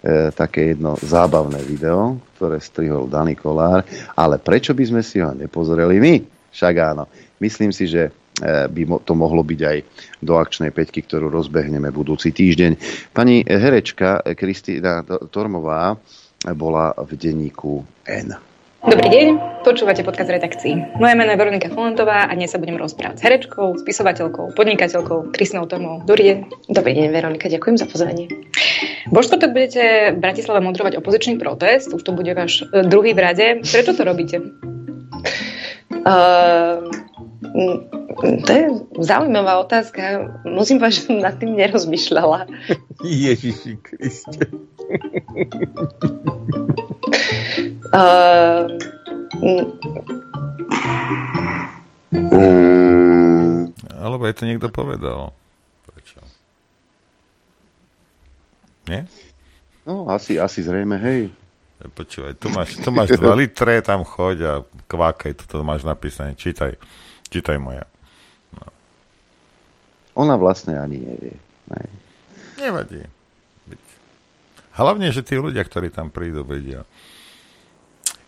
e, také jedno zábavné video, ktoré strihol Dani Kolár, ale prečo by sme si ho nepozreli my? Však áno. Myslím si, že e, by to mohlo byť aj do akčnej peťky, ktorú rozbehneme budúci týždeň. Pani herečka Kristýna Tormová bola v denníku N. Dobrý deň, počúvate podcast redakcií. Moje meno je Veronika Folentová a dnes sa budem rozprávať s herečkou, spisovateľkou, podnikateľkou Krisnou Tomou. Dobrý deň. Dobrý deň, Veronika, ďakujem za pozvanie. Vo štvrtok budete v Bratislave moderovať opozičný protest, už to bude váš e, druhý v rade. Prečo to robíte? Uh, to je zaujímavá otázka. Musím [laughs] povedať, že nad tým nerozmýšľala. Ježiši Kriste. Uh, Alebo je to niekto povedal. Prečo? Nie? No, asi, asi zrejme, hej. Počúvaj, tu máš, tu máš 2 litre, tam choď a kvákaj, toto máš napísané. Čítaj, čítaj moja. No. Ona vlastne ani nevie. Nej. Nevadí. Hlavne, že tí ľudia, ktorí tam prídu, vedia.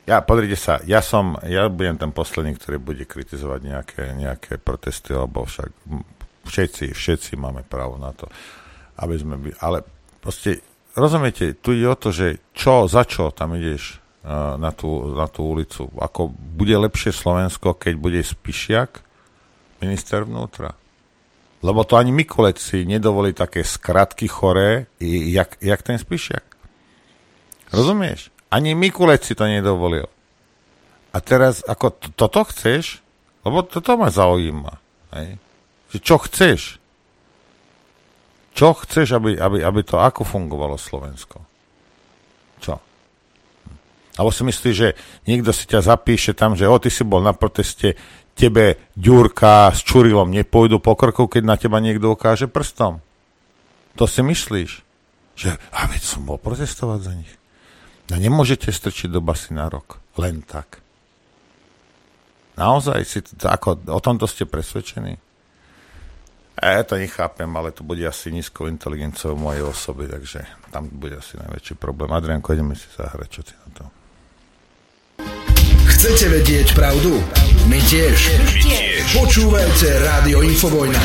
Ja, pozrite sa, ja som, ja budem ten posledný, ktorý bude kritizovať nejaké, nejaké protesty, lebo však všetci, všetci máme právo na to, aby sme byli, ale proste rozumiete, tu ide o to, že čo, za čo tam ideš uh, na, tú, na tú ulicu. Ako bude lepšie Slovensko, keď bude Spišiak minister vnútra. Lebo to ani Mikulec si nedovolí také skratky choré, jak, jak ten Spišiak. Rozumieš? Ani Mikulec si to nedovolil. A teraz, ako to, toto chceš? Lebo toto ma zaujíma. Hej? Čo chceš? Čo chceš, aby, aby, aby to ako fungovalo Slovensko? Čo? Alebo si myslíš, že niekto si ťa zapíše tam, že o, ty si bol na proteste, tebe Ďurka s Čurilom nepôjdu po krku, keď na teba niekto ukáže prstom. To si myslíš? Že, a veď som bol protestovať za nich. No nemôžete strčiť do basy na rok. Len tak. Naozaj si, ako, o tomto ste presvedčení? Ja to nechápem, ale to bude asi nízkou inteligenciou mojej osoby, takže tam bude asi najväčší problém. Adrianko, ideme si zahrať, čo si na to. Chcete vedieť pravdu? My tiež. My tiež. Počúvajte Rádio Infovojna.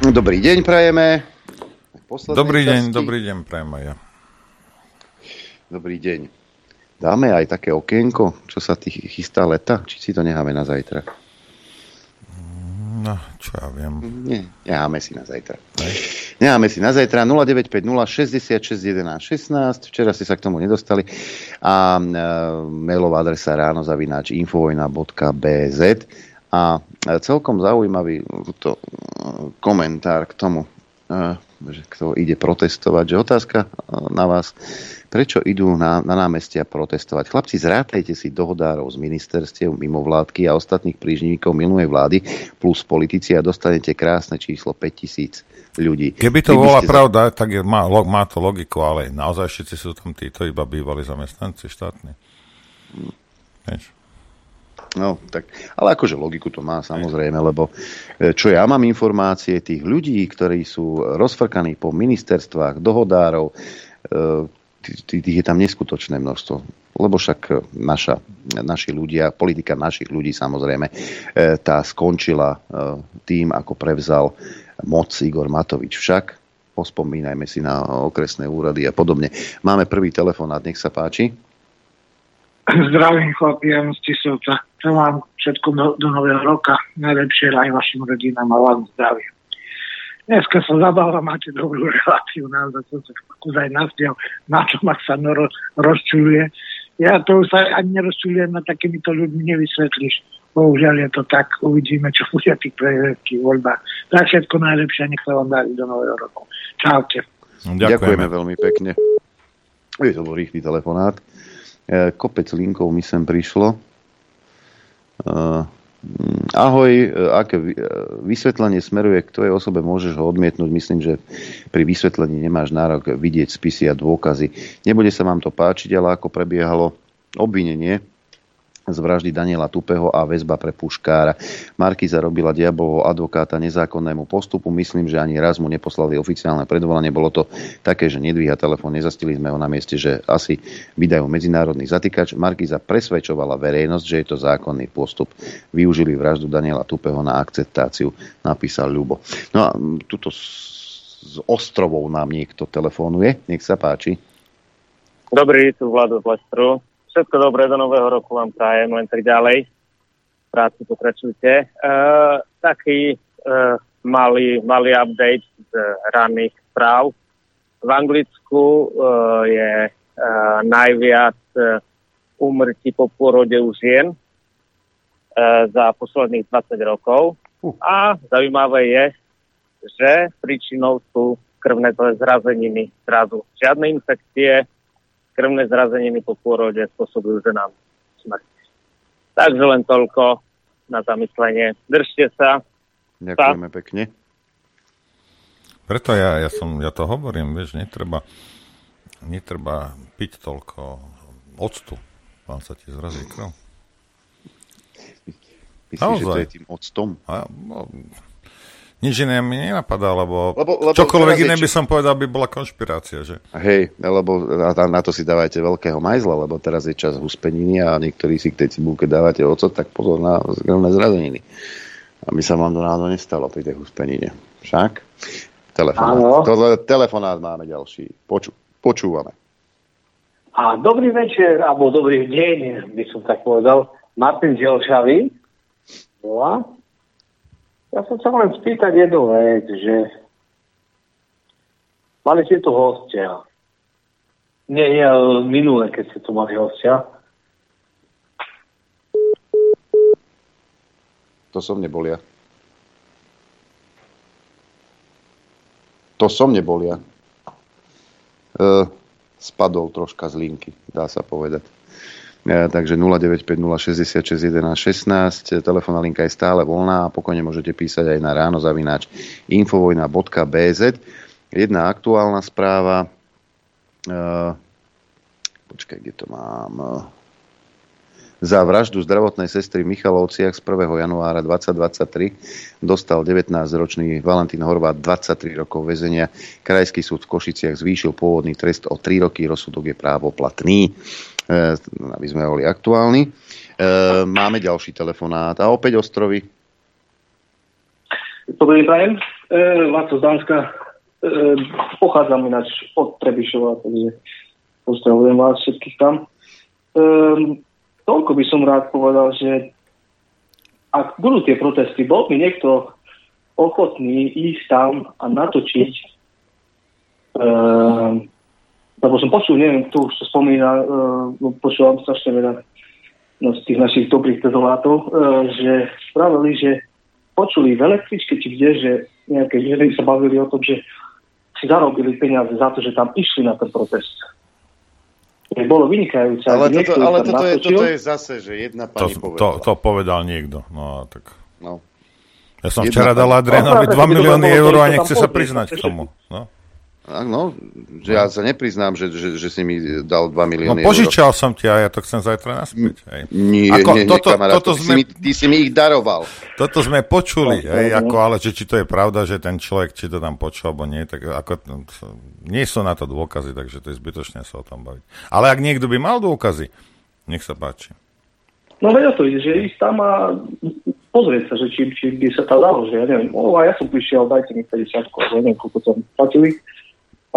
Dobrý deň prajeme. Posledný dobrý deň, časti. dobrý deň prajem aj ja. Dobrý deň. Dáme aj také okienko, čo sa tých chystá leta, či si to necháme na zajtra? No, čo ja viem. Nie, necháme si na zajtra. Necháme si na zajtra 0950 66 11 16. Včera ste sa k tomu nedostali. A e, mailová adresa ráno zavináč infovojna.bz a e, celkom zaujímavý to, e, komentár k tomu, e, že kto ide protestovať, že otázka na vás prečo idú na, na námestia protestovať. Chlapci, zrátajte si dohodárov z ministerstiev, mimovládky a ostatných príživníkov minulej vlády plus politici a dostanete krásne číslo 5000 ľudí. Keby to bola za... pravda, tak je, má, má to logiku, ale naozaj všetci sú tam títo iba bývali zamestnanci štátni. Hmm. No, tak, ale akože logiku to má samozrejme, lebo e, čo ja mám informácie tých ľudí, ktorí sú rozfrkaní po ministerstvách, dohodárov, e, tých je tam neskutočné množstvo. Lebo však naša, naši ľudia, politika našich ľudí samozrejme, e, tá skončila tým, ako prevzal moc Igor Matovič. Však pospomínajme si na okresné úrady a podobne. Máme prvý telefonát, nech sa páči. Zdravím chlapi, ja z Tisovca. Želám všetko do, do nového roka. Najlepšie aj vašim rodinám a vám zdravie. Dneska sa zabáva, máte dobrú reláciu, naozaj som sa aj nastiel, na čo ma sa no, rozčuluje. Ja to už sa ani nerozčulujem, na takýmito ľuďmi nevysvetlíš. Bohužiaľ je to tak, uvidíme, čo bude tých prezidentských voľbách. Tak všetko najlepšie, nech sa vám darí do nového roku. Čaute. Ďakujeme, Ďakujeme veľmi pekne. Je to bol rýchly telefonát. E, kopec linkov mi sem prišlo. E, Mm, ahoj, e, aké e, vysvetlenie smeruje k tvojej osobe, môžeš ho odmietnúť. Myslím, že pri vysvetlení nemáš nárok vidieť spisy a dôkazy. Nebude sa vám to páčiť, ale ako prebiehalo obvinenie z vraždy Daniela Tupeho a väzba pre Puškára. Markiza robila diabovo advokáta nezákonnému postupu. Myslím, že ani raz mu neposlali oficiálne predvolanie. Bolo to také, že nedvíha telefón. Nezastili sme ho na mieste, že asi vydajú medzinárodný zatýkač. Markiza presvedčovala verejnosť, že je to zákonný postup. Využili vraždu Daniela Tupeho na akceptáciu, napísal Ľubo. No a tuto z ostrovov nám niekto telefonuje. Nech sa páči. Dobrý, tu Vlado z. Všetko dobré do nového roku vám prajem, len tak ďalej. Práci pokračujte. Uh, taký uh, malý, malý update z ranných správ. V Anglicku uh, je uh, najviac uh, úmrtí po pôrode u žien uh, za posledných 20 rokov. A zaujímavé je, že príčinou sú krvné zrazeniny zrazu. Žiadne infekcie, krvné zrazeniny po pôrode spôsobujú ženám smrť. Takže len toľko na zamyslenie. Držte sa. Ďakujeme sa. pekne. Preto ja, ja, som, ja to hovorím, vieš, netreba, netreba piť toľko octu. Vám sa ti zrazí krv. Myslíš, že to je tým octom? A, no, nič iné mi nenapadá, lebo, lebo, lebo čokoľvek iné by som povedal, by bola konšpirácia. Že? Hej, lebo na, na to si dávajte veľkého majzla, lebo teraz je čas huspeniny a niektorí si k tej cibulke dávate ocot, tak pozor na zgrelné zrazeniny. Aby sa vám to náhodou nestalo pri tej huspenine. Však? Telefonát. To, telefonát máme ďalší. Poču, počúvame. A dobrý večer, alebo dobrý deň, by som tak povedal. Martin Želšavý. Volá. Ja som sa len spýtať jednu vec, že mali ste tu hostia. Nie, nie, minule, keď ste tu mali hostia. To som nebol ja. To som nebol ja. E, spadol troška z linky, dá sa povedať. E, takže 0950661116, telefónna linka je stále voľná a pokojne môžete písať aj na ráno zavináč infovojna.bz. Jedna aktuálna správa, e, počkaj, kde to mám, za vraždu zdravotnej sestry v Michalovciach z 1. januára 2023 dostal 19-ročný Valentín Horvát 23 rokov väzenia. Krajský súd v Košiciach zvýšil pôvodný trest o 3 roky, rozsudok je právoplatný. E, aby sme boli aktuálni. E, máme ďalší telefonát a opäť ostrovy. Dobrý prajem. E, Laco z. E, pochádzam ináč od Trebišova, takže pozdravujem vás všetkých tam. E, toľko by som rád povedal, že ak budú tie protesty, bol by niekto ochotný ísť tam a natočiť e, lebo som počul, neviem, tu už sa spomína, uh, počúvam strašne veľa no, z tých našich dobrých pedolátov, uh, že spravili, že počuli v električke, či kde, že nejaké ženy sa bavili o tom, že si zarobili peniaze za to, že tam išli na ten protest. Bolo vynikajúce. Ale, toto, ale toto, je, toto je zase, že jedna pani to, povedala. To, to povedal niekto. No, tak... no. Ja som jedna včera dal Adrianovi 2 milióny eur a nechce sa priznať k tomu. No. No, že ja sa nepriznám, že, že, že si mi dal 2 milióny No požičal eur. som ti a ja to chcem zajtra naspäť. Hej. Nie, ako, nie, toto, kamarát, toto sme, ty, si mi, ty si mi ich daroval. Toto sme počuli, no, hej, ako, ale že, či to je pravda, že ten človek, či to tam počul, alebo nie, tak ako, nie sú na to dôkazy, takže to je zbytočné sa o tom baviť. Ale ak niekto by mal dôkazy, nech sa páči. No veď to ide, že ísť tam a pozrieť sa, že či, či by sa to dalo, že ja neviem, o, a ja som prišiel, dajte mi 50, neviem, koľko tam platili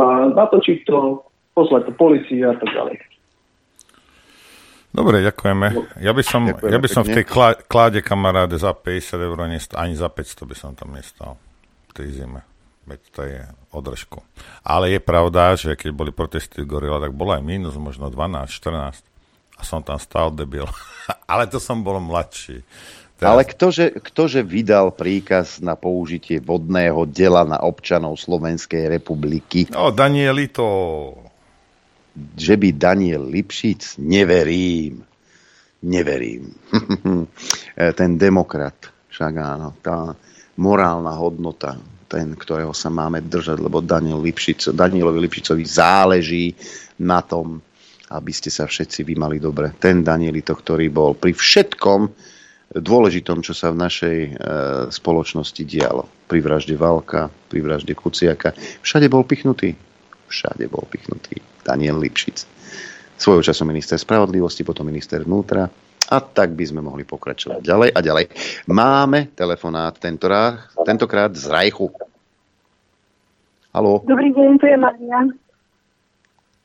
natočiť to, poslať to policii a tak ďalej. Dobre, ďakujeme. Ja by som, ďakujeme ja by som v tej klá, kláde kamaráde za 50 eur, nest, ani za 500 by som tam nestal v tej zime. Veď to je održku. Ale je pravda, že keď boli protesty v Gorila, tak bolo aj minus, možno 12, 14. A som tam stál debil. [laughs] Ale to som bol mladší. Teraz... Ale ktože, ktože vydal príkaz na použitie vodného dela na občanov Slovenskej republiky? No, Danieli to... Že by Daniel Lipšic? Neverím. Neverím. [laughs] ten demokrat, však áno, tá morálna hodnota, ten, ktorého sa máme držať, lebo Daniel Lipšic, Danielovi Lipšicovi záleží na tom, aby ste sa všetci vymali dobre. Ten Danielito, ktorý bol pri všetkom, dôležitom, čo sa v našej e, spoločnosti dialo. Pri vražde Valka, pri vražde Kuciaka. Všade bol pichnutý. Všade bol pichnutý. Daniel Lipšic. Svojho času minister spravodlivosti, potom minister vnútra. A tak by sme mohli pokračovať ďalej a ďalej. Máme telefonát tentokrát, z Rajchu. Haló? Dobrý deň, tu je Maria.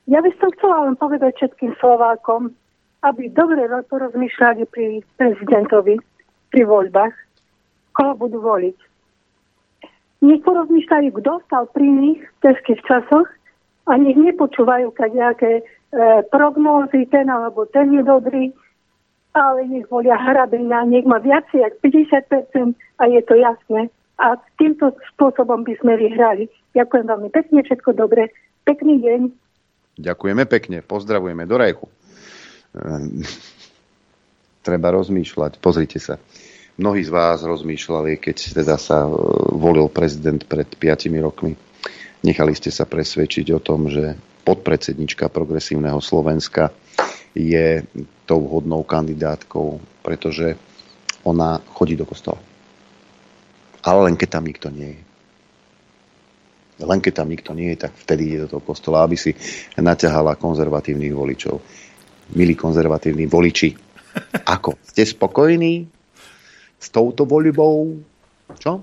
Ja by som chcela len povedať všetkým Slovákom, aby dobre porozmýšľali pri prezidentovi, pri voľbách, koho budú voliť. Nech porozmýšľajú, kto stal pri nich v ťažkých časoch a nech nepočúvajú nejaké e, prognózy, ten alebo ten je dobrý, ale nech volia Harabina, nech má viacej ako 50% a je to jasné. A týmto spôsobom by sme vyhrali. Ďakujem veľmi pekne, všetko dobre. Pekný deň. Ďakujeme pekne, pozdravujeme do Rajchu. Ehm, [laughs] treba rozmýšľať, pozrite sa. Mnohí z vás rozmýšľali, keď teda sa e, volil prezident pred 5 rokmi. Nechali ste sa presvedčiť o tom, že podpredsednička progresívneho Slovenska je tou vhodnou kandidátkou, pretože ona chodí do kostola. Ale len keď tam nikto nie je. Len keď tam nikto nie je, tak vtedy ide do toho kostola, aby si naťahala konzervatívnych voličov. Milí konzervatívni voliči, ako? Ste spokojní s touto voľbou? Čo?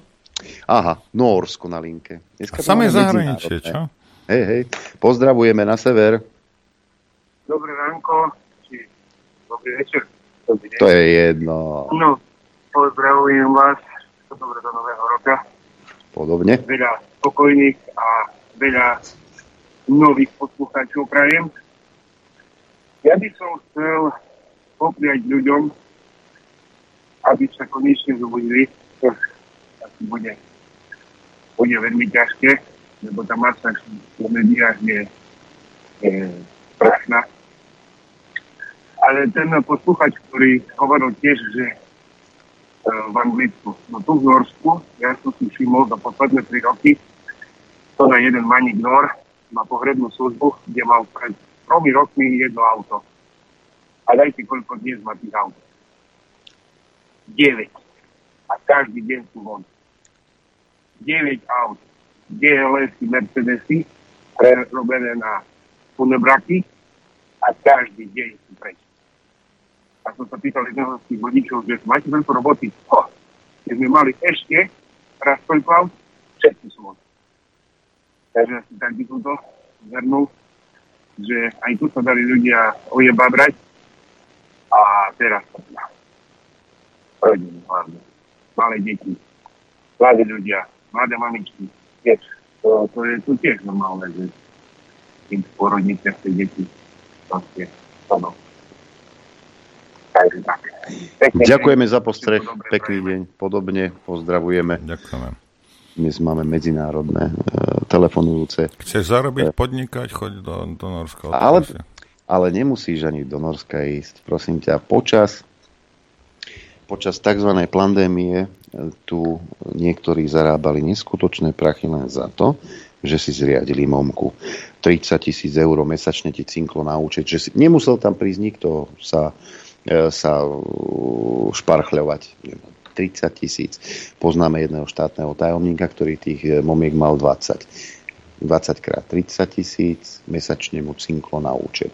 Aha, Norsko na linke. Dneska A samé zahraničie, čo? Hej, hej. Pozdravujeme na sever. Dobré ránko, či dobrý večer. Dobrý to je jedno. No, pozdravujem vás. Dobre do nového roka. Podobne. Veľa spokojných a veľa nových poslucháčov prajem. Ja by som chcel popriať ľuďom, aby sa konečne zobudili. To asi bude, bude veľmi ťažké, lebo tá masa v médiách je, je strašná. Ale ten posluchač, ktorý hovoril tiež, že v Anglicku. No tu v Norsku, ja som si všimol za posledné 3 roky, to na jeden Manik Nor má pohrebnú službu, kde mal pred tromi rokmi jedno auto. A dajte, koľko dnes má tých aut. 9. A každý deň sú von. 9 aut. GLS Mercedesy, prerobené na funebraky a každý deň sú preč a som sa pýtal jedného z tých vodičov, že máte veľkú roboty. Oh, keď sme mali ešte raz toľko aut, všetky sú von. Takže asi tak by som to zhrnul, že aj tu sa dali ľudia ojebabrať. A teraz rodiny hlavne, malé deti, mladí ľudia, mladé mamičky, tiež, to, to je tu tiež normálne, že im porodnice tie deti. Proste, to no. Takže tak. Pekný Ďakujeme za postreh, pekný deň, podobne pozdravujeme. Ďakujeme. Dnes máme medzinárodné e, telefonujúce. Chceš zarobiť, e, podnikať, choď do, do Norska. Ale, ale nemusíš ani do Norska ísť. Prosím ťa, počas, počas tzv. pandémie e, tu niektorí zarábali neskutočné prachy len za to, že si zriadili momku. 30 tisíc eur mesačne ti cinklo na účet, že si, nemusel tam prísť nikto sa sa šparchľovať. 30 tisíc. Poznáme jedného štátneho tajomníka, ktorý tých e, momiek mal 20. 20 krát 30 tisíc, mesačne mu cinklo na účet.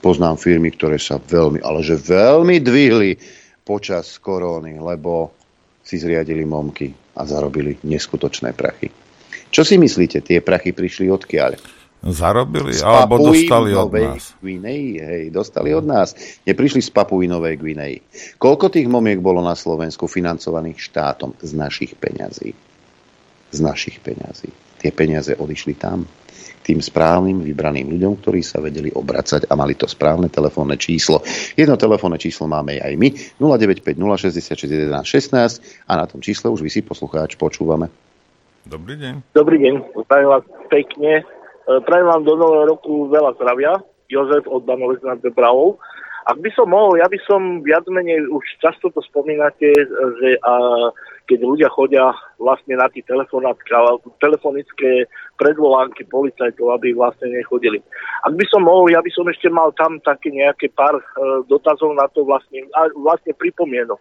Poznám firmy, ktoré sa veľmi, ale že veľmi dvihli počas koróny, lebo si zriadili momky a zarobili neskutočné prachy. Čo si myslíte, tie prachy prišli odkiaľ? Zarobili, z alebo dostali od nás. Gvineji, hej, dostali od nás. Neprišli z Papuinovej Gvineji. Koľko tých momiek bolo na Slovensku financovaných štátom z našich peňazí? Z našich peňazí. Tie peniaze odišli tam tým správnym vybraným ľuďom, ktorí sa vedeli obracať a mali to správne telefónne číslo. Jedno telefónne číslo máme aj my 095 066 11 16 a na tom čísle už vy si poslucháč počúvame. Dobrý deň. Dobrý deň, zdravím vás pekne. E, prajem vám do nového roku veľa zdravia. Jozef od Banovec nad Bebravou. Ak by som mohol, ja by som viac menej, už často to spomínate, že a, keď ľudia chodia vlastne na tie telefonické predvolánky policajtov, aby vlastne nechodili. Ak by som mohol, ja by som ešte mal tam také nejaké pár e, dotazov na to vlastne, a vlastne pripomienok.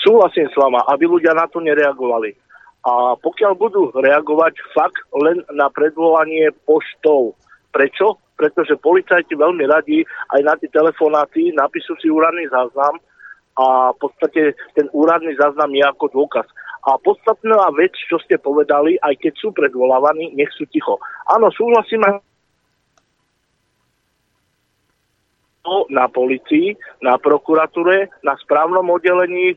Súhlasím s vama, aby ľudia na to nereagovali. A pokiaľ budú reagovať fakt len na predvolanie poštou. Prečo? Pretože policajti veľmi radi aj na tie telefonáty napíšu si úradný záznam a v podstate ten úradný záznam je ako dôkaz. A podstatná vec, čo ste povedali, aj keď sú predvolávaní, nech sú ticho. Áno, súhlasím aj to na policii, na prokuratúre, na správnom oddelení e,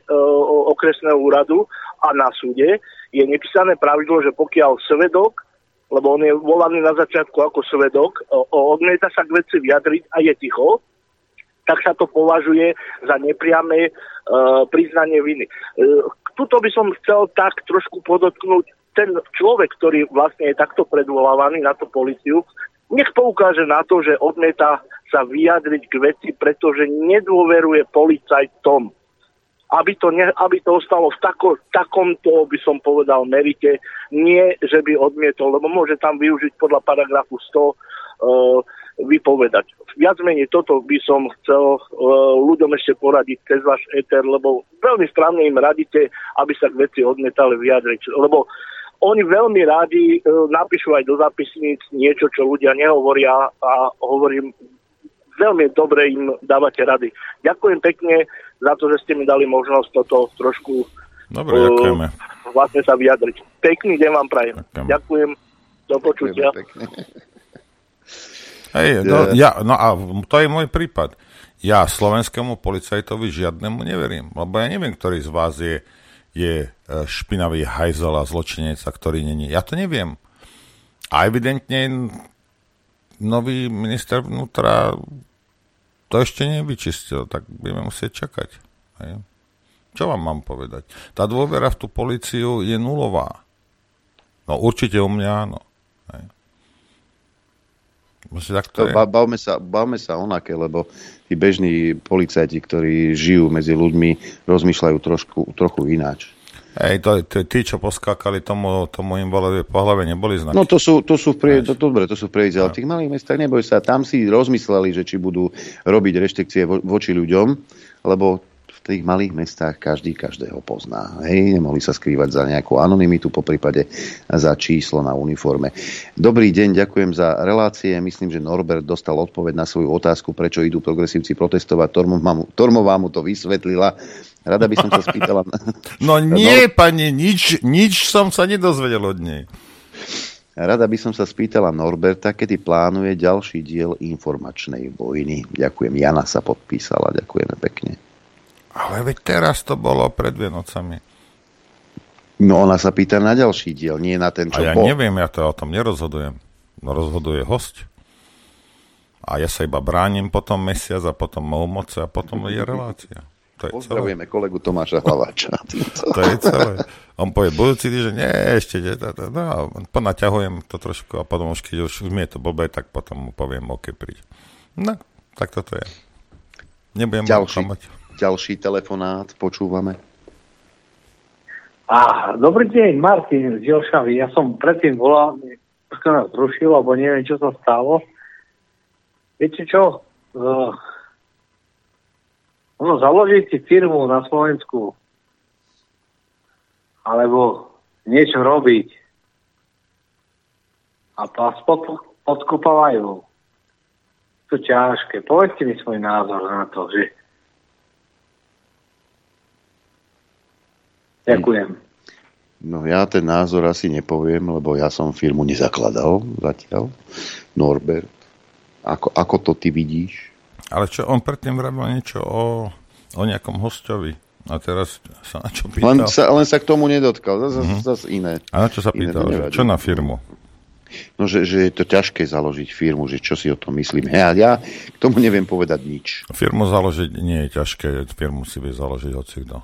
okresného úradu a na súde je nepísané pravidlo, že pokiaľ svedok, lebo on je volaný na začiatku ako svedok, o, odmieta sa k veci vyjadriť a je ticho, tak sa to považuje za nepriame e, priznanie viny. E, tuto by som chcel tak trošku podotknúť, ten človek, ktorý vlastne je takto predvolávaný na tú policiu, nech poukáže na to, že odmieta sa vyjadriť k veci, pretože nedôveruje policajtom. Aby to, ne, aby to ostalo v tako, takomto, by som povedal, merite, nie, že by odmietol, lebo môže tam využiť podľa paragrafu 100 uh, vypovedať. Viac menej toto by som chcel uh, ľuďom ešte poradiť cez váš éter, lebo veľmi správne im radíte, aby sa k veci odmietali vyjadriť. Lebo oni veľmi rádi e, napíšu aj do zápisníc niečo, čo ľudia nehovoria a hovorím, veľmi dobre im dávate rady. Ďakujem pekne za to, že ste mi dali možnosť toto trošku Dobre, uh, ďakujeme. vlastne sa vyjadriť. Pekný deň vám prajem. Ďakujem. ďakujem. Do počutia. Hej, no, ja, no a to je môj prípad. Ja slovenskému policajtovi žiadnemu neverím, lebo ja neviem, ktorý z vás je je e, špinavý hajzel a zločinec, a ktorý není. Ja to neviem. A evidentne nový minister vnútra to ešte nevyčistil, tak budeme musieť čakať. Hej. Čo vám mám povedať? Tá dôvera v tú policiu je nulová. No určite u mňa áno. Hej. Tak to je. Bavme sa, bavme sa onaké, lebo tí bežní policajti, ktorí žijú medzi ľuďmi, rozmýšľajú trošku, trochu ináč. Hej, to, to, tí, čo poskákali tomu, tomu invalovi po hlave, neboli znaky. No to sú, to sú v prie, to, dobre, to sú v prievidze, ale v tých malých mestách neboj sa, tam si rozmysleli, že či budú robiť reštrikcie vo, voči ľuďom, lebo tých malých mestách každý každého pozná. Hej, nemohli sa skrývať za nejakú anonymitu, po prípade za číslo na uniforme. Dobrý deň, ďakujem za relácie. Myslím, že Norbert dostal odpoveď na svoju otázku, prečo idú progresívci protestovať. Tormová mu to vysvetlila. Rada by som sa spýtala. No nie, no... pani, nič, nič som sa nedozvedel od nej. Rada by som sa spýtala Norberta, kedy plánuje ďalší diel informačnej vojny. Ďakujem. Jana sa podpísala. Ďakujeme pekne. Ale veď teraz to bolo pred Vienocami. No ona sa pýta na ďalší diel, nie na ten, čo A ja po. neviem, ja to o tom nerozhodujem. No rozhoduje host. A ja sa iba bránim potom mesiac a potom mohu moce a potom je relácia. To je Pozdravujeme celé. kolegu Tomáša Hlaváča. to je celé. On povie, budúci týždeň, nie, ešte, nie, to, to, no, ponaťahujem to trošku a potom už, keď už mi je to blbé, tak potom mu poviem, OK, príď. No, tak toto je. Nebudem Ďalší. ďalší telefonát, počúvame. Á, dobrý deň, Martin z Jelšavy. Ja som predtým volal, trošku nás zrušil, lebo neviem, čo sa stalo. Viete čo? Uh, ono, založiť si firmu na Slovensku alebo niečo robiť a vás pod, podkopávajú. To ťažké. Povedzte mi svoj názor na to, že Ďakujem. No ja ten názor asi nepoviem, lebo ja som firmu nezakladal zatiaľ. Norbert, ako, ako to ty vidíš? Ale čo, on predtým vrabil niečo o, o nejakom hostovi. A teraz sa na čo pýtal? Len sa, len sa k tomu nedotkal, zase mm-hmm. zas iné. A na čo sa pýtal? Čo na firmu? No, že, že je to ťažké založiť firmu, že čo si o tom myslím. Ja, ja k tomu neviem povedať nič. Firmu založiť nie je ťažké, firmu si vie založiť hocikto.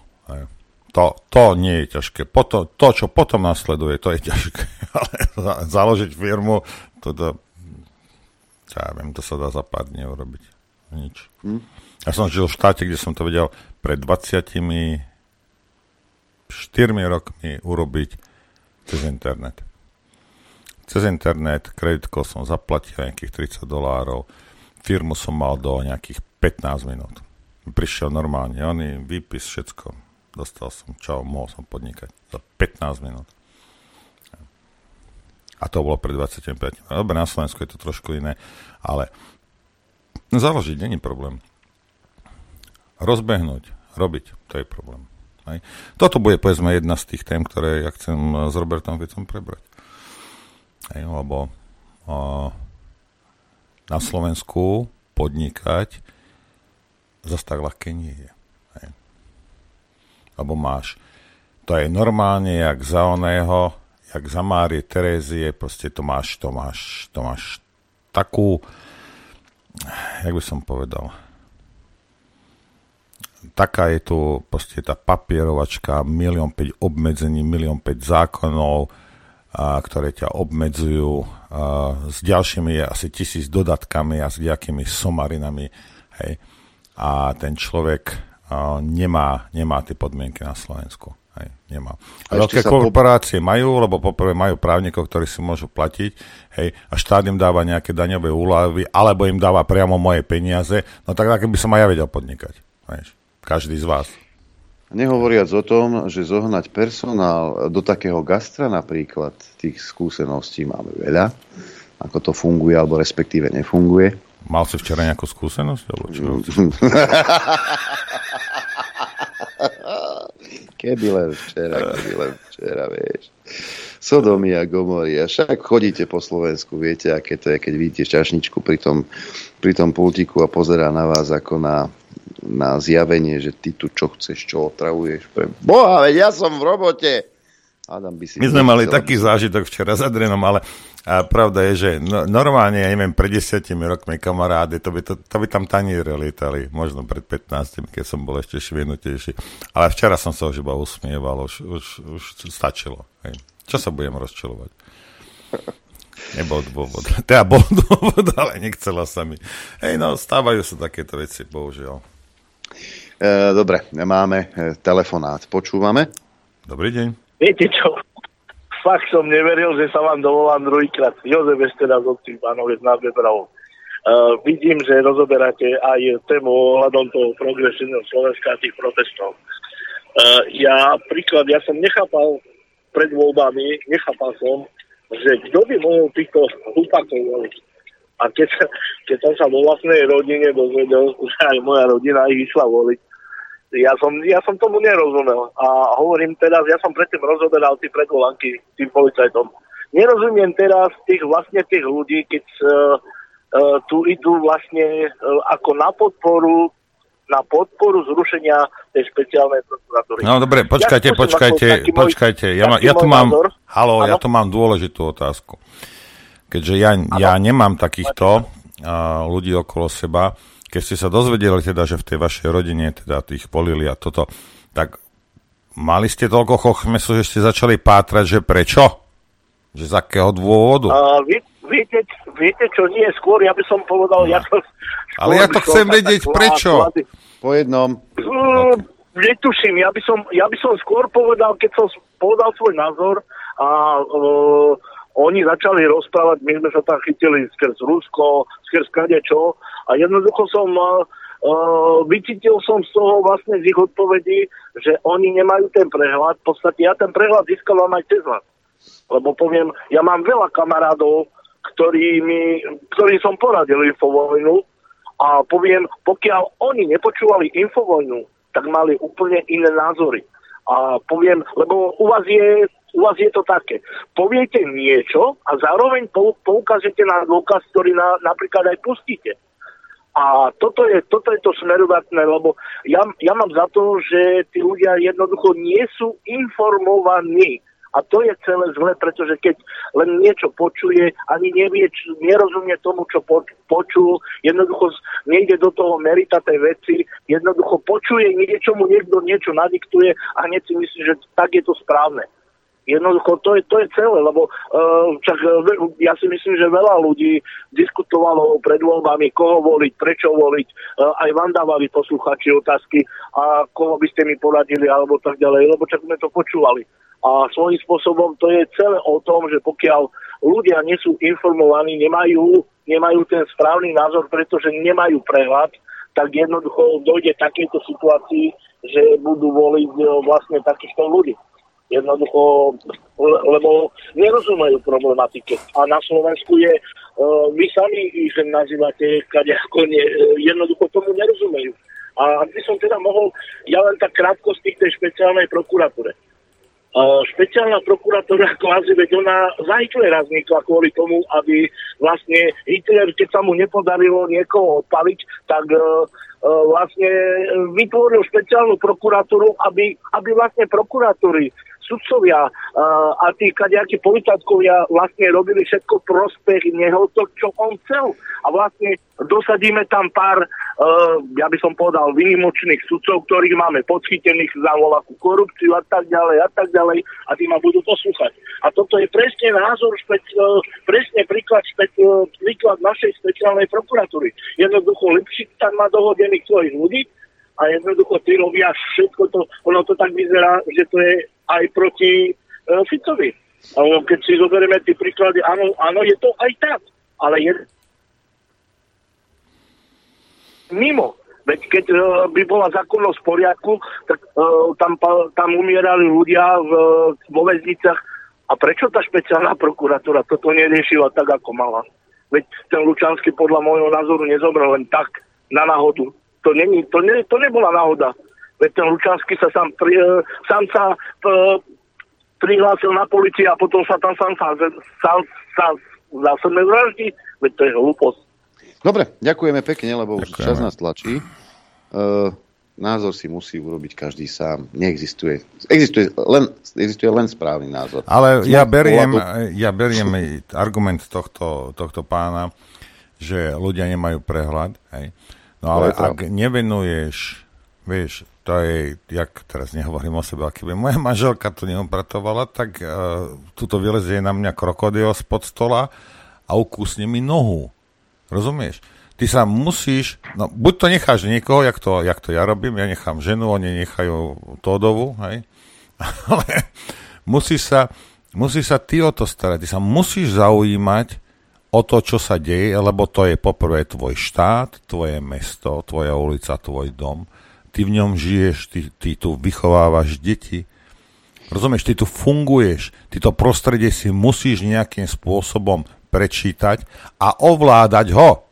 To, to nie je ťažké. Potom, to, čo potom nasleduje, to je ťažké. [laughs] Ale založiť firmu, to dá, ja viem, to sa dá za pár dní urobiť. Nič. Hm? Ja som žil v štáte, kde som to vedel pred 24 rokmi urobiť cez internet. Cez internet kreditkou som zaplatil nejakých 30 dolárov. Firmu som mal do nejakých 15 minút. Prišiel normálne, oni, výpis, všetko Dostal som, čo mohol som podnikať za 15 minút. A to bolo pred 25. Dobre, na Slovensku je to trošku iné, ale založiť není problém. Rozbehnúť, robiť, to je problém. Hej. Toto bude, povedzme, jedna z tých tém, ktoré ja chcem s Robertom Ficom prebrať. Hej, lebo o, na Slovensku podnikať zase tak ľahké nie je. Hej. Lebo máš, to je normálne, jak za oného, jak za Márie Terézie, proste to máš, to máš, to máš takú, jak by som povedal, taká je tu proste tá papierovačka, milión 5 obmedzení, milión 5 zákonov, a, ktoré ťa obmedzujú a, s ďalšími asi tisíc dodatkami a s nejakými somarinami. Hej. A ten človek a, nemá, nemá tie podmienky na Slovensku. Hej, nemá. A veľké korporácie po... majú, lebo poprvé majú právnikov, ktorí si môžu platiť, hej, a štát im dáva nejaké daňové úľavy, alebo im dáva priamo moje peniaze, no tak tak by som aj ja vedel podnikať. Hej. Každý z vás. Nehovoriac o tom, že zohnať personál do takého gastra napríklad, tých skúseností máme veľa, ako to funguje, alebo respektíve nefunguje. Mal si včera nejakú skúsenosť? Alebo čo? [laughs] keby len včera, keby len včera, vieš. Sodomy a Gomory. A však chodíte po Slovensku, viete, aké to je, keď vidíte čašničku pri tom, pri tom pultiku a pozerá na vás ako na na zjavenie, že ty tu čo chceš, čo otravuješ. Pre Boha, veď ja som v robote. Adam by si My sme mali taký zážitok včera za Drenom, ale a pravda je, že no, normálne, ja neviem, pred desiatimi rokmi kamarády, to by, to, to by tam taniere lietali, možno pred 15, keď som bol ešte švienutejší. Ale včera som sa už iba usmieval, už, už, už stačilo. Hej. Čo sa budem rozčelovať? Nebol dôvod. [laughs] Teda bol dôvod, [laughs] ale nechcela sa mi. Hej, no, stávajú sa takéto veci, bohužiaľ. E, dobre, máme e, telefonát. Počúvame? Dobrý deň. Viete čo? [laughs] Fakt som neveril, že sa vám dovolám druhýkrát. Jozef ešte raz od pánovec na Bebravo. Uh, vidím, že rozoberáte aj tému ohľadom toho progresívneho Slovenska a tých protestov. Uh, ja príklad, ja som nechápal pred voľbami, nechápal som, že kto by mohol týchto hlupákov voliť. A keď, keď som sa vo vlastnej rodine dozvedel, že aj moja rodina ich išla voliť, ja som, ja som tomu nerozumel. A hovorím teraz, ja som predtým rozoberal tie predvolanky tým policajtom. Nerozumiem teraz tých vlastne tých ľudí, keď uh, uh, tu idú vlastne uh, ako na podporu na podporu zrušenia tej špeciálnej prokuratúry. No dobre, počkajte, ja počkajte, počkajte. Ja, ma, ja tu mám, halo, ja tu mám dôležitú otázku. Keďže ja, ja nemám takýchto uh, ľudí okolo seba, keď ste sa dozvedeli teda, že v tej vašej rodine teda tých polili a toto, tak mali ste toľko chochmesu, že ste začali pátrať, že prečo? Že z akého dôvodu? Uh, ví, viete, viete čo, nie, skôr ja by som povedal, no. ja to, Ale ja to chcem vedieť, prečo? Po jednom. Uh, netuším, ja by, som, ja by som skôr povedal, keď som povedal svoj názor a uh, oni začali rozprávať, my sme sa tam chytili skrz Rusko, skrz čo a jednoducho som uh, vycítil som z toho vlastne z ich odpovedí, že oni nemajú ten prehľad. V podstate ja ten prehľad získavam aj cez vás. Lebo poviem, ja mám veľa kamarádov, ktorí, mi, ktorí som poradil infovojnu a poviem, pokiaľ oni nepočúvali infovojnu, tak mali úplne iné názory. A poviem, lebo u vás je u vás je to také. Poviete niečo a zároveň poukážete na dôkaz, ktorý na, napríklad aj pustíte. A toto je, toto je to smerodatné, lebo ja, ja mám za to, že tí ľudia jednoducho nie sú informovaní. A to je celé zle, pretože keď len niečo počuje, ani nevie, či, nerozumie tomu, čo po, počul, jednoducho nejde do toho merita tej veci, jednoducho počuje niečomu, niekto niečo nadiktuje a hneď si myslí, že tak je to správne. Jednoducho to je, to je celé, lebo uh, čak, uh, ja si myslím, že veľa ľudí diskutovalo pred voľbami, koho voliť, prečo voliť. Uh, aj vám dávali posluchači otázky, a koho by ste mi poradili, alebo tak ďalej, lebo čak sme to počúvali. A svojím spôsobom to je celé o tom, že pokiaľ ľudia nie sú informovaní, nemajú, nemajú ten správny názor, pretože nemajú prehľad, tak jednoducho dojde takejto situácii, že budú voliť vlastne takýchto ľudí. Jednoducho, lebo nerozumejú problematike. A na Slovensku je, uh, vy sami ich nazývate, kade ako ne, jednoducho tomu nerozumejú. A ak by som teda mohol, ja len tak krátko z tej špeciálnej prokuratúre. Uh, špeciálna prokuratúra kvázi, veď ona za Hitlera vznikla kvôli tomu, aby vlastne Hitler, keď sa mu nepodarilo niekoho odpaliť, tak uh, uh, vlastne vytvoril špeciálnu prokuratúru, aby, aby vlastne prokuratúry sudcovia a tí kadejakí politátkovia vlastne robili všetko prospech neho to, čo on chcel. A vlastne dosadíme tam pár, uh, ja by som povedal, výnimočných sudcov, ktorých máme podchytených za voľakú korupciu a tak ďalej a tak ďalej a tí ma budú poslúchať. A toto je presne názor, špec, uh, presne príklad, špec, uh, príklad našej špeciálnej prokuratúry. Jednoducho Lipšik tam má dohodených svojich ľudí, a jednoducho tí robia všetko to, ono to tak vyzerá, že to je aj proti uh, Ficovi. Keď si zoberieme tie príklady, áno, áno, je to aj tak, ale je mimo. Veď keď uh, by bola zákonnosť v poriadku, tak uh, tam, tam umierali ľudia v, vo väzniciach. A prečo tá špeciálna prokuratúra toto neriešila tak, ako mala? Veď ten Lučanský podľa môjho názoru nezobral len tak na náhodu. To, není, to, ne, to nebola náhoda. Veď ten Lučanský sa sám, pri, e, sám sa p, e, prihlásil na policii a potom sa tam sám sa, sám sa zásadne vraždí. Veď to je hlúposť. Dobre, ďakujeme pekne, lebo už čas nás tlačí. Uh, názor si musí urobiť každý sám. Neexistuje. Existuje len, existuje len správny názor. Ale ja beriem, ja beriem argument tohto, tohto pána, že ľudia nemajú prehľad. Hej. No ale ak nevenuješ, vieš, to je, jak teraz nehovorím o sebe, keby moja [laughs] manželka tu neopratovala, tak uh, tuto vylezie na mňa krokodil spod stola a ukúsne mi nohu. Rozumieš? Ty sa musíš, no buď to necháš niekoho, jak to, jak to ja robím, ja nechám ženu, oni nechajú Tódovu, hej, [laughs] ale musíš sa, musíš sa ty o to starať, ty sa musíš zaujímať o to, čo sa deje, lebo to je poprvé tvoj štát, tvoje mesto, tvoja ulica, tvoj dom ty v ňom žiješ, ty, ty tu vychovávaš deti, rozumieš, ty tu funguješ, ty to prostredie si musíš nejakým spôsobom prečítať a ovládať ho.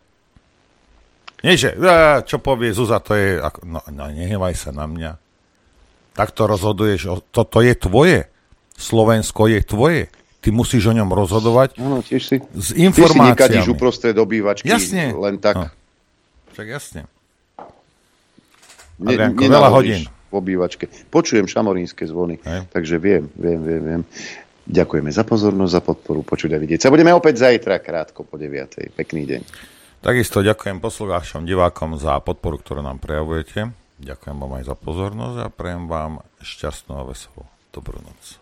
Nie, že čo povie Zuza, to je, no, no nehnevaj sa na mňa. Tak to rozhoduješ, to je tvoje. Slovensko je tvoje. Ty musíš o ňom rozhodovať no, tiež si, s informáciami. Ty si uprostred obývačky. Jasne. Len tak. No. Však jasne. Ne, Adrianko, veľa hodín. V obývačke. Počujem šamorínske zvony, Hej. takže viem, viem, viem, viem. Ďakujeme za pozornosť, za podporu, počuť a vidieť sa. Budeme opäť zajtra, krátko po 9. Pekný deň. Takisto ďakujem poslucháčom, divákom za podporu, ktorú nám prejavujete. Ďakujem vám aj za pozornosť a prejem vám šťastnú a veselú dobrú noc.